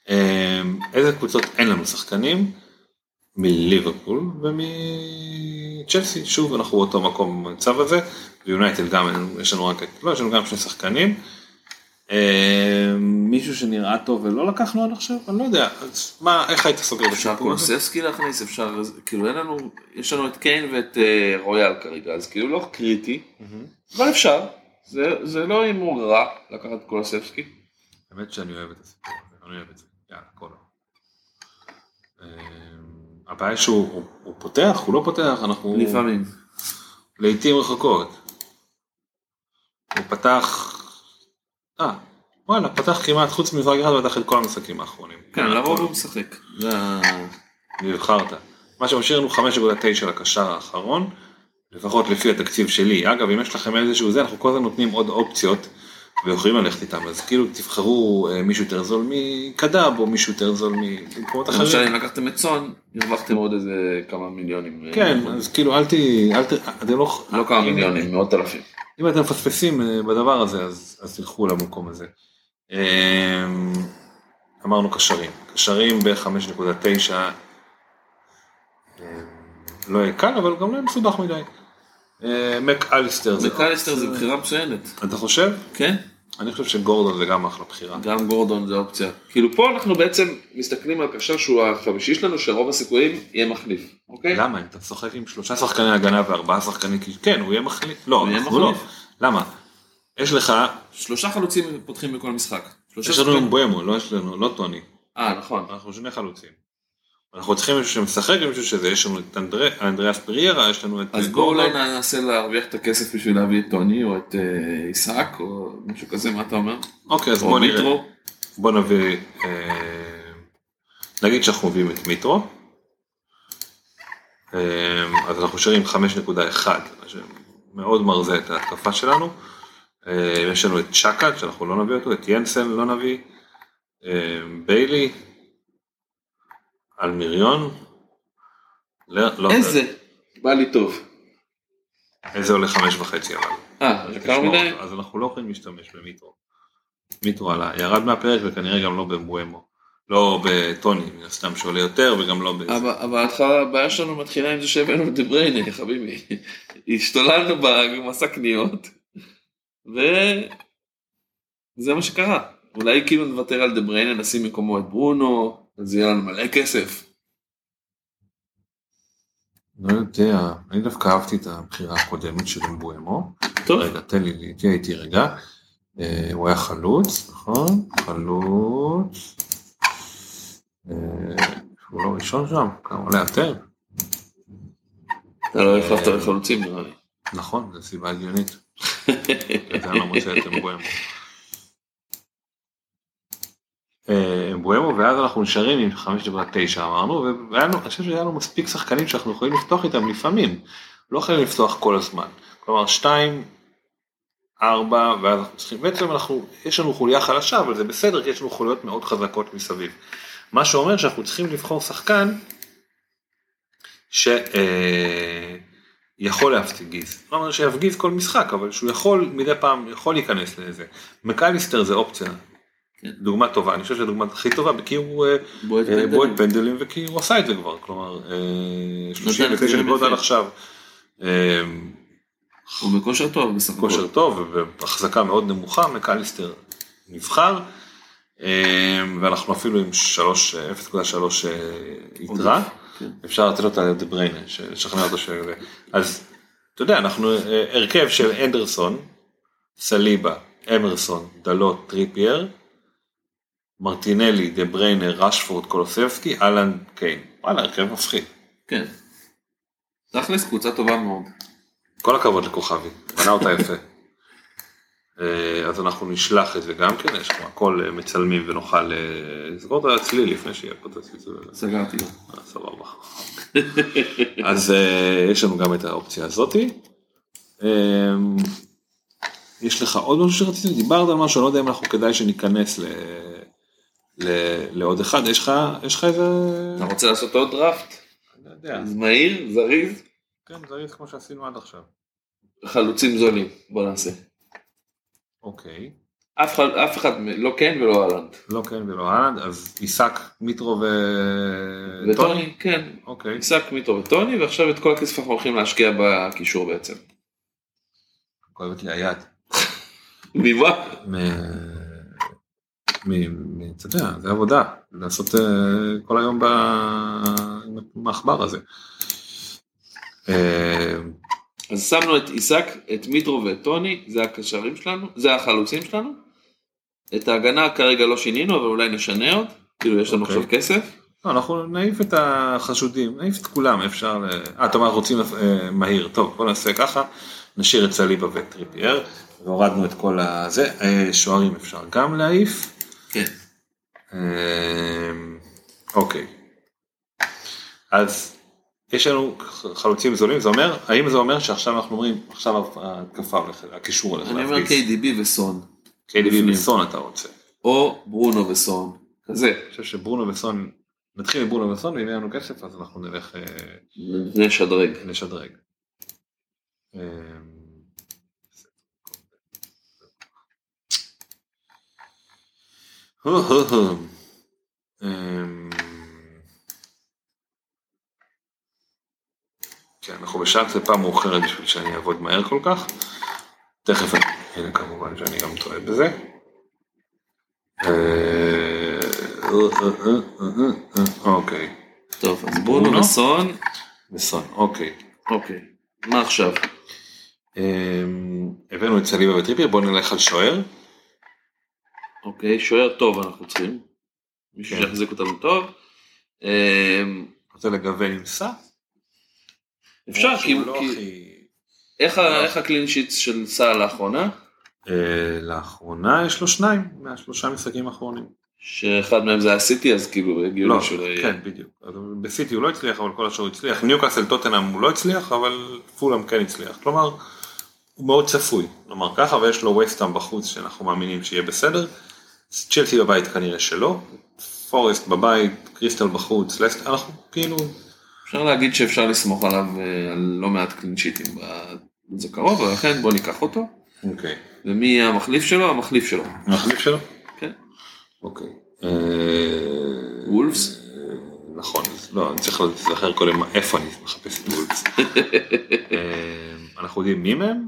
אמ, איזה קבוצות אין לנו שחקנים? מליברפול ומצ'לסי, שוב אנחנו באותו מקום במצב הזה, ויונייטד גם יש לנו רק, לא יש לנו גם שני שחקנים. אה, מישהו שנראה טוב ולא לקחנו עד עכשיו, אני לא יודע, אז מה, איך היית סוגר את אפשר הסיפור הזה? קולוססקי להכניס, אפשר, כאילו אין לנו, יש לנו את קיין ואת אה, רויאל כרגע, אז כאילו לא קריטי, אבל אפשר, זה, זה לא הימור רע לקחת את קולוספסקי. האמת שאני אוהב את הסיפור הזה, אני אוהב את זה, יאללה, כל אה, הבעיה שהוא הוא- הוא פותח, הוא לא פותח, אנחנו לפעמים. לעיתים רחוקות. הוא פתח, אה, וואלה, פתח כמעט, חוץ ממשחק אחד, פתח את כל המשחקים האחרונים. כן, לרוב הוא משחק. נבחרת. מה שמשאיר לנו 5.9 לקשר האחרון, לפחות לפי התקציב שלי. אגב, אם יש לכם איזשהו זה, אנחנו כל הזמן נותנים עוד אופציות, ויכולים ללכת איתם, אז כאילו תבחרו אה, מישהו יותר זול מקדאב, או מישהו יותר זול ממקומות למשל אחרים. אם לקחתם את צאן, הרווחתם עוד איזה כמה מיליונים. כן, אז כאילו אל ת... אל ת... אתם לא... לא כמה מיליונים, מאות אלפים. אם אתם מפספסים אה, בדבר הזה, אז, תלכו למקום הזה. אה, אמרנו קשרים. קשרים ב-5.9 לא יהיה קל, אבל גם לא יהיה מסובך מדי. אה, מק אליסטר זה בחירה מצוינת. אתה חושב? כן? אני חושב שגורדון זה גם אחלה בחירה. גם גורדון זה אופציה. כאילו פה אנחנו בעצם מסתכלים על קשר שהוא החמישי שלנו, שרוב הסיכויים יהיה מחליף, אוקיי? למה? אם אתה משחק עם שלושה שחקני הגנה וארבעה שחקני כן, הוא יהיה מחליף. לא, אנחנו לא. למה? יש לך, שלושה חלוצים פותחים בכל משחק. יש לנו שחקנים- אמבואמו, לא יש לנו, לא טוני. אה, נכון. אנחנו שני חלוצים. אנחנו צריכים מישהו שמשחק ומישהו שזה, יש לנו את אנדרי- אנדריאס פריירה, יש לנו את אז בואו. אולי ננסה להרוויח את הכסף בשביל להביא את טוני או את אה, עיסק או משהו כזה, מה אתה אומר? אוקיי, אז או בוא נראה. מיטרו? בוא נביא, אה, נגיד שאנחנו מביאים את מיטרו, אה, אז אנחנו נשארים 5.1, שמאוד מרזה את ההתקפה שלנו. אה, יש לנו את צ'קה, שאנחנו לא נביא אותו, את ינסן לא נביא, אה, ביילי, אלמיריון, לא, לא, איזה? בא לי טוב. איזה עולה חמש וחצי אבל. אה, יקר מדי? אז אנחנו לא יכולים להשתמש במיטרו. מיטרו עלה, ירד מהפרק וכנראה גם לא במבואמו. לא בטוני, מן הסתם שעולה יותר וגם לא בזה. אבל אבל ההתחלה, הבעיה שלנו מתחילה עם זה שהבאנו את דבריינה, חביבי. השתוללנו במסע קניות, וזה מה שקרה. אולי כאילו נוותר על דבריינה, נשים במקומו את ברונו, אז יהיה לנו מלא כסף. לא יודע, אני דווקא אהבתי את הבחירה הקודמת של מבואמו. טוב, רגע, תן לי, תהיה איתי רגע. אה, הוא היה חלוץ, נכון? חלוץ. אה, הוא לא ראשון שם, כמה עולה יותר? אתה לא החלפת לחלוצים נראה לי. נכון, זו סיבה הגיונית. אני לא מוצא את אמבואמו. אה, אמבואמו, ואז אנחנו נשארים עם 5.9 אמרנו, והיה לנו- אני חושב שהיה לנו מספיק שחקנים שאנחנו יכולים לפתוח איתם לפעמים. לא יכולים לפתוח כל הזמן. כלומר, 2, 4, ואז אנחנו צריכים, בעצם אנחנו, יש לנו חוליה חלשה, אבל זה בסדר, כי יש לנו חוליות מאוד חזקות מסביב. מה שאומר שאנחנו צריכים לבחור שחקן שיכול להפגיז. לא אומר שיפגיז כל משחק, אבל שהוא יכול מדי פעם, יכול להיכנס לזה. מקליסטר זה אופציה. כן. דוגמה טובה, אני חושב שהדוגמה הכי טובה, כי הוא אה, בועט אה, פנדלים. פנדלים וכי הוא עשה את זה כבר, כלומר, אה, 39 פנדלים נקודות עד. עכשיו. אה, הוא בכושר טוב בסך הכל. כושר טוב והחזקה מאוד נמוכה, מקליסטר נבחר, אה, ואנחנו אפילו עם 3, 0.3 אה, יתרה, כן. אפשר לתת אותה לדה בריינה, לשכנע אותו שזה, אז אתה יודע, אנחנו אה, הרכב של אנדרסון, סליבה, אמרסון, דלות, טריפייר, מרטינלי, דה בריינר, רשפורד, קולוסבסקי, הולאנד, קיין, וואלה, הרכב מפחיד. כן. תכלס קבוצה טובה מאוד. כל הכבוד לכוכבי, בנה אותה יפה. אה, אז אנחנו נשלח את זה גם כן, יש כמו הכל אה, מצלמים ונוכל אה, לסגור את הצליל לפני שיהיה פה את הצליל. סגרתי. סבבה. אז יש לנו גם את האופציה הזאתי. אה, יש לך עוד משהו שרציתי, דיברת על משהו, אני לא יודע אם אנחנו כדאי שניכנס. ל- לעוד אחד, יש לך, יש לך איזה... אתה רוצה לעשות עוד דראפט? אני לא יודע. מהיר, זריז, כן, זריז כמו שעשינו עד עכשיו. חלוצים זולים. בוא נעשה. אוקיי. אף אחד, אף אחד, לא כן ולא אהלנד. לא כן ולא אהלנד, אז עיסק, מיטרו ו... וטוני, כן. אוקיי. עיסק מיטו וטוני, ועכשיו את כל הכסף אנחנו הולכים להשקיע בקישור בעצם. כואבת לי היד. ממה? אתה יודע, זה עבודה, לעשות אה, כל היום ב... עם העכבר הזה. אה, אז שמנו את איסק, את מיטרו ואת טוני, זה הקשרים שלנו, זה החלוצים שלנו. את ההגנה כרגע לא שינינו, אבל אולי נשנה עוד, כאילו יש לנו אוקיי. עכשיו כסף. לא, אנחנו נעיף את החשודים, נעיף את כולם, אפשר... אה, אתה אומר, רוצים אה, מהיר, טוב, בוא נעשה ככה, נשאיר את סליבה וטריפייר, והורדנו את כל הזה, אה, שוערים אפשר גם להעיף. כן. אמ, אוקיי. אז יש לנו חלוצים זולים, זה אומר, האם זה אומר שעכשיו אנחנו אומרים, עכשיו ההתקפה הולכת, הקישור הולך אני אומר להפגיז. KDB וסון, KDB. וסון אתה רוצה. או ברונו וסון, כזה, אני חושב שברונו וסון, נתחיל עם ברונו וסון, ואם יהיה לנו כסף אז אנחנו נלך אה, נשדרג. כן, אנחנו בשעה טיפה מאוחרת בשביל שאני אעבוד מהר כל כך. תכף, הנה כמובן שאני גם טועה בזה. אה, אוקיי, טוב, אז ברונו ברונו? וסון, וסון, אוקיי. אוקיי, מה עכשיו? אמ, הבאנו את סליבה וטריפיר, בואו נלך על שוער. אוקיי, שוער טוב אנחנו צריכים. מישהו כן. שיחזיק אותנו טוב. רוצה לגוון עם סע? אפשר, כי... לא כי- הכי- איך הקלין שיטס של סל לאחרונה? אה, לאחרונה יש לו שניים מהשלושה משחקים האחרונים. שאחד מהם זה היה סיטי, אז כאילו הגיעו לא, יהיה. כן בדיוק. בסיטי הוא לא הצליח אבל כל השאר הוא הצליח. ניוקאסל טוטנאם הוא לא הצליח אבל פולאם כן הצליח. כלומר הוא מאוד צפוי. נאמר ככה ויש לו וסטאם בחוץ שאנחנו מאמינים שיהיה בסדר. צ'לסי בבית כנראה שלא. פורסט בבית, קריסטל בחוץ, לסט, אנחנו כאילו אפשר להגיד שאפשר לסמוך עליו אה, על לא מעט קלין שיטים בזה קרוב, ולכן בוא ניקח אותו. אוקיי. ומי יהיה המחליף שלו? המחליף שלו. המחליף שלו? כן. אוקיי. וולפס? אה, נכון, לא, אני צריך להיזכר קודם איפה אני מחפש את וולפס. אה, אנחנו יודעים מי מהם?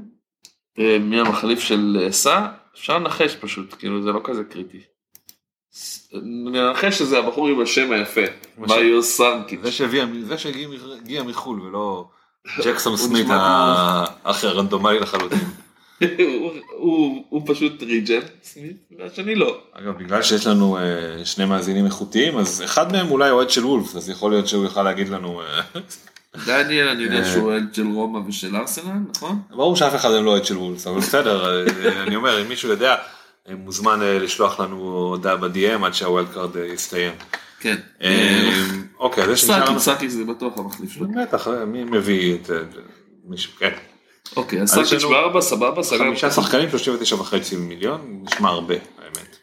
אה, מי המחליף של אה, סע? אפשר לנחש פשוט, כאילו זה לא כזה קריטי. ננחש שזה הבחור עם השם היפה, מריו סרקיץ'. זה שהגיע מחו"ל ולא ג'קסון סמית נשמע האח הרנדומלי לחלוטין. הוא- פשוט ריג'ן, סמית, והשני לא. אגב, בגלל שיש לנו אה, שני מאזינים איכותיים, אז אחד מהם אולי אוהד של וולף, אז יכול להיות שהוא יוכל להגיד לנו... דניאל, אני יודע אה. שהוא אוהד של רומא ושל ארסנל, נכון? ברור שאף אחד מהם לא אוהד של וולף, אבל בסדר, אה, אני אומר, אם מישהו יודע, אה, מוזמן לשלוח לנו הודעה ב-DM עד שה wild card אה, יסתיים. כן. אוקיי, אז יש נשאר לנו... סאקיץ' זה בטוח המחליף שלו. בטח, מי מביא את מישהו, כן. אוקיי, אז סאקיץ' בארבע, סבבה, סגרנו. חמישה שחקנים, 39 וחצי מיליון, נשמע הרבה, האמת.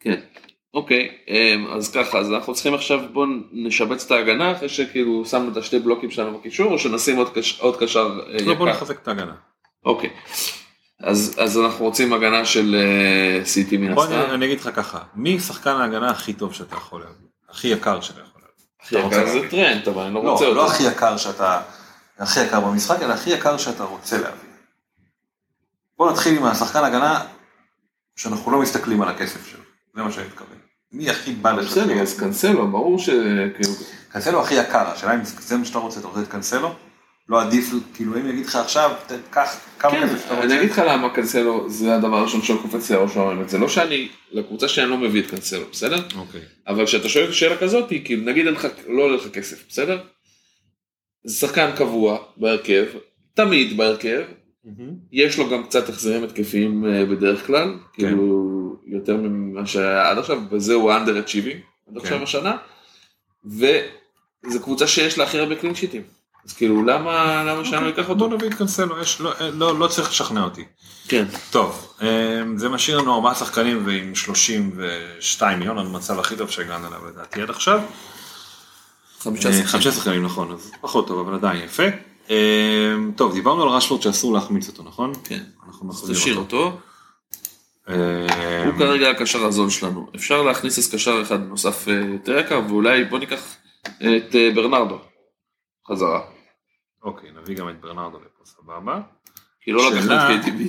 כן. אוקיי, אמ, אז ככה, אז אנחנו צריכים עכשיו, בואו נשבץ את ההגנה אחרי שכאילו שמנו את השתי בלוקים שלנו בקישור, או שנשים עוד קש- עוד קשר אה, לא, בוא יקר? נחזק את ההגנה. אוקיי. אז אז אנחנו רוצים הגנה של אה, סיטי מן בוא אני הסתם. אני אגיד לך ככה, מי שחקן ההגנה הכי טוב שאתה יכול להביא? הכי יקר שאתה יכול להביא? הכי יקר זה? טרנט, אבל אני לא לא, רוצה לא אותו. הכי יקר שאתה, הכי יקר במשחק, אלא הכי יקר שאתה רוצה להביא. בוא נתחיל עם השחקן הגנה, שאנחנו לא מסתכלים על הכסף שלו, זה מה שאני מתכוון. מי הכי בא לך? בסדר, אז קנסלו, ברור שכאילו... קנסלו הכי יקר, השאלה אם זה מה שאתה רוצה, אתה רוצה את קנסלו? לא עדיף, כאילו אם יגיד לך עכשיו, קח כמה כן, כסף שאתה רוצה. אני אגיד לך למה קנסלו זה הדבר הראשון שקופץ לי הראש האמת, זה לא שאני, לקבוצה שאני לא מביא את קנסלו, בסדר? אוקיי. אבל כשאתה שואל שאלה כזאת, כאילו נגיד אין לך, לא עולה לך כסף, בסדר? זה שחקן קבוע בהרכב, תמיד בהרכב, יש לו גם קצת החזרים התקפיים אה, בדרך כלל, כאילו יותר ממה שהיה עד עכשיו, וזה הוא האנדר אצ'יבינג, עד עכשיו השנה, וזו קבוצה שיש לה הכי הרבה קלין שיטים, אז כאילו למה, למה שאני לא אקח בוא אותו? נביא את קנסלו, יש- לא- לא לא צריך לשכנע אותי. כן, טוב, אמ, זה משאיר לנו ארבעה שחקנים ועם 32 מיליון, המצב הכי טוב שהגענו אליו לדעתי עד עכשיו. חמישה אה, שחקנים. נכון, אז פחות טוב אבל עדיין יפה. אמ, טוב, דיברנו על רשפורד שאסור להחמיץ אותו, נכון? כן, אנחנו נחזיר אותו, הוא כרגע הקשר הזול שלנו, אפשר להכניס אז קשר אחד נוסף אה, יותר יקר, ואולי בוא ניקח את אה, ברנרדו חזרה, אוקיי, נביא גם את ברנרדו לפה, סבבה. כי לא לקחנו את KTB.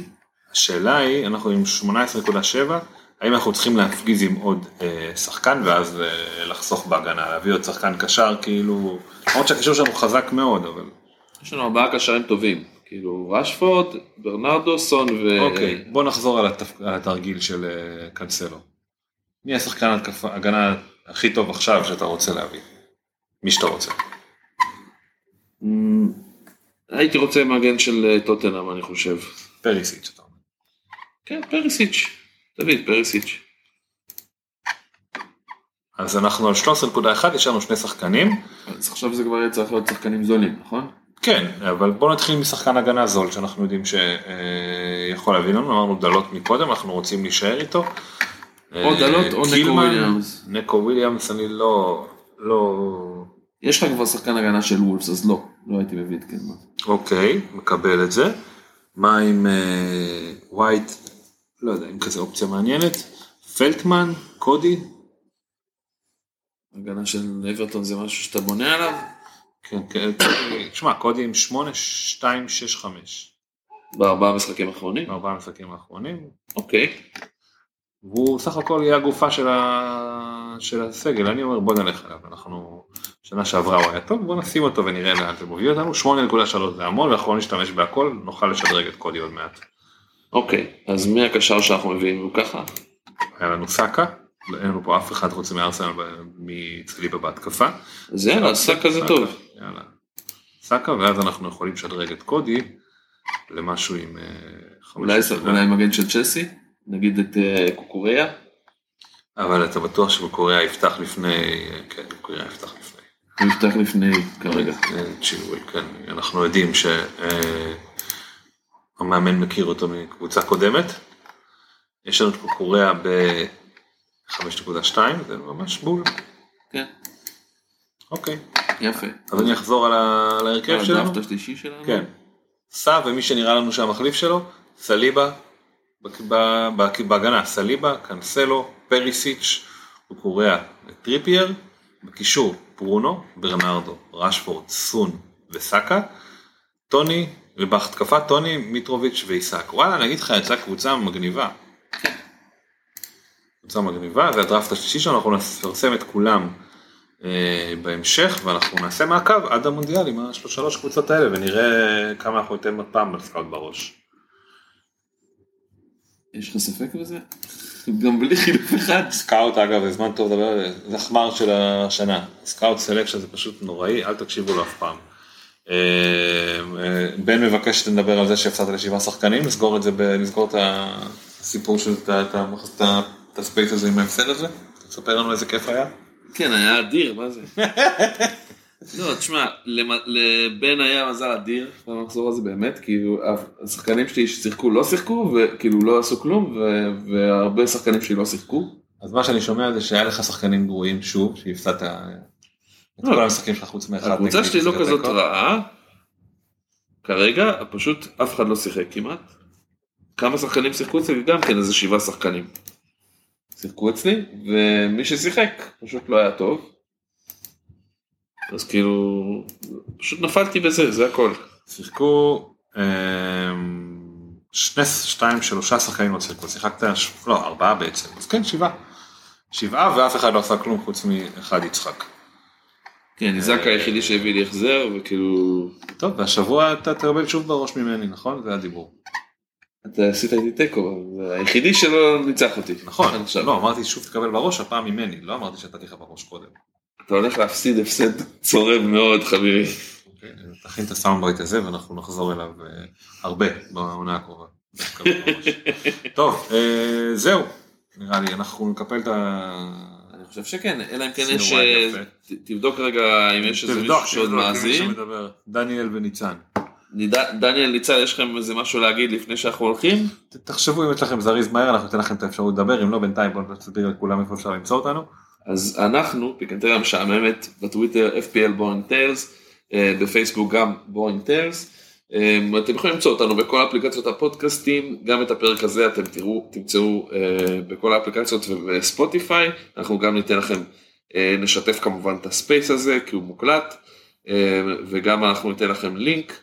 השאלה היא, אנחנו עם 18.7, האם אנחנו צריכים להפגיז עם עוד אה, שחקן ואז אה, לחסוך בהגנה, להביא עוד שחקן קשר, כאילו, למרות שהקישור שלנו חזק מאוד, אבל... יש לנו ארבעה קשרים טובים, כאילו רשפורד, ברנרדו, סון ו... אוקיי, בוא נחזור על, התפ... על התרגיל של אה, קנסלו. מי השחקן התקפה- הגנה הכי טוב עכשיו שאתה רוצה להביא? מי שאתה רוצה. אמ, הייתי רוצה מגן של אה, טוטנאם אני חושב. פריסיץ' אתה אומר. כן, פריסיץ', תמיד פריסיץ'. אז אנחנו על 13.1, יש לנו שני שחקנים. אז עכשיו זה כבר יהיה צריך להיות שחקנים זולים, נכון? כן, אבל בוא נתחיל משחקן הגנה זול שאנחנו יודעים שיכול להביא לנו, אמרנו דלות מקודם, אנחנו רוצים להישאר איתו. או אה, דלות או נקו וויליאמס. נקו וויליאמס, אני לא, לא, יש לך כבר שחקן הגנה של וולפס, אז לא, לא הייתי מביא את קלמן. אוקיי, מקבל את זה. מה עם אה, ווייט, לא יודע, אם כזה אופציה מעניינת. פלטמן, קודי, הגנה של אברטון זה משהו שאתה בונה עליו? כן, כן, שמע, קודי עם 8, 2, 6, 5. בארבעה משחקים האחרונים? בארבעה המשחקים האחרונים. אוקיי. והוא סך הכל יהיה הגופה של, ה... של הסגל, אני אומר בוא נלך עליו, אנחנו, שנה שעברה הוא היה טוב, בוא נשים אותו ונראה לאן זה מוביל אותנו, 8.3 זה המון, ואנחנו לא נשתמש בהכל, נוכל לשדרג את קודי עוד מעט. אוקיי, אז מי הקשר שאנחנו מביאים הוא ככה? היה לנו סאקה, אין לנו פה אף אחד חוץ מארסנל מצליבה בהתקפה. אז יאללה, סאקה זה טוב. יאללה. סאקה, ואז אנחנו יכולים לשדרג את קודי למשהו עם... אה, אולי חמש- אולי מגן של צ'לסי? נגיד את אה, קוקוריה? אבל אתה בטוח שבקוריאה יפתח לפני... כן, בקוריאה יפתח לפני. הוא יפתח לפני כרגע. אה, צ'ילואל, כן, אנחנו יודעים שהמאמן מכיר אותו מקבוצה קודמת. יש לנו את קוריאה ב-5.2, זה ממש בול. כן, אוקיי. יפה. אז אני אחזור על על ההרכב שלנו. הדראפט השלישי שלנו? כן. סע ומי שנראה לנו שהמחליף שלו, סליבה, בהגנה, סליבה, קנסלו, פריסיץ', הוא קורע טריפייר, בקישור ברונו, ברנרדו, רשפורד, סון וסאקה, טוני, ובהתקפה טוני, מיטרוביץ' ואיסק. וואלה, אני אגיד לך, יצאה קבוצה מגניבה. קבוצה מגניבה, זה הדראפט השלישי שלנו, אנחנו נפרסם את כולם אה, בהמשך, ואנחנו נעשה מעקב עד המונדיאל עם השלוש קבוצות האלה, ונראה כמה אנחנו ניתן פעם ל Scout בראש. יש לך ספק בזה? גם בלי חילוף אחד. Scout אגב זה זמן טוב לדבר, זה החמור של השנה, Scout Selection זה פשוט נוראי, אל תקשיבו לו אף פעם. אה, אה, בן מבקש שנדבר על זה שהפסדת לשבעה שחקנים, נסגור את זה, נסגור את הסיפור של את את הספייס הזה עם ההפסד הזה, תספר לנו איזה כיף היה. כן, היה אדיר, מה זה? לא, תשמע, לבן היה מזל אדיר במחזור הזה באמת, כאילו השחקנים שלי ששיחקו לא שיחקו, וכאילו לא עשו כלום, והרבה שחקנים שלי לא שיחקו. אז מה שאני שומע זה שהיה לך שחקנים גרועים שוב, שהפסדת את כל המשחקים שלך חוץ מאחד. הקבוצה שלי לא כזאת. רעה, כרגע, פשוט אף אחד לא שיחק כמעט. כמה שחקנים שיחקו אצלי? גם כן איזה שבעה שחקנים. שיחקו אצלי, ומי ששיחק פשוט לא היה טוב. אז כאילו, פשוט נפלתי בזה, זה הכל. שיחקו אמ, שני, שתיים, שלושה שחקנים לא שיחקו, שיחקת, לא, ארבעה בעצם, אז כן, שבעה. שבעה ואף אחד לא עשה כלום חוץ מאחד יצחק. כן, ניזק היחידי שהביא לי החזר, וכאילו, טוב, והשבוע אתה תקבל שוב בראש ממני, נכון? זה הדיבור. אתה עשית איתי תיקו, היחידי שלא ניצח אותי. נכון. לא, אמרתי שוב תקבל בראש, הפעם ממני, לא אמרתי שנתתי לך בראש קודם. אתה הולך להפסיד הפסד צורם מאוד, חביבי. אוקיי, תכין את ה sound bite הזה ואנחנו נחזור אליו אה, הרבה בעונה הקרובה. טוב, אה, זהו, נראה לי, אנחנו נקפל את ה... אני חושב שכן, אלא אם כן יש, אה, תבדוק רגע אם יש איזה מישהו שעוד מאזין. דניאל וניצן. דניאל ניצן, יש לכם איזה משהו להגיד לפני שאנחנו הולכים? תחשבו אם יש לכם זריז מהר, אנחנו ניתן לכם את האפשרות לדבר, אם לא בינתיים בואו נסביר לכולם איפה אפשר למצוא אותנו. אז אנחנו, פיקנטריה משעממת, בטוויטר FPL Boring Tales, בפייסבוק גם Boring Tales. אתם יכולים למצוא אותנו בכל אפליקציות הפודקאסטים, גם את הפרק הזה אתם תראו, תמצאו אה, בכל האפליקציות ובספוטיפיי, אנחנו גם ניתן לכם, אה, נשתף כמובן את הספייס הזה כי הוא מוקלט, אה, וגם אנחנו ניתן לכם לינק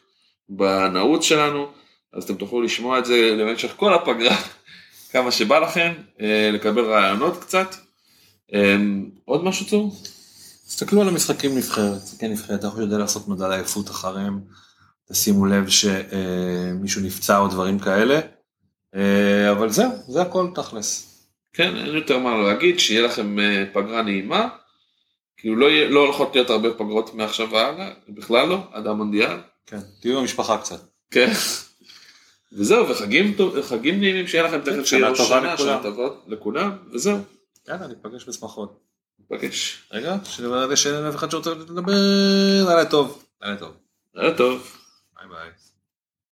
בנעוץ שלנו, אז אתם תוכלו לשמוע את זה למשך כל הפגרה, כמה שבא לכם, אה, לקבל רעיונות קצת. אמ, עוד משהו צור? תסתכלו על המשחקים נבחרת, כן נבחרת, אתה יודע לעשות מדד עייפות אחריהם, תשימו לב שמישהו נפצע או דברים כאלה, אה, אבל זהו, זה הכל תכלס. כן, אין יותר מה להגיד, שיהיה לכם אה, פגרה נעימה. כאילו לא, יהיה- לא הולכות להיות הרבה פגרות מעכשיו והלאה, בכלל לא, עד המונדיאל. כן, תהיו במשפחה קצת. כן. וזהו, וחגים נעימים, שיהיה לכם תכף שנה טובה לכולם. וזהו, יאללה, ניפגש בשמחות. נפגש. רגע, יש אף אחד שרוצה לדבר, לילה טוב. לילה טוב. לילה טוב.